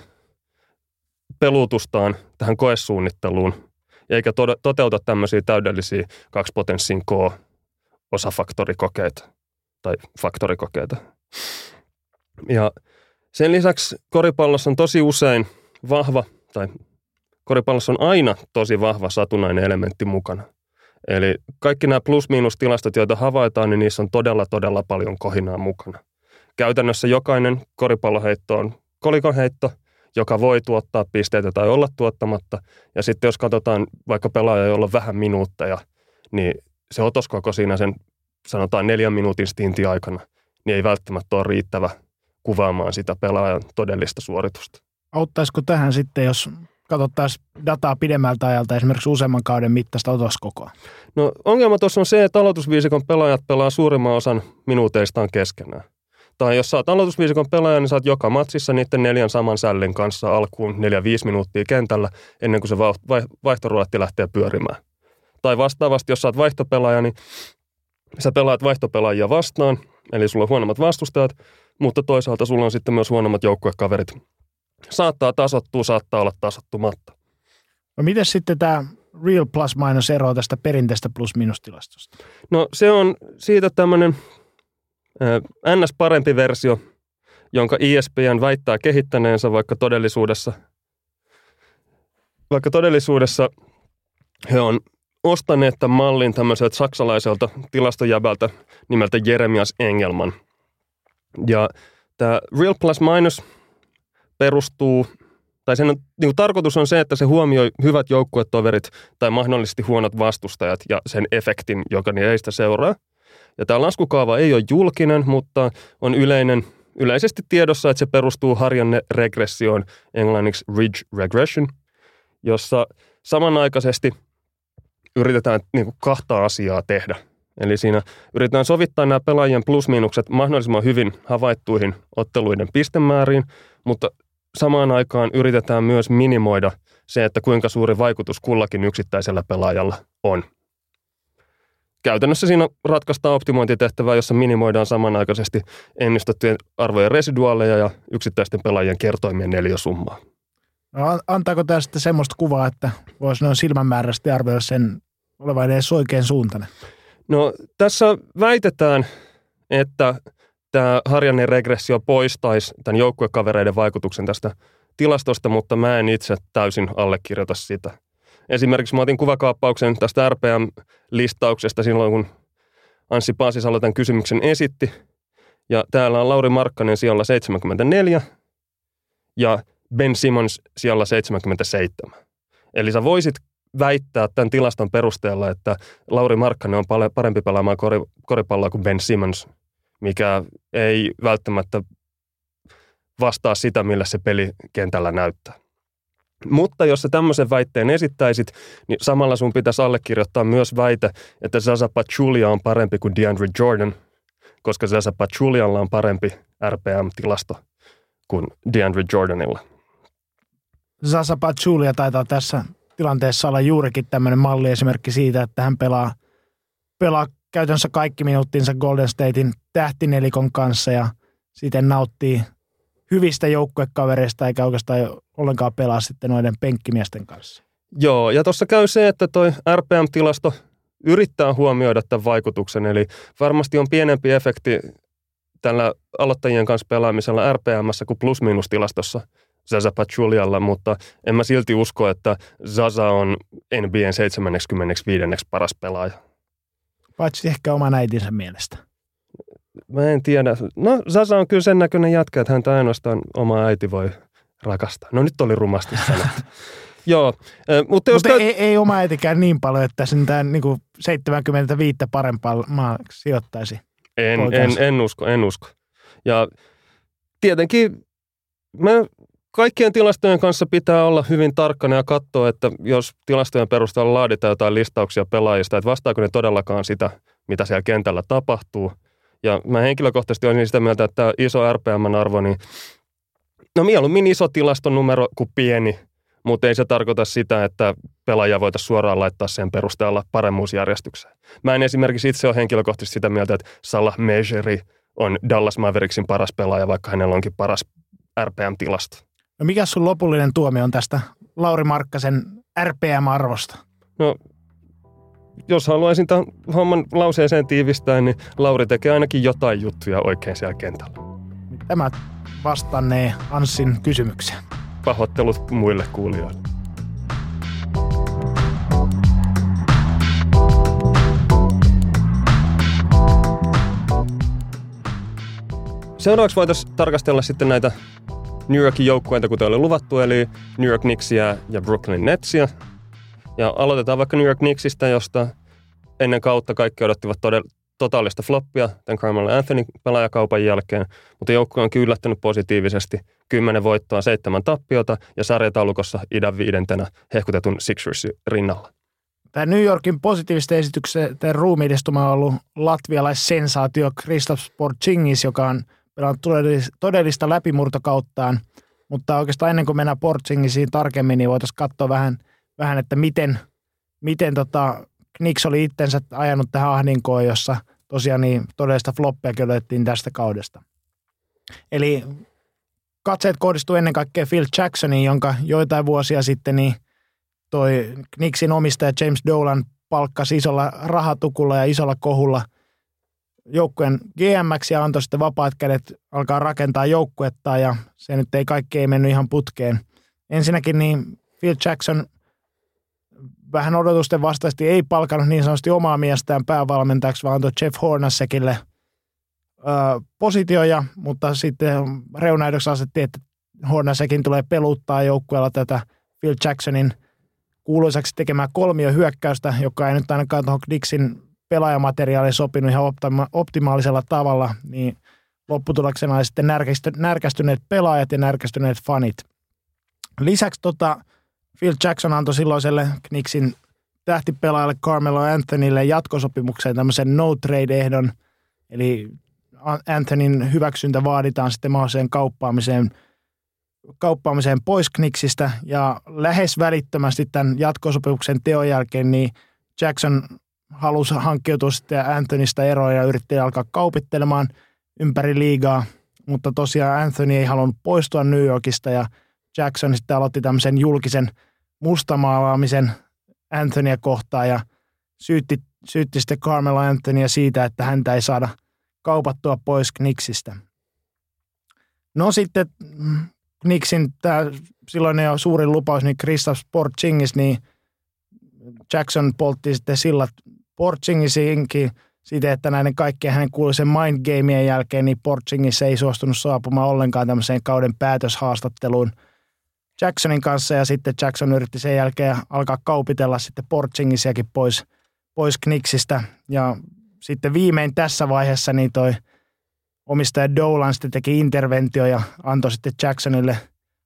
pelutustaan tähän koesuunnitteluun, eikä toteuta tämmöisiä täydellisiä kaksipotenssin K-osafaktorikokeita tai faktorikokeita. Ja sen lisäksi koripallossa on tosi usein vahva tai koripallossa on aina tosi vahva satunnainen elementti mukana. Eli kaikki nämä plus-miinus-tilastot, joita havaitaan, niin niissä on todella, todella paljon kohinaa mukana. Käytännössä jokainen koripalloheitto on kolikonheitto, joka voi tuottaa pisteitä tai olla tuottamatta. Ja sitten jos katsotaan vaikka pelaaja, jolla on vähän minuutteja, niin se otoskoko siinä sen sanotaan neljän minuutin stintin aikana, niin ei välttämättä ole riittävä kuvaamaan sitä pelaajan todellista suoritusta. Auttaisiko tähän sitten, jos katsottaisiin dataa pidemmältä ajalta, esimerkiksi useamman kauden mittaista otoskokoa? No ongelma tuossa on se, että aloitusviisikon pelaajat pelaa suurimman osan minuuteistaan keskenään. Tai jos saat aloitusviisikon pelaaja, niin saat joka matsissa niiden neljän saman sällin kanssa alkuun neljä viisi minuuttia kentällä ennen kuin se vaihtoruotti lähtee pyörimään. Tai vastaavasti, jos saat vaihtopelaaja, niin sä pelaat vaihtopelaajia vastaan, eli sulla on huonommat vastustajat, mutta toisaalta sulla on sitten myös huonommat joukkuekaverit saattaa tasottua, saattaa olla tasottumatta. No miten sitten tämä real plus minus ero tästä perinteistä plus minus tilastosta? No se on siitä tämmöinen ns. parempi versio, jonka ESPN väittää kehittäneensä, vaikka todellisuudessa, vaikka todellisuudessa he on ostaneet tämän mallin tämmöiseltä saksalaiselta tilastojäbältä nimeltä Jeremias Engelman. Ja tämä Real Plus Minus perustuu, tai sen on, niin kuin tarkoitus on se, että se huomioi hyvät joukkuetoverit tai mahdollisesti huonot vastustajat ja sen efektin, joka niistä seuraa. Ja tämä laskukaava ei ole julkinen, mutta on yleinen, yleisesti tiedossa, että se perustuu harjanne regressioon, englanniksi ridge regression, jossa samanaikaisesti yritetään niin kuin kahta asiaa tehdä. Eli siinä yritetään sovittaa nämä pelaajien plusmiinukset mahdollisimman hyvin havaittuihin otteluiden pistemääriin, mutta samaan aikaan yritetään myös minimoida se, että kuinka suuri vaikutus kullakin yksittäisellä pelaajalla on. Käytännössä siinä ratkaistaan optimointitehtävää, jossa minimoidaan samanaikaisesti ennustettujen arvojen residuaaleja ja yksittäisten pelaajien kertoimien neliosummaa. No, antaako tämä sitten semmoista kuvaa, että voisi noin silmämääräisesti arvioida sen olevan edes oikein suuntainen? No tässä väitetään, että tämä harjanne regressio poistaisi tämän joukkuekavereiden vaikutuksen tästä tilastosta, mutta mä en itse täysin allekirjoita sitä. Esimerkiksi mä otin kuvakaappauksen tästä RPM-listauksesta silloin, kun Anssi Paasisalo tämän kysymyksen esitti. Ja täällä on Lauri Markkanen siellä 74 ja Ben Simmons siellä 77. Eli sä voisit väittää tämän tilaston perusteella, että Lauri Markkanen on parempi pelaamaan koripalloa kuin Ben Simmons, mikä ei välttämättä vastaa sitä, millä se peli kentällä näyttää. Mutta jos sä tämmöisen väitteen esittäisit, niin samalla sun pitäisi allekirjoittaa myös väite, että Zaza Pachulia on parempi kuin DeAndre Jordan, koska Zaza Pachulialla on parempi RPM-tilasto kuin DeAndre Jordanilla. Zaza Pachulia taitaa tässä tilanteessa olla juurikin tämmöinen malliesimerkki siitä, että hän pelaa, pelaa käytännössä kaikki minuuttinsa Golden Statein tähtinelikon kanssa ja siten nauttii hyvistä joukkuekavereista eikä oikeastaan ollenkaan pelaa sitten noiden penkkimiesten kanssa. Joo, ja tuossa käy se, että toi RPM-tilasto yrittää huomioida tämän vaikutuksen, eli varmasti on pienempi efekti tällä aloittajien kanssa pelaamisella RPMssä kuin plus-minus-tilastossa Zaza Pachulialla, mutta en mä silti usko, että Zaza on NBAn 75. paras pelaaja. Paitsi ehkä oma äitinsä mielestä. Mä en tiedä. No Zaza on kyllä sen näköinen jätkä, että häntä ainoastaan oma äiti voi rakastaa. No nyt oli rumasti sanottu. [LAUGHS] Joo, mutta jos... Mutta ei, ei oma äitikään niin paljon, että sen tämän niin 75 parempaa maa sijoittaisi. En, en, en, usko, en usko. Ja tietenkin mä kaikkien tilastojen kanssa pitää olla hyvin tarkkana ja katsoa, että jos tilastojen perusteella laaditaan jotain listauksia pelaajista, että vastaako ne todellakaan sitä, mitä siellä kentällä tapahtuu. Ja mä henkilökohtaisesti olisin sitä mieltä, että tämä iso RPM-arvo, niin no mieluummin iso tilaston numero kuin pieni, mutta ei se tarkoita sitä, että pelaajia voitaisiin suoraan laittaa sen perusteella paremmuusjärjestykseen. Mä en esimerkiksi itse ole henkilökohtaisesti sitä mieltä, että Salah Mejeri on Dallas Mavericksin paras pelaaja, vaikka hänellä onkin paras RPM-tilasto. No mikä sun lopullinen tuomio on tästä Lauri Markkasen RPM-arvosta? No, jos haluaisin tämän homman lauseeseen tiivistää, niin Lauri tekee ainakin jotain juttuja oikein siellä kentällä. Tämä vastannee Anssin kysymykseen. Pahoittelut muille kuulijoille. Seuraavaksi voitaisiin tarkastella sitten näitä New Yorkin joukkueita, kuten oli luvattu, eli New York Knicksia ja Brooklyn Netsia. Ja aloitetaan vaikka New York Knicksistä, josta ennen kautta kaikki odottivat todella, totaalista floppia tämän Carmelo Anthony pelaajakaupan jälkeen, mutta joukkue on yllättänyt positiivisesti. Kymmenen voittoa, seitsemän tappiota ja sarjataulukossa idän viidentenä hehkutetun Sixers rinnalla. Tämä New Yorkin positiivisten esityksen ruumiidistuma on ollut latvialaissensaatio Kristaps Porzingis, joka on – pelannut todellista läpimurtokauttaan, mutta oikeastaan ennen kuin mennään Portsingisiin tarkemmin, niin voitaisiin katsoa vähän, vähän että miten, miten tota, Knicks oli itsensä ajanut tähän ahdinkoon, jossa tosiaan niin todellista floppia löydettiin tästä kaudesta. Eli katseet kohdistuu ennen kaikkea Phil Jacksoniin, jonka joitain vuosia sitten niin toi Knicksin omistaja James Dolan palkkasi isolla rahatukulla ja isolla kohulla joukkueen GMX ja antoi sitten vapaat kädet alkaa rakentaa joukkuetta ja se nyt ei kaikki ei mennyt ihan putkeen. Ensinnäkin niin Phil Jackson vähän odotusten vastaisesti ei palkannut niin sanotusti omaa miestään päävalmentajaksi, vaan antoi Jeff Hornassekille ö, positioja, mutta sitten reunaehdoksi asetti, että Hornasekin tulee peluttaa joukkueella tätä Phil Jacksonin kuuluisaksi tekemään kolmio hyökkäystä, joka ei nyt ainakaan tuohon Dixin pelaajamateriaali sopinut ihan optima- optimaalisella tavalla, niin lopputuloksena oli sitten närkästyneet pelaajat ja närkästyneet fanit. Lisäksi tota, Phil Jackson antoi silloiselle Knicksin tähtipelaajalle Carmelo Anthonylle jatkosopimukseen tämmöisen no trade-ehdon, eli Anthonyn hyväksyntä vaaditaan sitten mahdolliseen kauppaamiseen, kauppaamiseen pois Knicksistä ja lähes välittömästi tämän jatkosopimuksen teon jälkeen niin Jackson halusi hankkiutua sitten Anthonysta eroon ja yritti alkaa kaupittelemaan ympäri liigaa, mutta tosiaan Anthony ei halunnut poistua New Yorkista ja Jackson sitten aloitti tämmöisen julkisen mustamaalaamisen Anthonya kohtaan ja syytti, syytti sitten Carmelo Anthonya siitä, että häntä ei saada kaupattua pois Knicksistä. No sitten Knicksin tämä silloin jo suurin lupaus, niin Kristaps Porzingis, niin Jackson poltti sitten sillat Portsingisiinkin siitä, että näiden kaikkien hänen kuuluisen mind gameien jälkeen, niin Portsingissa ei suostunut saapumaan ollenkaan tämmöiseen kauden päätöshaastatteluun Jacksonin kanssa ja sitten Jackson yritti sen jälkeen alkaa kaupitella sitten Portsingisiakin pois, pois Knicksistä. Ja sitten viimein tässä vaiheessa niin toi omistaja Dolan sitten teki interventio ja antoi sitten Jacksonille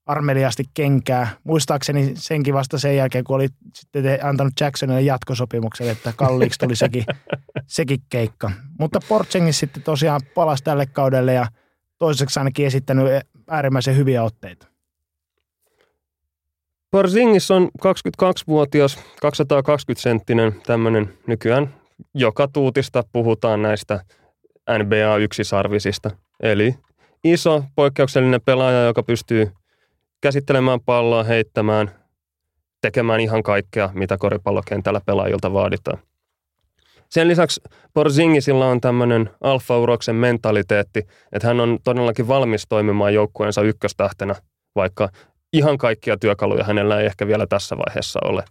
armeliasti kenkää. Muistaakseni senkin vasta sen jälkeen, kun oli sitten antanut Jacksonille jatkosopimuksen, että kalliiksi tuli sekin, [LAUGHS] sekin keikka. Mutta Portsengis sitten tosiaan palasi tälle kaudelle ja toiseksi ainakin esittänyt äärimmäisen hyviä otteita. Porzingis on 22-vuotias, 220-senttinen tämmöinen nykyään joka tuutista puhutaan näistä NBA yksisarvisista. Eli iso poikkeuksellinen pelaaja, joka pystyy käsittelemään palloa, heittämään, tekemään ihan kaikkea, mitä koripallokentällä pelaajilta vaaditaan. Sen lisäksi Porzingisilla on tämmöinen alfa-uroksen mentaliteetti, että hän on todellakin valmis toimimaan joukkueensa ykköstähtenä, vaikka ihan kaikkia työkaluja hänellä ei ehkä vielä tässä vaiheessa ole.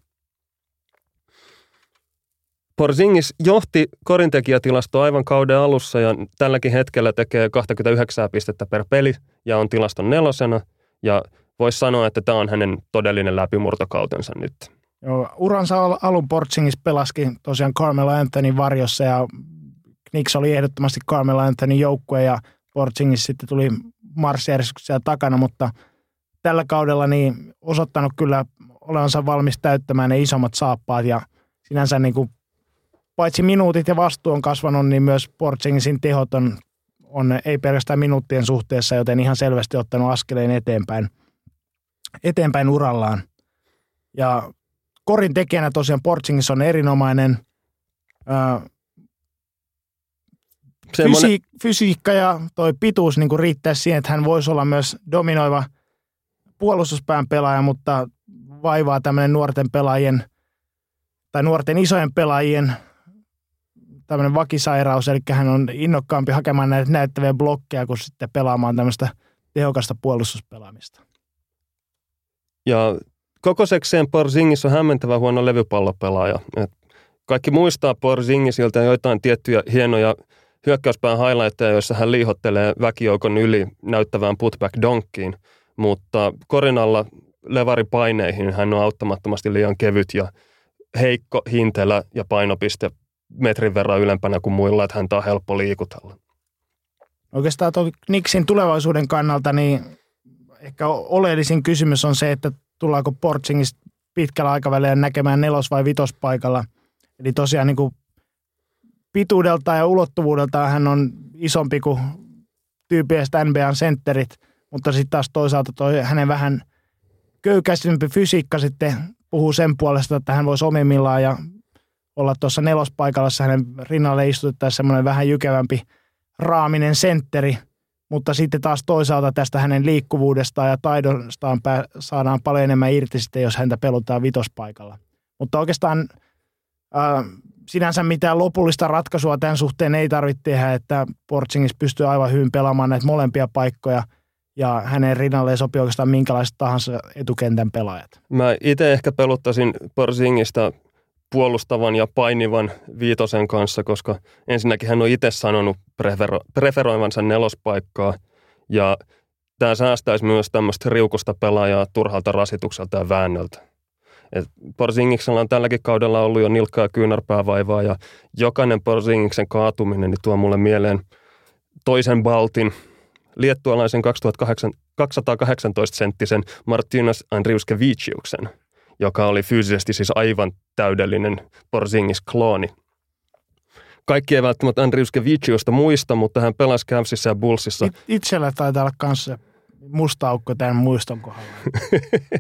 Porzingis johti korintekijätilastoa aivan kauden alussa ja tälläkin hetkellä tekee 29 pistettä per peli ja on tilaston nelosena. Ja voisi sanoa, että tämä on hänen todellinen läpimurtokautensa nyt. Joo, uransa alun Porzingis pelaskin tosiaan Carmelo Anthony varjossa ja Knicks oli ehdottomasti Carmelo Anthony joukkue ja Porzingis sitten tuli marssijärjestyksessä takana, mutta tällä kaudella niin osoittanut kyllä olevansa valmis täyttämään ne isommat saappaat ja sinänsä niin kuin paitsi minuutit ja vastuu on kasvanut, niin myös Portsingisin tehot on, on ei pelkästään minuuttien suhteessa, joten ihan selvästi ottanut askeleen eteenpäin, eteenpäin urallaan. Ja korin tekijänä tosiaan Portsingis on erinomainen. fysi- fysiikka ja toi pituus niin riittää siihen, että hän voisi olla myös dominoiva puolustuspään pelaaja, mutta vaivaa tämmöinen nuorten pelaajien tai nuorten isojen pelaajien tämmöinen vakisairaus, eli hän on innokkaampi hakemaan näitä näyttäviä blokkeja kuin sitten pelaamaan tämmöistä tehokasta puolustuspelaamista. Ja kokosekseen Porzingis on hämmentävä huono levypallopelaaja. Et kaikki muistaa Porzingisilta joitain tiettyjä hienoja hyökkäyspään highlightteja, joissa hän liihottelee väkijoukon yli näyttävään putback donkkiin, mutta korinalla levaripaineihin hän on auttamattomasti liian kevyt ja heikko hintelä ja painopiste metrin verran ylempänä kuin muilla, että häntä on helppo liikutella. Oikeastaan tuo Nixin tulevaisuuden kannalta, niin ehkä oleellisin kysymys on se, että tullaanko Portsingista pitkällä aikavälillä näkemään nelos- vai vitospaikalla. Eli tosiaan niin kuin pituudelta ja ulottuvuudelta hän on isompi kuin tyypillistä NBAn sentterit, mutta sitten taas toisaalta toi hänen vähän köykäisempi fysiikka sitten puhuu sen puolesta, että hän voisi omimmillaan ja olla tuossa nelospaikalla, hänen rinnalle istutettaisiin semmoinen vähän jykevämpi raaminen sentteri, mutta sitten taas toisaalta tästä hänen liikkuvuudestaan ja taidostaan saadaan paljon enemmän irti sitten, jos häntä pelutaan vitospaikalla. Mutta oikeastaan äh, sinänsä mitään lopullista ratkaisua tämän suhteen ei tarvitse tehdä, että Portsingis pystyy aivan hyvin pelaamaan näitä molempia paikkoja ja hänen rinnalleen sopii oikeastaan minkälaiset tahansa etukentän pelaajat. Mä itse ehkä peluttaisin Porzingista puolustavan ja painivan viitosen kanssa, koska ensinnäkin hän on itse sanonut prefero, preferoivansa nelospaikkaa ja tämä säästäisi myös tämmöistä riukusta pelaajaa turhalta rasitukselta ja väännöltä. Et Porzingiksella on tälläkin kaudella ollut jo nilkka- ja kyynärpäävaivaa ja jokainen Porzingiksen kaatuminen niin tuo mulle mieleen toisen Baltin, liettualaisen 218-senttisen Martinas Andriuskeviciuksen – joka oli fyysisesti siis aivan täydellinen Porzingis-klooni. Kaikki ei välttämättä Andriuskeviciusta muista, mutta hän pelasi Cavsissa ja Bullsissa. It, itsellä taitaa olla kanssa musta aukko tämän muiston kohdalla.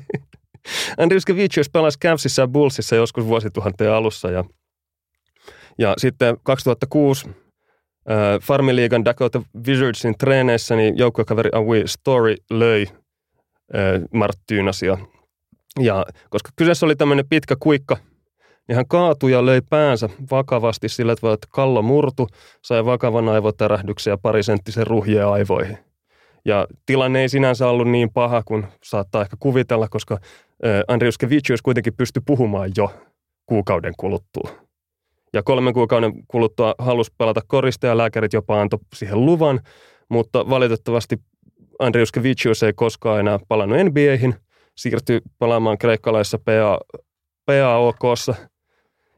[LAUGHS] Andriuskevicius pelasi Cavsissa ja Bullsissa joskus vuosituhanteen alussa ja, ja sitten 2006 äh, Farmiliigan Dakota Wizardsin treeneissä niin joukkuekaveri Awi Story löi äh, Marttynasia ja koska kyseessä oli tämmöinen pitkä kuikka, niin hän kaatui ja löi päänsä vakavasti sillä että kallo murtu, sai vakavan aivotärähdyksen ja parisenttisen ruhjeen aivoihin. Ja tilanne ei sinänsä ollut niin paha kuin saattaa ehkä kuvitella, koska Andriuskevicius kuitenkin pystyi puhumaan jo kuukauden kuluttua. Ja kolmen kuukauden kuluttua halusi pelata korista ja lääkärit jopa antoi siihen luvan, mutta valitettavasti Andrius Kevicius ei koskaan enää palannut NBAihin, siirtyi pelaamaan kreikkalaisessa PA, PAOKssa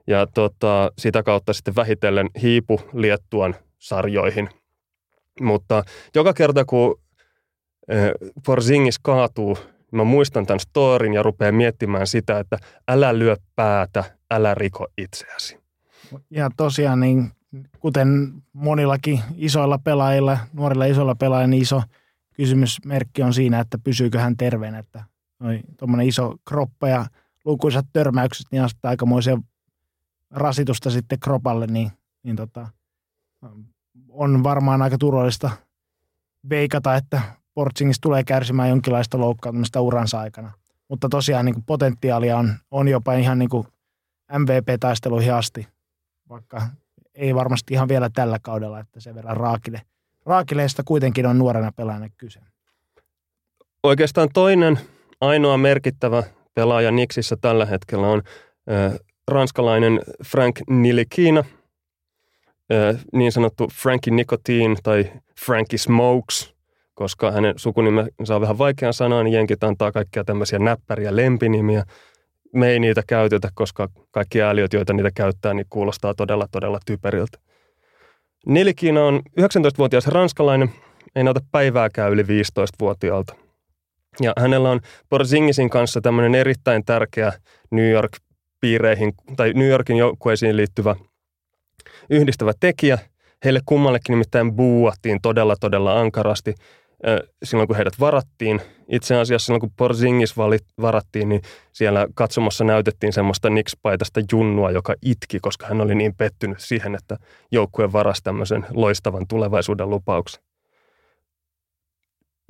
ja tota, sitä kautta sitten vähitellen hiipu Liettuan sarjoihin. Mutta joka kerta kun eh, Porzingis kaatuu, mä muistan tämän storin ja rupean miettimään sitä, että älä lyö päätä, älä riko itseäsi. Ja tosiaan niin, kuten monillakin isoilla pelaajilla, nuorilla isoilla pelaajilla, niin iso kysymysmerkki on siinä, että pysyykö hän terveenä, että tuommoinen iso kroppa ja lukuisat törmäykset niin asettaa aikamoisia rasitusta sitten kropalle, niin, niin tota, on varmaan aika turvallista veikata, että Portsingissa tulee kärsimään jonkinlaista loukkaantumista uransa aikana. Mutta tosiaan niin kuin potentiaalia on, on jopa ihan niin kuin MVP-taisteluihin asti, vaikka ei varmasti ihan vielä tällä kaudella, että sen verran raakile. Raakileista kuitenkin on nuorena pelaajana kyse. Oikeastaan toinen ainoa merkittävä pelaaja Niksissä tällä hetkellä on äh, ranskalainen Frank Nilikina, äh, niin sanottu Frankie Nicotine tai Frankie Smokes, koska hänen sukunimensä on vähän vaikea sanoa, niin jenkit antaa kaikkia tämmöisiä näppäriä lempinimiä. Me ei niitä käytetä, koska kaikki ääliöt, joita niitä käyttää, niin kuulostaa todella, todella typeriltä. Nilikina on 19-vuotias ranskalainen, ei näytä päivääkään yli 15-vuotiaalta. Ja hänellä on Porzingisin kanssa tämmöinen erittäin tärkeä New York-piireihin tai New Yorkin joukkueisiin liittyvä yhdistävä tekijä. Heille kummallekin nimittäin buuattiin todella, todella ankarasti silloin, kun heidät varattiin. Itse asiassa silloin, kun Porzingis varattiin, niin siellä katsomossa näytettiin semmoista Knicks-paitasta junnua, joka itki, koska hän oli niin pettynyt siihen, että joukkue varasi tämmöisen loistavan tulevaisuuden lupauksen.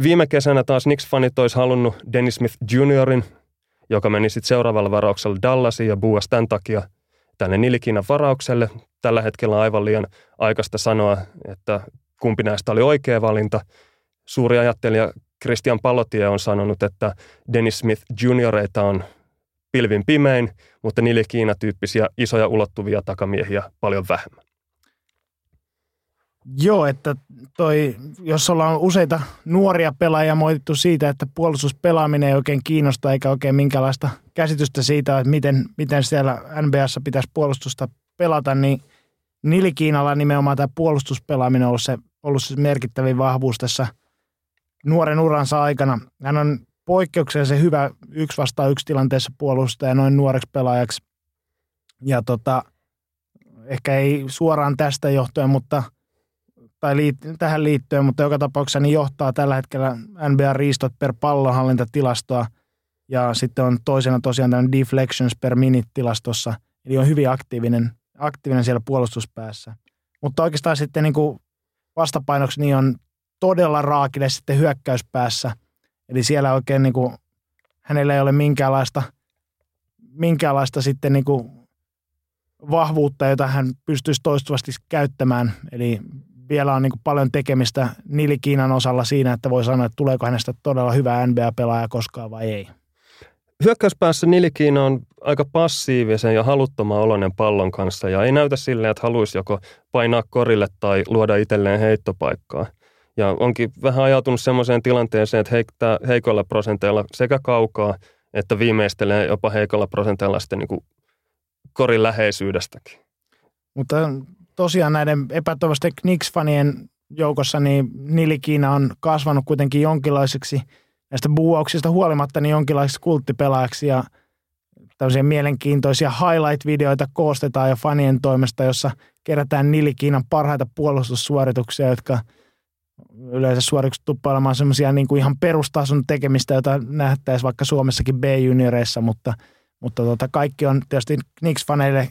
Viime kesänä taas Knicks-fanit olisi halunnut Dennis Smith Juniorin, joka meni sitten seuraavalla varauksella Dallasiin ja buuasi tämän takia tänne Nilikinan varaukselle. Tällä hetkellä on aivan liian aikaista sanoa, että kumpi näistä oli oikea valinta. Suuri ajattelija Christian Palotie on sanonut, että Dennis Smith junioreita on pilvin pimein, mutta Nilikiina-tyyppisiä isoja ulottuvia takamiehiä paljon vähemmän. Joo, että toi, jos ollaan useita nuoria pelaajia moitittu siitä, että puolustuspelaaminen ei oikein kiinnosta eikä oikein minkälaista käsitystä siitä, että miten, miten siellä NBAssa pitäisi puolustusta pelata, niin Nilikiinalla nimenomaan tämä puolustuspelaaminen on ollut se, ollut se merkittävin vahvuus tässä nuoren uransa aikana. Hän on poikkeuksellisen hyvä yksi vastaan yksi tilanteessa puolustaja noin nuoreksi pelaajaksi. Ja tota, ehkä ei suoraan tästä johtuen, mutta – tai liit, tähän liittyen, mutta joka tapauksessa niin johtaa tällä hetkellä NBA-riistot per pallonhallintatilastoa ja sitten on toisena tosiaan tämän deflections per minute tilastossa, eli on hyvin aktiivinen, aktiivinen siellä puolustuspäässä. Mutta oikeastaan sitten niin kuin vastapainoksi niin on todella raakille sitten hyökkäyspäässä, eli siellä oikein niin kuin, hänellä ei ole minkäänlaista, minkäänlaista sitten niin kuin vahvuutta, jota hän pystyisi toistuvasti käyttämään. Eli vielä on niin kuin paljon tekemistä Nili Kiinan osalla siinä, että voi sanoa, että tuleeko hänestä todella hyvä NBA-pelaaja koskaan vai ei. Hyökkäyspäässä Nilikiina on aika passiivisen ja haluttoman oloinen pallon kanssa ja ei näytä silleen, että haluaisi joko painaa korille tai luoda itselleen heittopaikkaa. Ja onkin vähän ajautunut semmoiseen tilanteeseen, että heittää heikoilla prosenteilla sekä kaukaa että viimeistelee jopa heikolla prosenteilla sitten niin kuin korin läheisyydestäkin. Mutta tosiaan näiden epätoivoisten Knicks-fanien joukossa, niin Nilikiina on kasvanut kuitenkin jonkinlaiseksi näistä buuauksista huolimatta niin jonkinlaiseksi kulttipelaajaksi ja tämmöisiä mielenkiintoisia highlight-videoita koostetaan jo fanien toimesta, jossa kerätään Nilikiinan parhaita puolustussuorituksia, jotka yleensä suoritukset tuppailemaan semmoisia niin kuin ihan perustason tekemistä, jota nähtäisiin vaikka Suomessakin B-junioreissa, mutta, mutta tota, kaikki on tietysti Knicks-faneille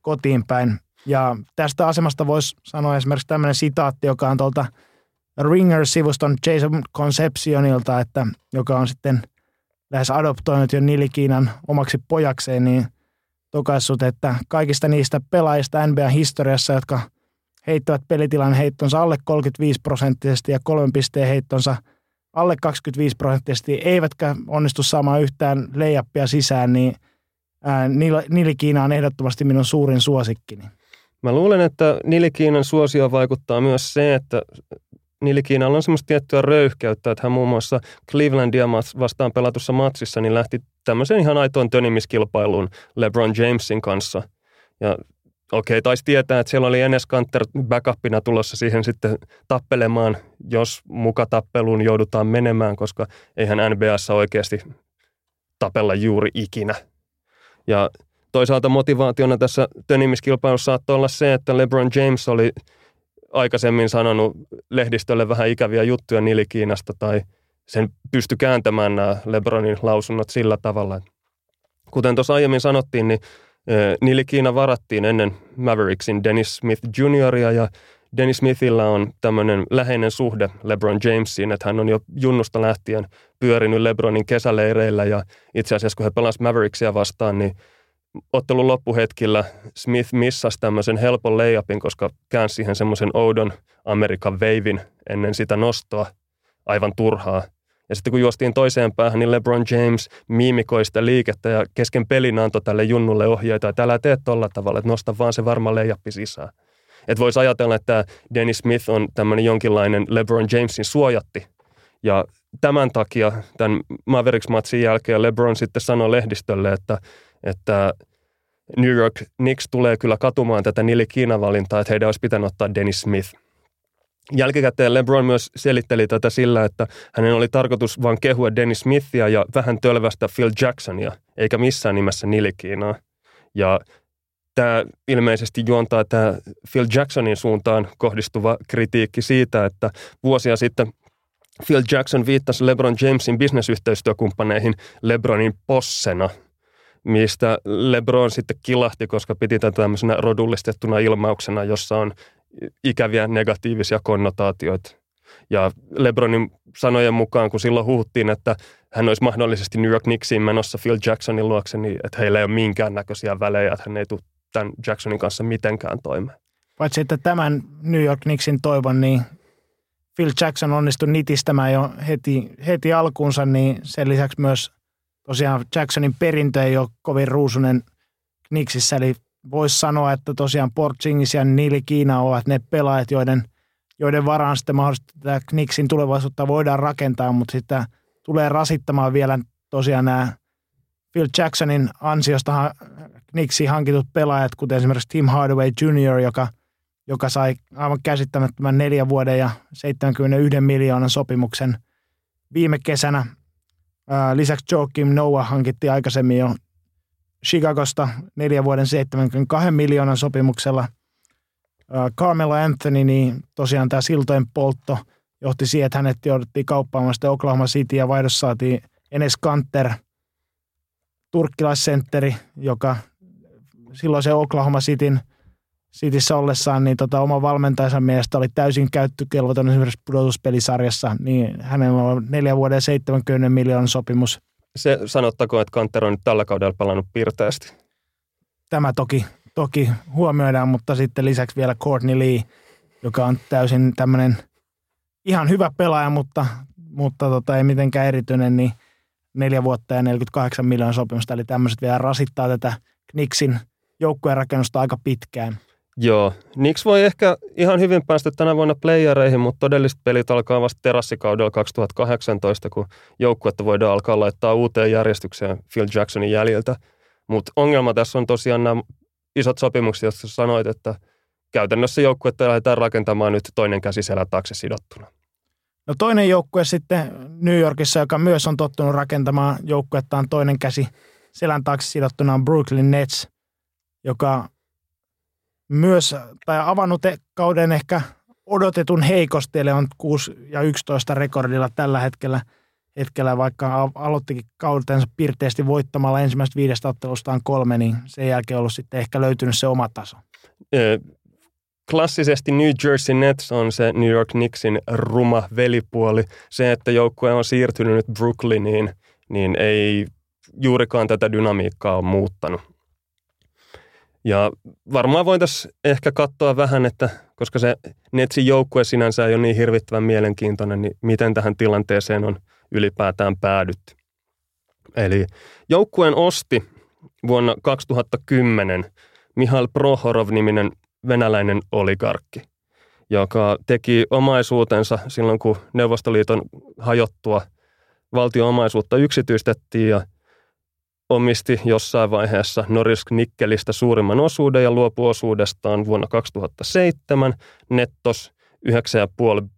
kotiin päin ja tästä asemasta voisi sanoa esimerkiksi tämmöinen sitaatti, joka on tuolta Ringer-sivuston Jason Concepcionilta, että, joka on sitten lähes adoptoinut jo Nilikiinan omaksi pojakseen, niin tokaissut, että kaikista niistä pelaajista NBA-historiassa, jotka heittävät pelitilan heittonsa alle 35 prosenttisesti ja kolmen pisteen heittonsa alle 25 prosenttisesti, eivätkä onnistu saamaan yhtään leijappia sisään, niin Nilikiina on ehdottomasti minun suurin suosikkini. Mä luulen, että Nilikiinan suosio vaikuttaa myös se, että Nilikiinalla on semmoista tiettyä röyhkeyttä, että hän muun muassa Clevelandia vastaan pelatussa matsissa niin lähti tämmöiseen ihan aitoon tönimiskilpailuun LeBron Jamesin kanssa. Ja okei, taisi tietää, että siellä oli Enes Kanter backupina tulossa siihen sitten tappelemaan, jos muka tappeluun joudutaan menemään, koska eihän NBAssa oikeasti tapella juuri ikinä. Ja toisaalta motivaationa tässä tönimiskilpailussa saattoi olla se, että LeBron James oli aikaisemmin sanonut lehdistölle vähän ikäviä juttuja Nilikiinasta tai sen pysty kääntämään nämä LeBronin lausunnot sillä tavalla. Kuten tuossa aiemmin sanottiin, niin Nilikiina varattiin ennen Mavericksin Dennis Smith Junioria ja Dennis Smithillä on tämmöinen läheinen suhde LeBron Jamesiin, että hän on jo junnusta lähtien pyörinyt LeBronin kesäleireillä ja itse asiassa kun he pelasivat Mavericksia vastaan, niin ottelun loppuhetkillä Smith missasi tämmöisen helpon layupin, koska käänsi siihen semmoisen oudon Amerikan veivin ennen sitä nostoa aivan turhaa. Ja sitten kun juostiin toiseen päähän, niin LeBron James miimikoi sitä liikettä ja kesken pelin antoi tälle junnulle ohjeita, että älä tee tolla tavalla, että nosta vaan se varma leijappi sisään. Että voisi ajatella, että Dennis Smith on tämmöinen jonkinlainen LeBron Jamesin suojatti. Ja tämän takia tämän Mavericks-matsin jälkeen LeBron sitten sanoi lehdistölle, että, että New York Knicks tulee kyllä katumaan tätä Nili Kiina-valintaa, että heidän olisi pitänyt ottaa Dennis Smith. Jälkikäteen LeBron myös selitteli tätä sillä, että hänen oli tarkoitus vain kehua Dennis Smithia ja vähän tölvästä Phil Jacksonia, eikä missään nimessä Nili Kiinaa. Ja tämä ilmeisesti juontaa tämä Phil Jacksonin suuntaan kohdistuva kritiikki siitä, että vuosia sitten Phil Jackson viittasi LeBron Jamesin bisnesyhteistyökumppaneihin LeBronin possena, mistä LeBron sitten kilahti, koska piti tätä tämmöisenä rodullistettuna ilmauksena, jossa on ikäviä negatiivisia konnotaatioita. Ja LeBronin sanojen mukaan, kun silloin huhuttiin, että hän olisi mahdollisesti New York Knicksiin menossa Phil Jacksonin luokse, niin että heillä ei ole minkäännäköisiä välejä, että hän ei tule tämän Jacksonin kanssa mitenkään toimeen. Paitsi että tämän New York Knicksin toivon, niin Phil Jackson onnistui nitistämään jo heti, heti alkuunsa, niin sen lisäksi myös tosiaan Jacksonin perintö ei ole kovin ruusunen Knicksissä, eli voisi sanoa, että tosiaan Porzingis ja Nili Kiina ovat ne pelaajat, joiden, joiden varaan sitten mahdollisesti tätä Knicksin tulevaisuutta voidaan rakentaa, mutta sitten tulee rasittamaan vielä tosiaan nämä Phil Jacksonin ansiosta Knicksiin hankitut pelaajat, kuten esimerkiksi Tim Hardaway Jr., joka, joka sai aivan käsittämättömän neljän vuoden ja 71 miljoonan sopimuksen viime kesänä. Lisäksi Joakim Noah hankittiin aikaisemmin jo Chicagosta neljän vuoden 72 miljoonan sopimuksella. Carmelo Anthony, niin tosiaan tämä siltojen poltto johti siihen, että hänet jouduttiin kauppaamaan sitten Oklahoma City ja vaihdossa saatiin Enes Kanter, turkkilaisentteri, joka silloin se Oklahoma Cityn Cityssä ollessaan, niin tota, oma valmentajansa mielestä oli täysin käyttökelvoton esimerkiksi pudotuspelisarjassa, niin hänellä on neljän vuoden 70 miljoonan sopimus – se sanottakoon, että Kanter on nyt tällä kaudella pelannut pirteästi. Tämä toki, toki huomioidaan, mutta sitten lisäksi vielä Courtney Lee, joka on täysin tämmöinen ihan hyvä pelaaja, mutta, mutta tota, ei mitenkään erityinen, niin neljä vuotta ja 48 miljoonaa sopimusta, eli tämmöiset vielä rasittaa tätä Knicksin joukkueen rakennusta aika pitkään. Joo, Nix voi ehkä ihan hyvin päästä tänä vuonna playereihin, mutta todelliset pelit alkaa vasta terassikaudella 2018, kun joukkuetta voidaan alkaa laittaa uuteen järjestykseen Phil Jacksonin jäljiltä. Mutta ongelma tässä on tosiaan nämä isot sopimukset, joista sanoit, että käytännössä joukkuetta lähdetään rakentamaan nyt toinen käsi selän taakse sidottuna. No toinen joukkue sitten New Yorkissa, joka myös on tottunut rakentamaan joukkuettaan toinen käsi selän taakse sidottuna on Brooklyn Nets, joka myös, tai avannut e- kauden ehkä odotetun heikosti, eli on 6 ja 11 rekordilla tällä hetkellä, hetkellä vaikka aloittikin kautensa pirteästi voittamalla ensimmäistä viidestä ottelustaan kolme, niin sen jälkeen ollut sitten ehkä löytynyt se oma taso. Klassisesti New Jersey Nets on se New York Knicksin ruma velipuoli. Se, että joukkue on siirtynyt nyt Brooklyniin, niin ei juurikaan tätä dynamiikkaa ole muuttanut. Ja varmaan voitaisiin ehkä katsoa vähän, että koska se Netsin joukkue sinänsä ei ole niin hirvittävän mielenkiintoinen, niin miten tähän tilanteeseen on ylipäätään päädytty. Eli joukkueen osti vuonna 2010 Mihail Prohorov-niminen venäläinen oligarkki, joka teki omaisuutensa silloin, kun Neuvostoliiton hajottua valtioomaisuutta yksityistettiin ja omisti jossain vaiheessa Norilsk Nikkelistä suurimman osuuden ja luopui osuudestaan vuonna 2007 nettos 9,5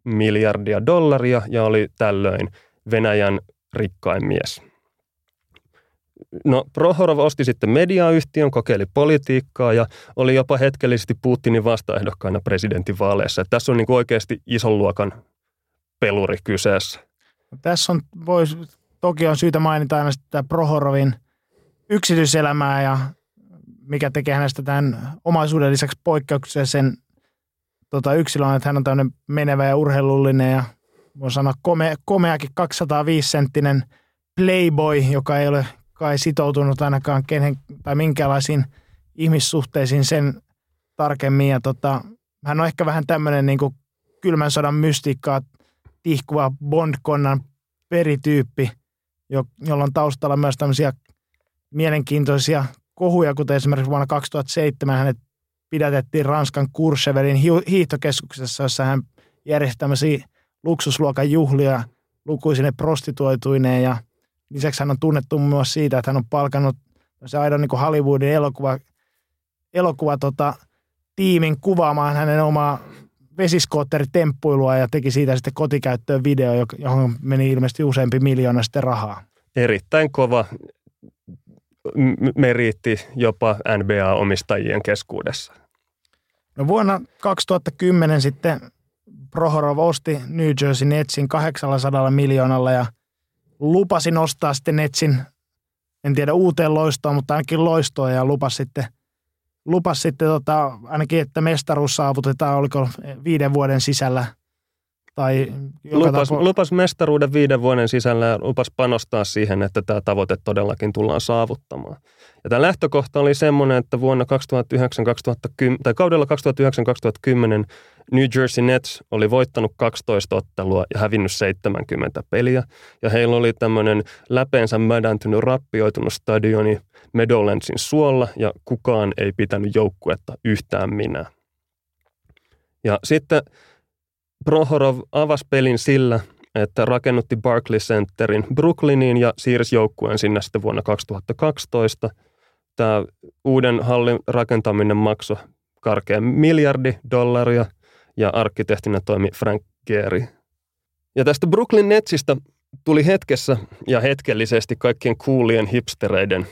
miljardia dollaria ja oli tällöin Venäjän rikkain mies. No Prohorov osti sitten mediayhtiön, kokeili politiikkaa ja oli jopa hetkellisesti Putinin vastaehdokkaana presidentinvaaleissa. Että tässä on niin oikeasti ison luokan peluri kyseessä. Tässä on, vois, toki on syytä mainita aina sitä Prohorovin yksityiselämää ja mikä tekee hänestä tämän omaisuuden lisäksi poikkeuksellisen tota, yksilön, että hän on tämmöinen menevä ja urheilullinen ja voi sanoa kome, komeakin 205-senttinen playboy, joka ei ole kai sitoutunut ainakaan kenen, tai minkälaisiin ihmissuhteisiin sen tarkemmin. Ja tota, hän on ehkä vähän tämmöinen niin kuin kylmän sodan mystiikkaa tihkuva Bond-konnan perityyppi, jo, jolla on taustalla myös tämmöisiä mielenkiintoisia kohuja, kuten esimerkiksi vuonna 2007 hänet pidätettiin Ranskan Courchevelin hiihtokeskuksessa, jossa hän järjesti tämmöisiä luksusluokan juhlia lukuisine prostituoituineen ja lisäksi hän on tunnettu myös siitä, että hän on palkannut se aidon niin Hollywoodin elokuva, elokuva tota, tiimin kuvaamaan hänen omaa vesiskootteritemppuilua ja teki siitä sitten kotikäyttöön video, johon meni ilmeisesti useampi miljoona sitten rahaa. Erittäin kova meriitti jopa NBA-omistajien keskuudessa. No vuonna 2010 sitten Prohorov osti New Jersey Netsin 800 miljoonalla ja lupasi nostaa sitten Netsin, en tiedä uuteen loistoon, mutta ainakin loistoon ja lupasi sitten, lupasi sitten tota, ainakin, että mestaruus saavutetaan, oliko viiden vuoden sisällä – tai lupas, tapo... lupas mestaruuden viiden vuoden sisällä ja lupas panostaa siihen, että tämä tavoite todellakin tullaan saavuttamaan. Ja tämä lähtökohta oli semmoinen, että vuonna 2009-2010, tai kaudella 2009-2010 New Jersey Nets oli voittanut 12 ottelua ja hävinnyt 70 peliä. Ja heillä oli tämmöinen läpeensä mädäntynyt, rappioitunut stadioni Meadowlandsin suolla ja kukaan ei pitänyt joukkuetta yhtään minä. Ja sitten Prohorov avasi pelin sillä, että rakennutti Barclays Centerin Brooklyniin ja siirsi joukkueen sinne sitten vuonna 2012. Tämä uuden hallin rakentaminen maksoi karkean miljardi dollaria ja arkkitehtinä toimi Frank Gehry. Ja tästä Brooklyn Netsistä tuli hetkessä ja hetkellisesti kaikkien kuulien hipstereiden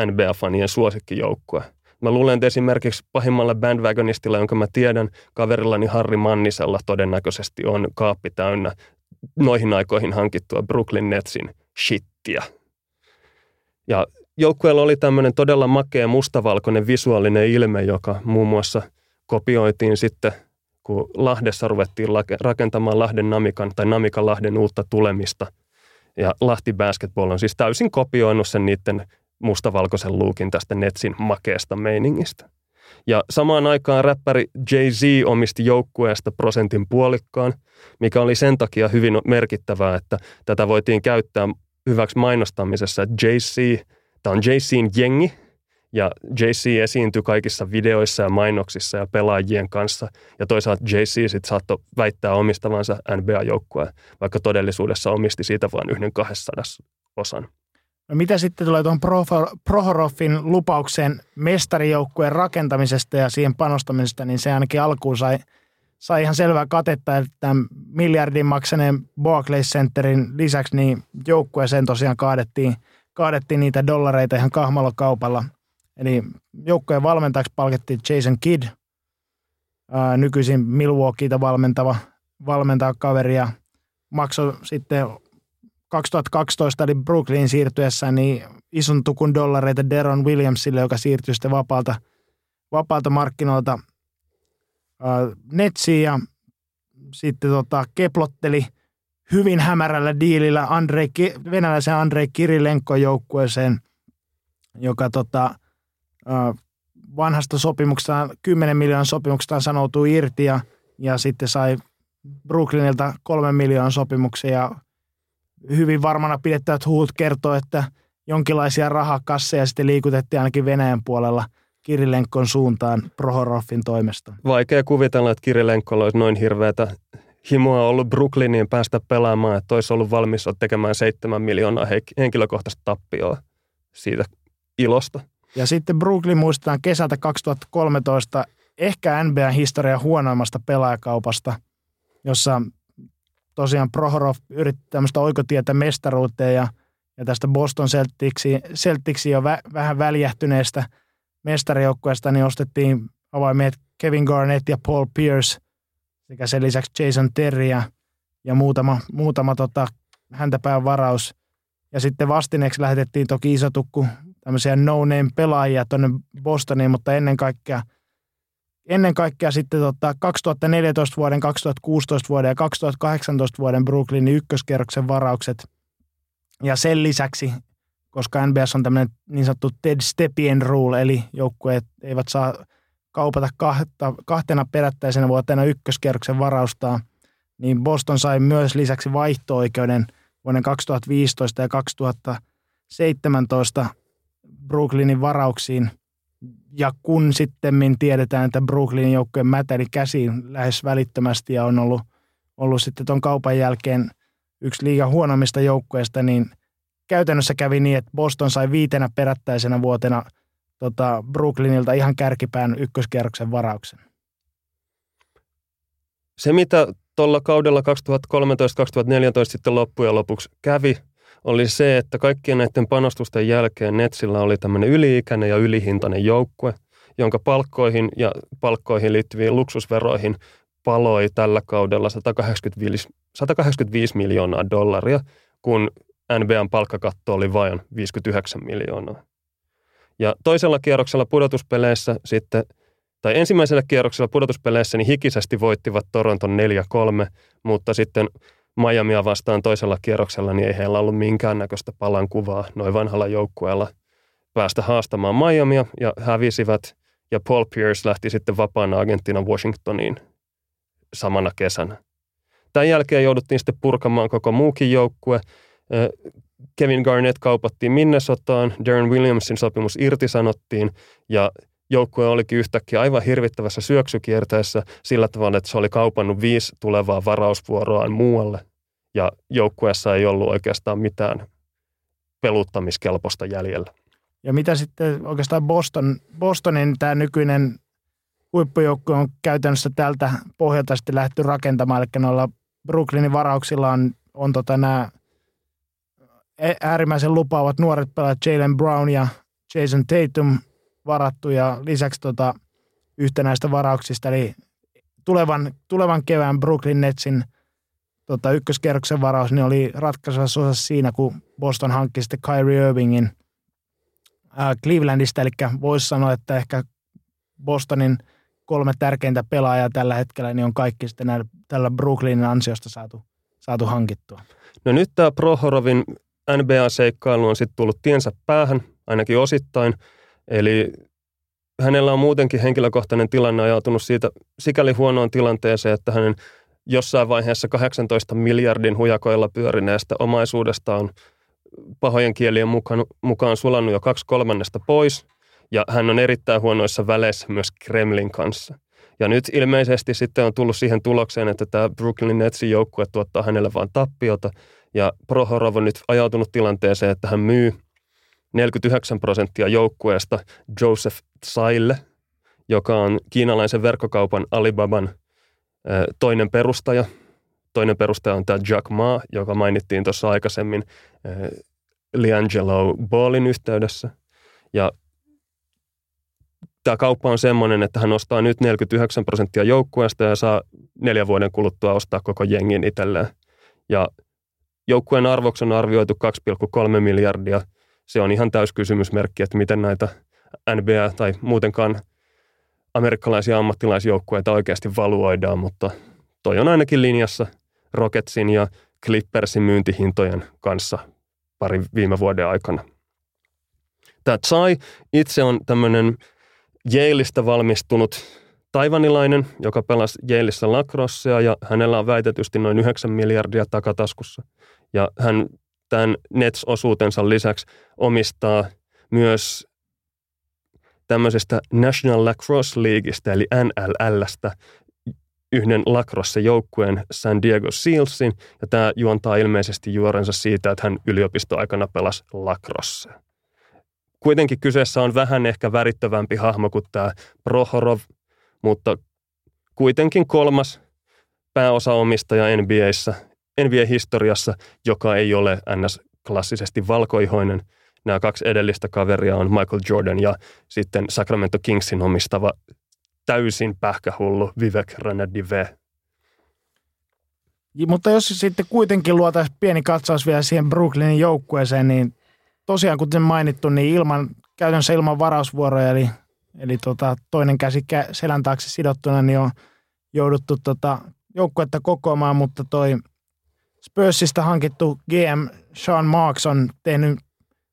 NBA-fanien suosikkijoukkue. Mä luulen, että esimerkiksi pahimmalla bandwagonistilla, jonka mä tiedän, kaverillani Harri Mannisella todennäköisesti on kaappi täynnä noihin aikoihin hankittua Brooklyn Netsin shittiä. Ja joukkueella oli tämmöinen todella makea mustavalkoinen visuaalinen ilme, joka muun muassa kopioitiin sitten, kun Lahdessa ruvettiin rakentamaan Lahden Namikan tai Namikan Lahden uutta tulemista. Ja Lahti Basketball on siis täysin kopioinut sen niiden mustavalkoisen luukin tästä Netsin makeesta meiningistä. Ja samaan aikaan räppäri Jay-Z omisti joukkueesta prosentin puolikkaan, mikä oli sen takia hyvin merkittävää, että tätä voitiin käyttää hyväksi mainostamisessa. Jay-Z, tämä on Jay-Zin jengi, ja JC esiintyi kaikissa videoissa ja mainoksissa ja pelaajien kanssa. Ja toisaalta JC sitten saattoi väittää omistavansa NBA-joukkueen, vaikka todellisuudessa omisti siitä vain yhden 200 osan. No mitä sitten tulee tuohon Prohoroffin lupaukseen mestarijoukkueen rakentamisesta ja siihen panostamisesta, niin se ainakin alkuun sai, sai ihan selvää katetta, että miljardin maksaneen Barclays Centerin lisäksi niin joukkueeseen tosiaan kaadettiin, kaadettiin niitä dollareita ihan kahmalokaupalla. Eli joukkueen valmentajaksi palkittiin Jason Kidd, ää, nykyisin Milwaukeeita valmentava, valmentava kaveri ja maksoi sitten 2012 eli Brooklyn siirtyessä niin ison tukun dollareita Deron Williamsille, joka siirtyi sitten vapaalta, vapaalta markkinoilta äh, netsiin ja sitten tota, keplotteli hyvin hämärällä diilillä Andrei, venäläisen Andrei Kirilenko joukkueeseen, joka tota, äh, vanhasta sopimuksesta, 10 miljoonan sopimuksesta sanoutui irti ja, ja sitten sai Brooklynilta kolme miljoonan sopimuksia ja hyvin varmana pidettävät huut kertoo, että jonkinlaisia rahakasseja sitten liikutettiin ainakin Venäjän puolella Kirilenkon suuntaan Prohoroffin toimesta. Vaikea kuvitella, että Kirilenkolla olisi noin hirveätä himoa ollut Brooklyniin päästä pelaamaan, että olisi ollut valmis tekemään 7 miljoonaa henkilökohtaista tappioa siitä ilosta. Ja sitten Brooklyn muistetaan kesältä 2013 ehkä NBA-historian huonoimmasta pelaajakaupasta, jossa tosiaan Prohorov yritti tämmöistä oikotietä mestaruuteen ja, ja tästä Boston Celticsi, jo vä, vähän väljähtyneestä mestarijoukkueesta, niin ostettiin avaimet Kevin Garnett ja Paul Pierce sekä sen lisäksi Jason Terry ja, ja muutama, muutama tota, häntäpään varaus. Ja sitten vastineeksi lähetettiin toki iso tukku tämmöisiä no-name pelaajia tuonne Bostoniin, mutta ennen kaikkea, ennen kaikkea sitten tota 2014 vuoden, 2016 vuoden ja 2018 vuoden Brooklynin ykköskerroksen varaukset. Ja sen lisäksi, koska NBS on tämmöinen niin sanottu Ted Stepien rule, eli joukkueet eivät saa kaupata kahta, kahtena perättäisenä vuotena ykköskerroksen varaustaa, niin Boston sai myös lisäksi vaihto-oikeuden vuoden 2015 ja 2017 Brooklynin varauksiin. Ja kun sitten tiedetään, että Brooklynin joukkojen mätäri käsiin lähes välittömästi ja on ollut, ollut sitten tuon kaupan jälkeen yksi liiga huonommista joukkoista, niin käytännössä kävi niin, että Boston sai viitenä perättäisenä vuotena tota Brooklynilta ihan kärkipään ykköskierroksen varauksen. Se, mitä tuolla kaudella 2013-2014 sitten loppujen lopuksi kävi, oli se, että kaikkien näiden panostusten jälkeen Netsillä oli tämmöinen yliikäinen ja ylihintainen joukkue, jonka palkkoihin ja palkkoihin liittyviin luksusveroihin paloi tällä kaudella 185, 185 miljoonaa dollaria, kun NBAn palkkakatto oli vain 59 miljoonaa. Ja toisella kierroksella pudotuspeleissä sitten, tai ensimmäisellä kierroksella pudotuspeleissä, niin hikisesti voittivat Toronton 4-3, mutta sitten Miamia vastaan toisella kierroksella, niin ei heillä ollut minkäännäköistä palan kuvaa noin vanhalla joukkueella päästä haastamaan Miamia ja hävisivät. Ja Paul Pierce lähti sitten vapaana agentina Washingtoniin samana kesänä. Tämän jälkeen jouduttiin sitten purkamaan koko muukin joukkue. Kevin Garnett kaupattiin Minnesotaan, Darren Williamsin sopimus irtisanottiin ja joukkue olikin yhtäkkiä aivan hirvittävässä syöksykierteessä sillä tavalla, että se oli kaupannut viisi tulevaa varausvuoroaan muualle. Ja joukkueessa ei ollut oikeastaan mitään peluttamiskelpoista jäljellä. Ja mitä sitten oikeastaan Boston, Bostonin tämä nykyinen huippujoukkue on käytännössä tältä pohjalta sitten lähty rakentamaan, eli noilla Brooklynin varauksilla on, on tota nämä äärimmäisen lupaavat nuoret pelaajat Jalen Brown ja Jason Tatum – varattu ja lisäksi tota, yhtenäistä varauksista, eli tulevan, tulevan kevään Brooklyn Netsin tota, ykköskerroksen varaus niin oli ratkaisevassa osassa siinä, kun Boston hankki sitten Kyrie Irvingin ää, Clevelandista, eli voisi sanoa, että ehkä Bostonin kolme tärkeintä pelaajaa tällä hetkellä, niin on kaikki sitten näillä, tällä Brooklynin ansiosta saatu, saatu hankittua. No nyt tämä Prohorovin NBA-seikkailu on sitten tullut tiensä päähän, ainakin osittain – Eli hänellä on muutenkin henkilökohtainen tilanne ajautunut siitä sikäli huonoon tilanteeseen, että hänen jossain vaiheessa 18 miljardin hujakoilla pyörineestä omaisuudesta on pahojen kielien mukaan, mukaan sulannut jo kaksi kolmannesta pois, ja hän on erittäin huonoissa väleissä myös Kremlin kanssa. Ja nyt ilmeisesti sitten on tullut siihen tulokseen, että tämä Brooklyn Netsin joukkue tuottaa hänelle vain tappiota, ja Prohorov on nyt ajautunut tilanteeseen, että hän myy 49 prosenttia joukkueesta Joseph Tsaille, joka on kiinalaisen verkkokaupan Alibaban toinen perustaja. Toinen perustaja on tämä Jack Ma, joka mainittiin tuossa aikaisemmin Liangelo Ballin yhteydessä. Ja tämä kauppa on semmoinen, että hän ostaa nyt 49 prosenttia joukkueesta ja saa neljän vuoden kuluttua ostaa koko jengin itselleen. Ja joukkueen arvoksi on arvioitu 2,3 miljardia – se on ihan täys kysymysmerkki, että miten näitä NBA tai muutenkaan amerikkalaisia ammattilaisjoukkueita oikeasti valuoidaan, mutta toi on ainakin linjassa Rocketsin ja Clippersin myyntihintojen kanssa pari viime vuoden aikana. Tämä Tsai itse on tämmöinen Yaleista valmistunut taivanilainen, joka pelasi Yaleissa lacrossea ja hänellä on väitetysti noin 9 miljardia takataskussa. Ja hän tämän Nets-osuutensa lisäksi omistaa myös tämmöisestä National Lacrosse Leagueista eli NLLstä yhden lacrosse-joukkueen San Diego Sealsin, ja tämä juontaa ilmeisesti juorensa siitä, että hän yliopistoaikana pelasi lacrosse. Kuitenkin kyseessä on vähän ehkä värittävämpi hahmo kuin tämä Prohorov, mutta kuitenkin kolmas pääosaomistaja NBAissa, NBA-historiassa, joka ei ole ns. klassisesti valkoihoinen. Nämä kaksi edellistä kaveria on Michael Jordan ja sitten Sacramento Kingsin omistava täysin pähkähullu Vivek Ranadive. Mutta jos sitten kuitenkin luotaisiin pieni katsaus vielä siihen Brooklynin joukkueeseen, niin tosiaan kuten mainittu, niin ilman, käytännössä ilman varausvuoroja, eli, eli tota, toinen käsi selän taakse sidottuna, niin on jouduttu tota, joukkuetta kokoamaan, mutta toi Spursista hankittu GM Sean Marks on tehnyt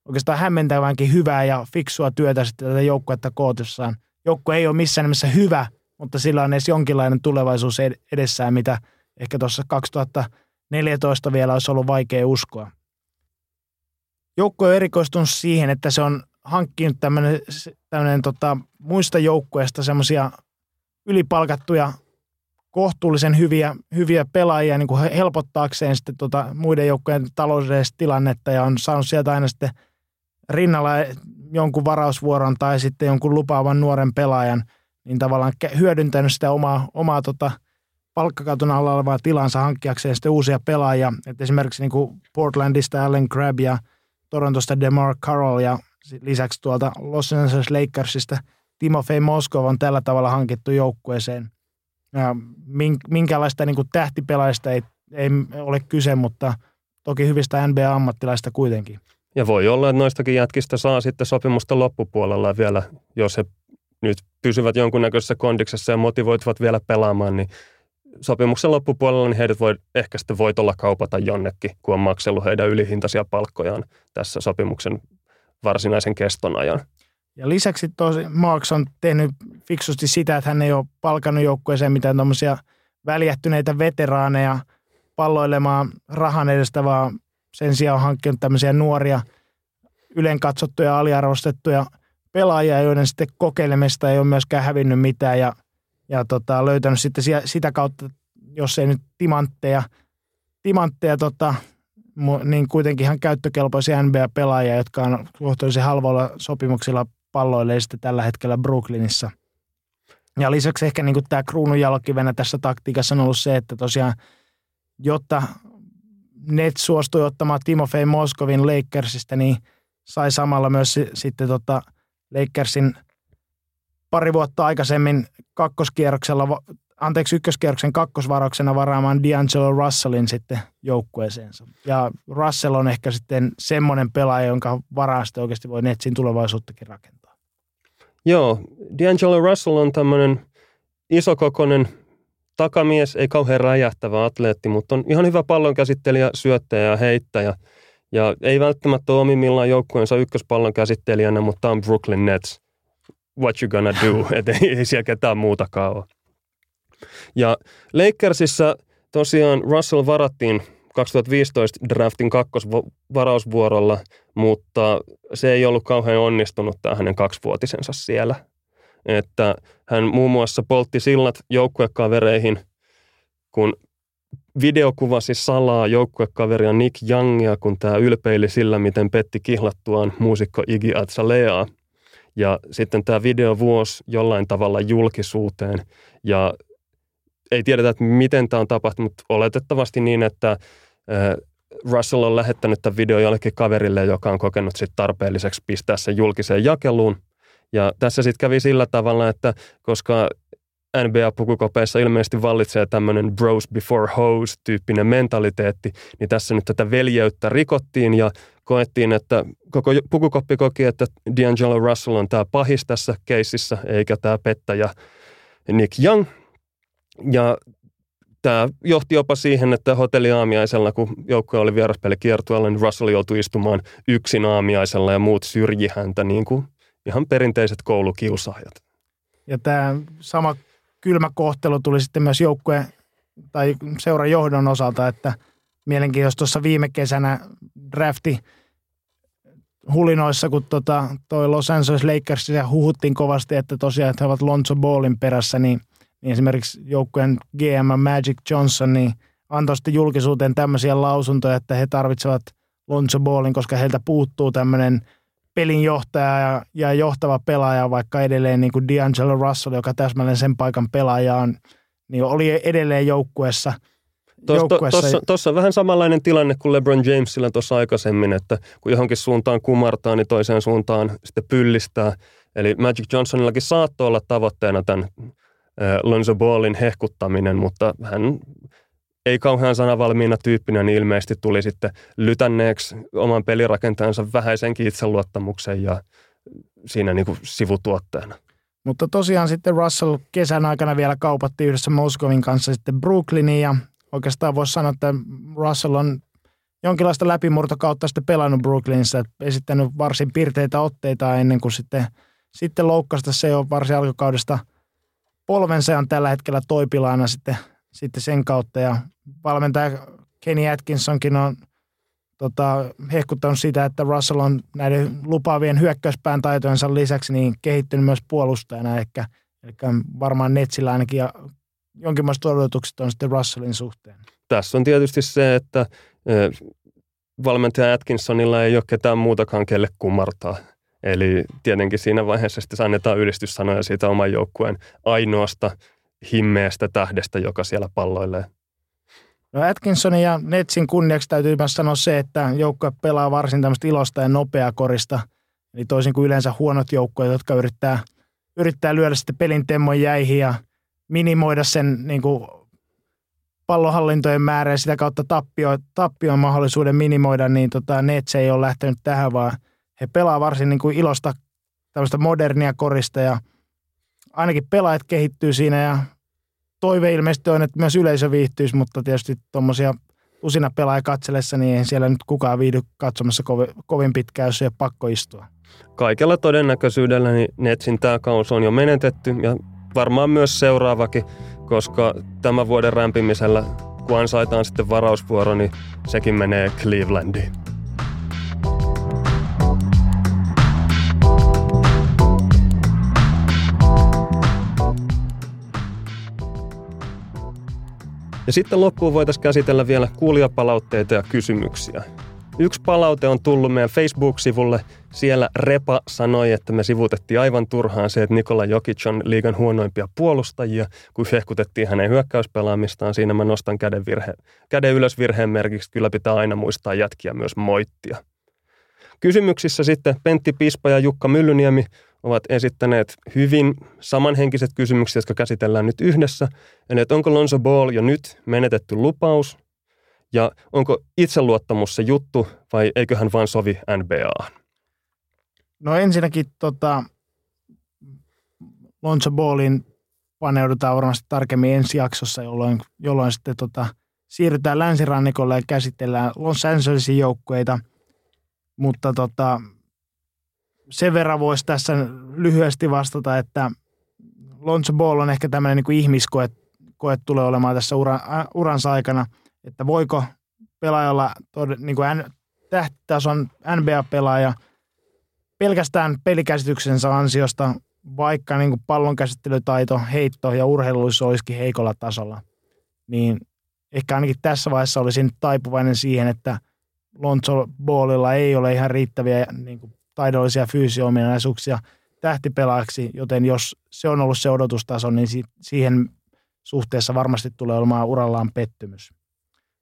oikeastaan hämmentävänkin hyvää ja fiksua työtä sitten tätä joukkuetta kootussaan. Joukkue ei ole missään nimessä hyvä, mutta sillä on edes jonkinlainen tulevaisuus edessään, mitä ehkä tuossa 2014 vielä olisi ollut vaikea uskoa. Joukkue on erikoistunut siihen, että se on hankkinut tämmöinen tota, muista joukkueista semmoisia ylipalkattuja kohtuullisen hyviä, hyviä pelaajia niin kuin helpottaakseen sitten tota muiden joukkojen taloudellista tilannetta ja on saanut sieltä aina sitten rinnalla jonkun varausvuoron tai sitten jonkun lupaavan nuoren pelaajan, niin tavallaan hyödyntänyt sitä omaa, omaa tota, palkkakatun alla olevaa tilansa hankkiakseen sitten uusia pelaajia. Et esimerkiksi niin kuin Portlandista Allen Crab ja Torontosta DeMar Carroll ja lisäksi tuolta Los Angeles Lakersista Timofey Moskov on tällä tavalla hankittu joukkueeseen – minkälaista niin tähtipelaajista ei, ei ole kyse, mutta toki hyvistä NBA-ammattilaista kuitenkin. Ja voi olla, että noistakin jätkistä saa sitten sopimusta loppupuolella vielä, jos he nyt pysyvät jonkunnäköisessä kondiksessa ja motivoituvat vielä pelaamaan, niin sopimuksen loppupuolella niin heidät voi ehkä sitten voitolla kaupata jonnekin, kun on maksellut heidän ylihintaisia palkkojaan tässä sopimuksen varsinaisen keston ajan. Ja lisäksi tosi Marks on tehnyt fiksusti sitä, että hän ei ole palkannut joukkueeseen mitään tuommoisia väljähtyneitä veteraaneja palloilemaan rahan edestä, vaan sen sijaan on hankkinut tämmöisiä nuoria, ylen katsottuja, aliarvostettuja pelaajia, joiden sitten kokeilemista ei ole myöskään hävinnyt mitään ja, ja tota, löytänyt sitten sitä kautta, jos ei nyt timantteja, timantteja tota, niin kuitenkin ihan käyttökelpoisia NBA-pelaajia, jotka on kohtuullisen halvoilla sopimuksilla palloilee sitten tällä hetkellä Brooklynissa. Ja lisäksi ehkä niin tämä kruununjalokivenä tässä taktiikassa on ollut se, että tosiaan, jotta Net suostui ottamaan Timofey Moskovin Lakersista, niin sai samalla myös sitten tota Lakersin pari vuotta aikaisemmin kakkoskierroksella, anteeksi ykköskierroksen kakkosvarauksena varaamaan D'Angelo Russellin sitten joukkueeseensa. Ja Russell on ehkä sitten semmoinen pelaaja, jonka varasta oikeasti voi Netsin tulevaisuuttakin rakentaa. Joo, D'Angelo Russell on tämmöinen isokokoinen takamies, ei kauhean räjähtävä atleetti, mutta on ihan hyvä pallonkäsittelijä, syöttäjä ja heittäjä. Ja ei välttämättä ole omimmillaan joukkueensa ykköspallon käsittelijänä, mutta on Brooklyn Nets. What you gonna do? [LAUGHS] Et ei, ei siellä ketään muutakaan ole. Ja Lakersissa tosiaan Russell varattiin 2015 draftin kakkosvarausvuorolla, mutta se ei ollut kauhean onnistunut tämä hänen kaksivuotisensa siellä. Että hän muun muassa poltti sillat joukkuekavereihin, kun videokuvasi salaa joukkuekaveria Nick Youngia, kun tämä ylpeili sillä, miten petti kihlattuaan muusikko Iggy Azalea. Ja sitten tämä video vuosi jollain tavalla julkisuuteen ja ei tiedetä, että miten tämä on tapahtunut, mutta oletettavasti niin, että Russell on lähettänyt tämän video jollekin kaverille, joka on kokenut sit tarpeelliseksi pistää sen julkiseen jakeluun. Ja tässä sitten kävi sillä tavalla, että koska NBA-pukukopeissa ilmeisesti vallitsee tämmöinen bros before hoes tyyppinen mentaliteetti, niin tässä nyt tätä veljeyttä rikottiin ja koettiin, että koko pukukoppi koki, että D'Angelo Russell on tämä pahis tässä keississä, eikä tämä pettäjä Nick Young. Ja tämä johti jopa siihen, että hotelli aamiaisella, kun joukkue oli kiertueella, niin Russell joutui istumaan yksin aamiaisella ja muut syrji häntä niin kuin ihan perinteiset koulukiusaajat. Ja tämä sama kylmä kohtelu tuli sitten myös joukkue tai seuran johdon osalta, että mielenkiintoista tuossa viime kesänä drafti hulinoissa, kun tota, toi Los Angeles Lakers ja huhuttiin kovasti, että tosiaan, että he ovat Lonzo Ballin perässä, niin, niin esimerkiksi joukkueen GM Magic Johnson niin antoi sitten julkisuuteen tämmöisiä lausuntoja, että he tarvitsevat Lonzo Ballin, koska heiltä puuttuu tämmöinen pelinjohtaja ja, ja johtava pelaaja, vaikka edelleen niin kuin D'Angelo Russell, joka täsmälleen sen paikan pelaaja on, niin oli edelleen joukkueessa – Tuossa on vähän samanlainen tilanne kuin LeBron Jamesilla tuossa aikaisemmin, että kun johonkin suuntaan kumartaa, niin toiseen suuntaan sitten pyllistää. Eli Magic Johnsonillakin saattoi olla tavoitteena tämän Lonzo Ballin hehkuttaminen, mutta hän ei kauhean sanavalmiina tyyppinä, niin ilmeisesti tuli sitten lytänneeksi oman pelirakentajansa vähäisenkin itseluottamuksen ja siinä niin kuin sivutuotteena. Mutta tosiaan sitten Russell kesän aikana vielä kaupatti yhdessä Moskovin kanssa sitten Brooklyniin ja oikeastaan voisi sanoa, että Russell on jonkinlaista läpimurtokautta sitten pelannut Brooklynissa, esittänyt varsin pirteitä otteita ennen kuin sitten, sitten loukkasta se jo varsin alkukaudesta polvensa on tällä hetkellä toipilaana sitten, sitten sen kautta ja valmentaja Kenny Atkinsonkin on tota, hehkuttanut sitä, että Russell on näiden lupaavien hyökkäyspään taitojensa lisäksi niin kehittynyt myös puolustajana, eli, eli varmaan Netsillä ainakin ja jonkinlaiset odotukset on sitten Russellin suhteen. Tässä on tietysti se, että valmentaja Atkinsonilla ei ole ketään muutakaan kelle kumartaa. Eli tietenkin siinä vaiheessa sitten annetaan ylistyssanoja siitä oman joukkueen ainoasta himmeestä tähdestä, joka siellä palloilee. No Atkinsonin ja Netsin kunniaksi täytyy myös sanoa se, että joukkue pelaa varsin tämmöistä ilosta ja nopeaa korista. Eli toisin kuin yleensä huonot joukkueet, jotka yrittää, yrittää lyödä sitten pelin temmon jäihin ja minimoida sen niin kuin pallohallintojen määrä ja sitä kautta tappio, tappion mahdollisuuden minimoida, niin tota, Nets ei ole lähtenyt tähän, vaan he pelaa varsin niin kuin ilosta tämmöistä modernia korista ja ainakin pelaajat kehittyy siinä ja toive ilmeisesti on, että myös yleisö viihtyisi, mutta tietysti tuommoisia usina pelaaja katsellessa, niin ei siellä nyt kukaan viihdy katsomassa kovin, kovin pitkään, jos ei ole pakko istua. Kaikella todennäköisyydellä niin Netsin tämä kaus on jo menetetty ja varmaan myös seuraavakin, koska tämän vuoden rämpimisellä, kun ansaitaan sitten varausvuoro, niin sekin menee Clevelandiin. Ja sitten loppuun voitaisiin käsitellä vielä kuulijapalautteita ja kysymyksiä. Yksi palaute on tullut meidän Facebook-sivulle. Siellä Repa sanoi, että me sivutettiin aivan turhaan se, että Nikola Jokic on liigan huonoimpia puolustajia, kun hehkutettiin hänen hyökkäyspelaamistaan. Siinä mä nostan käden, virhe, käden ylös virheen merkiksi. Kyllä pitää aina muistaa jätkiä myös moittia. Kysymyksissä sitten Pentti Pispa ja Jukka Myllyniemi ovat esittäneet hyvin samanhenkiset kysymykset, jotka käsitellään nyt yhdessä. Eli että onko Lonzo Ball jo nyt menetetty lupaus ja onko itseluottamus se juttu vai eikö hän vaan sovi NBAan? No ensinnäkin tota, Lonzo Ballin paneudutaan varmasti tarkemmin ensi jaksossa, jolloin, jolloin sitten tota, siirrytään länsirannikolle ja käsitellään Los Angelesin joukkueita. Mutta tota, sen verran voisi tässä lyhyesti vastata, että Lonzo Ball on ehkä tämmöinen niin kuin ihmiskoe koe tulee olemaan tässä ura, uransa aikana – että voiko pelaajalla niin kuin tähtitason NBA-pelaaja pelkästään pelikäsityksensä ansiosta, vaikka niin kuin pallonkäsittelytaito, heitto ja urheilullisuus olisikin heikolla tasolla, niin ehkä ainakin tässä vaiheessa olisin taipuvainen siihen, että Lonzo Ballilla ei ole ihan riittäviä niin kuin taidollisia fyysisiä tähtipelaajaksi, joten jos se on ollut se odotustaso, niin siihen suhteessa varmasti tulee olemaan urallaan pettymys.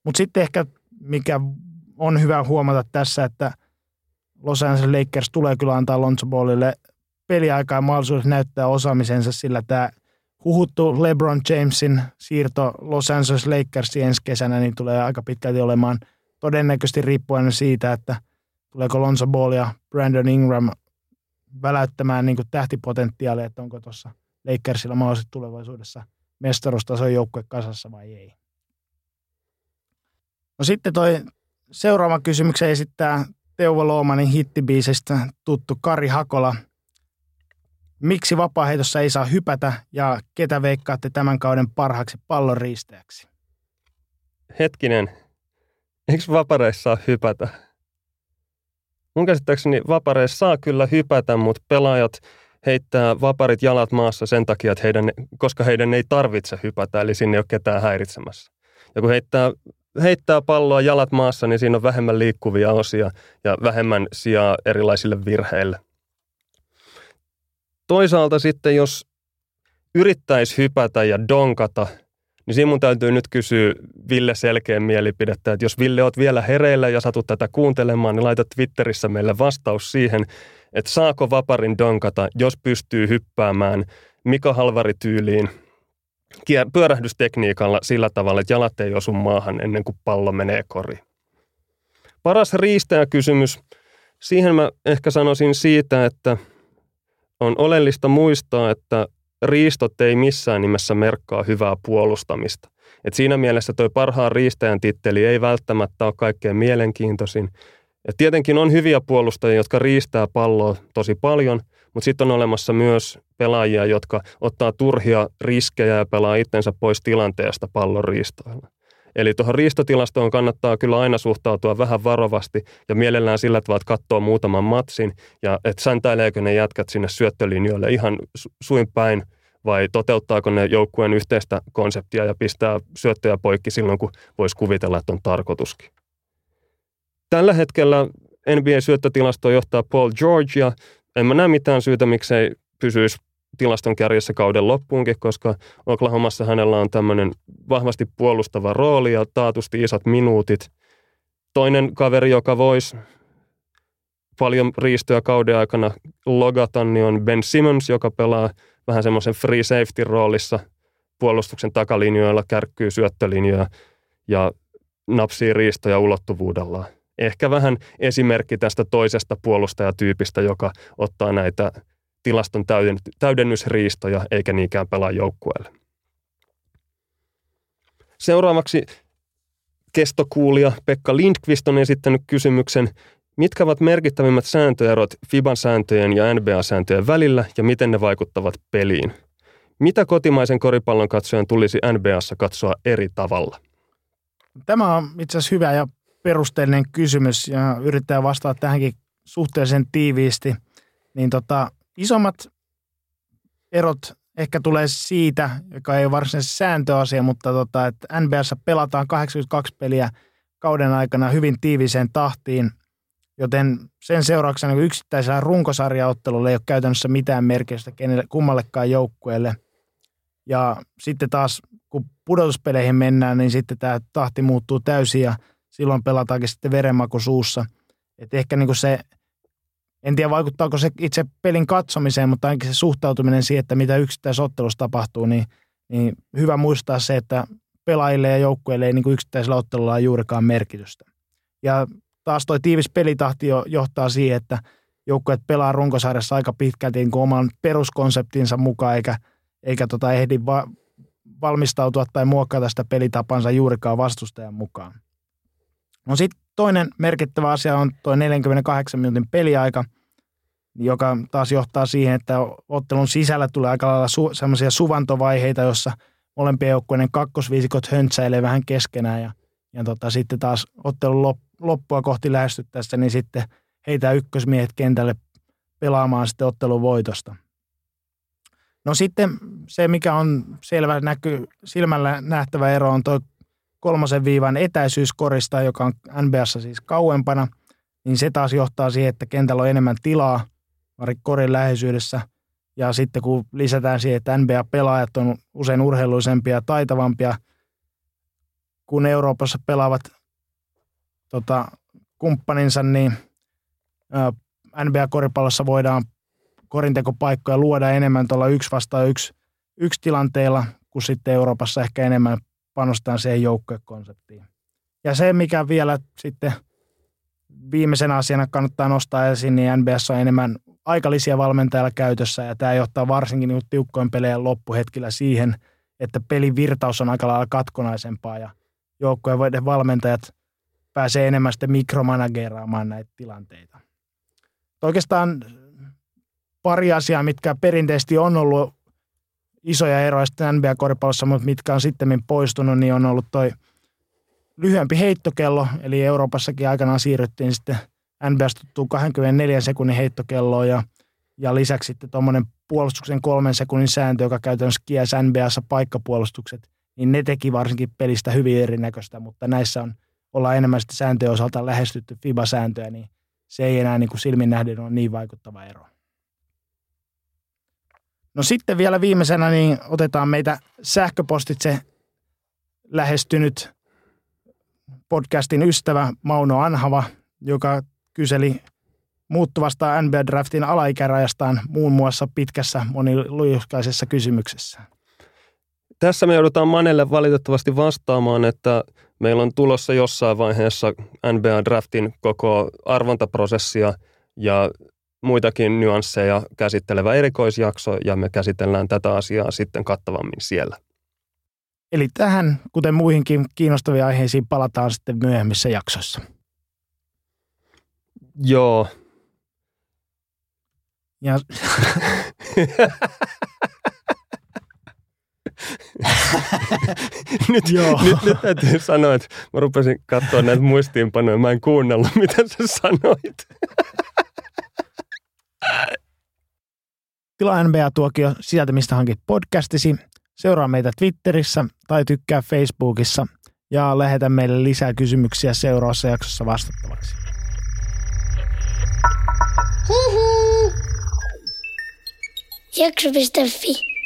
Mutta sitten ehkä, mikä on hyvä huomata tässä, että Los Angeles Lakers tulee kyllä antaa Lonzo Ballille peliaikaa ja mahdollisuus näyttää osaamisensa, sillä tämä huhuttu LeBron Jamesin siirto Los Angeles Lakersiin ensi kesänä niin tulee aika pitkälti olemaan todennäköisesti riippuen siitä, että tuleeko Lonzo Ball ja Brandon Ingram väläyttämään niin tähtipotentiaalia, että onko tuossa Lakersilla mahdollisesti tulevaisuudessa mestaruustason joukkue kasassa vai ei. No sitten toi seuraava kysymyksen esittää Teuvo Loomanin hittibiisistä tuttu Kari Hakola. Miksi vapaaheitossa ei saa hypätä ja ketä veikkaatte tämän kauden parhaaksi pallonriistäjäksi? Hetkinen, eikö vapareissa saa hypätä? Mun käsittääkseni vapareissa saa kyllä hypätä, mutta pelaajat heittää vaparit jalat maassa sen takia, että heidän, koska heidän ei tarvitse hypätä, eli sinne ei ole ketään häiritsemässä. Ja kun heittää, heittää palloa jalat maassa, niin siinä on vähemmän liikkuvia osia ja vähemmän sijaa erilaisille virheille. Toisaalta sitten, jos yrittäisi hypätä ja donkata, niin siinä mun täytyy nyt kysyä Ville selkeän mielipidettä, että jos Ville oot vielä hereillä ja satut tätä kuuntelemaan, niin laita Twitterissä meille vastaus siihen, että saako vaparin donkata, jos pystyy hyppäämään Mika Halvari-tyyliin pyörähdystekniikalla sillä tavalla, että jalat ei osu maahan ennen kuin pallo menee koriin. Paras riistäjäkysymys, siihen mä ehkä sanoisin siitä, että on oleellista muistaa, että riistot ei missään nimessä merkkaa hyvää puolustamista. Et siinä mielessä tuo parhaan riistäjän titteli ei välttämättä ole kaikkein mielenkiintoisin. Et tietenkin on hyviä puolustajia, jotka riistää palloa tosi paljon, mutta sitten on olemassa myös pelaajia, jotka ottaa turhia riskejä ja pelaa itsensä pois tilanteesta pallon riistoilla. Eli tuohon riistotilastoon kannattaa kyllä aina suhtautua vähän varovasti ja mielellään sillä tavalla, että katsoo muutaman matsin ja että säntäileekö ne jätkät sinne syöttölinjoille ihan suin päin vai toteuttaako ne joukkueen yhteistä konseptia ja pistää syöttöjä poikki silloin, kun voisi kuvitella, että on tarkoituskin. Tällä hetkellä NBA-syöttötilasto johtaa Paul George ja en mä näe mitään syytä, miksei pysyisi tilaston kärjessä kauden loppuunkin, koska Oklahomassa hänellä on tämmöinen vahvasti puolustava rooli ja taatusti isot minuutit. Toinen kaveri, joka voisi paljon riistoja kauden aikana logata, niin on Ben Simmons, joka pelaa vähän semmoisen free safety roolissa puolustuksen takalinjoilla, kärkkyy syöttölinjoja ja napsii riistoja ulottuvuudellaan. Ehkä vähän esimerkki tästä toisesta puolustajatyypistä, joka ottaa näitä tilaston täydennysriistoja eikä niinkään pelaa joukkueelle. Seuraavaksi kestokuulija Pekka Lindqvist on esittänyt kysymyksen, mitkä ovat merkittävimmät sääntöerot FIBA-sääntöjen ja NBA-sääntöjen välillä ja miten ne vaikuttavat peliin? Mitä kotimaisen koripallon katsojan tulisi NBAssa katsoa eri tavalla? Tämä on itse asiassa hyvä ja perusteellinen kysymys ja yrittää vastata tähänkin suhteellisen tiiviisti. Niin tota, Isommat erot ehkä tulee siitä, joka ei ole varsinaisesti sääntöasia, mutta tota, että NBAssa pelataan 82 peliä kauden aikana hyvin tiiviseen tahtiin, joten sen seurauksena yksittäisellä runkosarjaottelulla ei ole käytännössä mitään merkitystä kenelle, kummallekaan joukkueelle. Ja sitten taas, kun pudotuspeleihin mennään, niin sitten tämä tahti muuttuu täysin ja silloin pelataankin sitten verenmaku suussa. Et ehkä niin se en tiedä vaikuttaako se itse pelin katsomiseen, mutta ainakin se suhtautuminen siihen, että mitä yksittäisottelussa tapahtuu, niin, niin hyvä muistaa se, että pelaajille ja joukkueille ei niin kuin yksittäisellä ottelulla ole juurikaan merkitystä. Ja taas tuo tiivis pelitahti jo johtaa siihen, että joukkueet pelaa runkosarjassa aika pitkälti niin kuin oman peruskonseptinsa mukaan, eikä, eikä tota ehdi va- valmistautua tai muokata sitä pelitapansa juurikaan vastustajan mukaan. No sitten toinen merkittävä asia on tuo 48 minuutin peliaika, joka taas johtaa siihen, että ottelun sisällä tulee aika lailla su- semmoisia suvantovaiheita, jossa molempien joukkueiden kakkosviisikot höntsäilee vähän keskenään ja, ja tota, sitten taas ottelun loppua kohti lähestyttäessä, niin sitten heitä ykkösmiehet kentälle pelaamaan sitten ottelun voitosta. No sitten se, mikä on selvä näky, silmällä nähtävä ero on tuo kolmosen viivan etäisyyskorista, joka on NBAssa siis kauempana, niin se taas johtaa siihen, että kentällä on enemmän tilaa korin läheisyydessä. Ja sitten kun lisätään siihen, että NBA-pelaajat on usein urheilullisempia ja taitavampia, kun Euroopassa pelaavat tota, kumppaninsa, niin NBA-koripallossa voidaan korintekopaikkoja luoda enemmän tuolla yksi vastaan yksi, yksi tilanteella, kun sitten Euroopassa ehkä enemmän panostaa siihen joukkuekonseptiin. Ja se, mikä vielä sitten viimeisenä asiana kannattaa nostaa esiin, niin NBS on enemmän aikalisia valmentajalla käytössä, ja tämä johtaa varsinkin niin tiukkojen pelejä loppuhetkillä siihen, että pelin virtaus on aika lailla katkonaisempaa, ja joukkueen valmentajat pääsee enemmän sitten mikromanageraamaan näitä tilanteita. Oikeastaan pari asiaa, mitkä perinteisesti on ollut isoja eroja sitten NBA-koripallossa, mutta mitkä on sitten poistunut, niin on ollut toi lyhyempi heittokello, eli Euroopassakin aikanaan siirryttiin sitten tuttuu 24 sekunnin heittokelloa ja, ja lisäksi sitten tuommoinen puolustuksen kolmen sekunnin sääntö, joka käytännössä kiesi NBAssa paikkapuolustukset, niin ne teki varsinkin pelistä hyvin erinäköistä, mutta näissä on, ollaan enemmän sitten sääntöjen osalta lähestytty FIBA-sääntöjä, niin se ei enää niin kuin silmin nähden ole niin vaikuttava ero. No sitten vielä viimeisenä niin otetaan meitä sähköpostitse lähestynyt podcastin ystävä Mauno Anhava, joka kyseli muuttuvasta NBA-draftin alaikärajastaan muun muassa pitkässä monilujuskaisessa kysymyksessä. Tässä me joudutaan Manelle valitettavasti vastaamaan, että meillä on tulossa jossain vaiheessa NBA-draftin koko arvontaprosessia ja muitakin nyansseja käsittelevä erikoisjakso ja me käsitellään tätä asiaa sitten kattavammin siellä. Eli tähän, kuten muihinkin kiinnostaviin aiheisiin, palataan sitten myöhemmissä jaksoissa. Joo. Ja... [LAUGHS] nyt, Joo. nyt, nyt täytyy sanoa, että mä rupesin katsoa näitä muistiinpanoja. Mä en kuunnellut, mitä sä sanoit. [LAUGHS] Tilaa NBA-tuokio sieltä, mistä hankit podcastisi. Seuraa meitä Twitterissä tai tykkää Facebookissa ja lähetä meille lisää kysymyksiä seuraavassa jaksossa vastattavaksi. Jakso.fi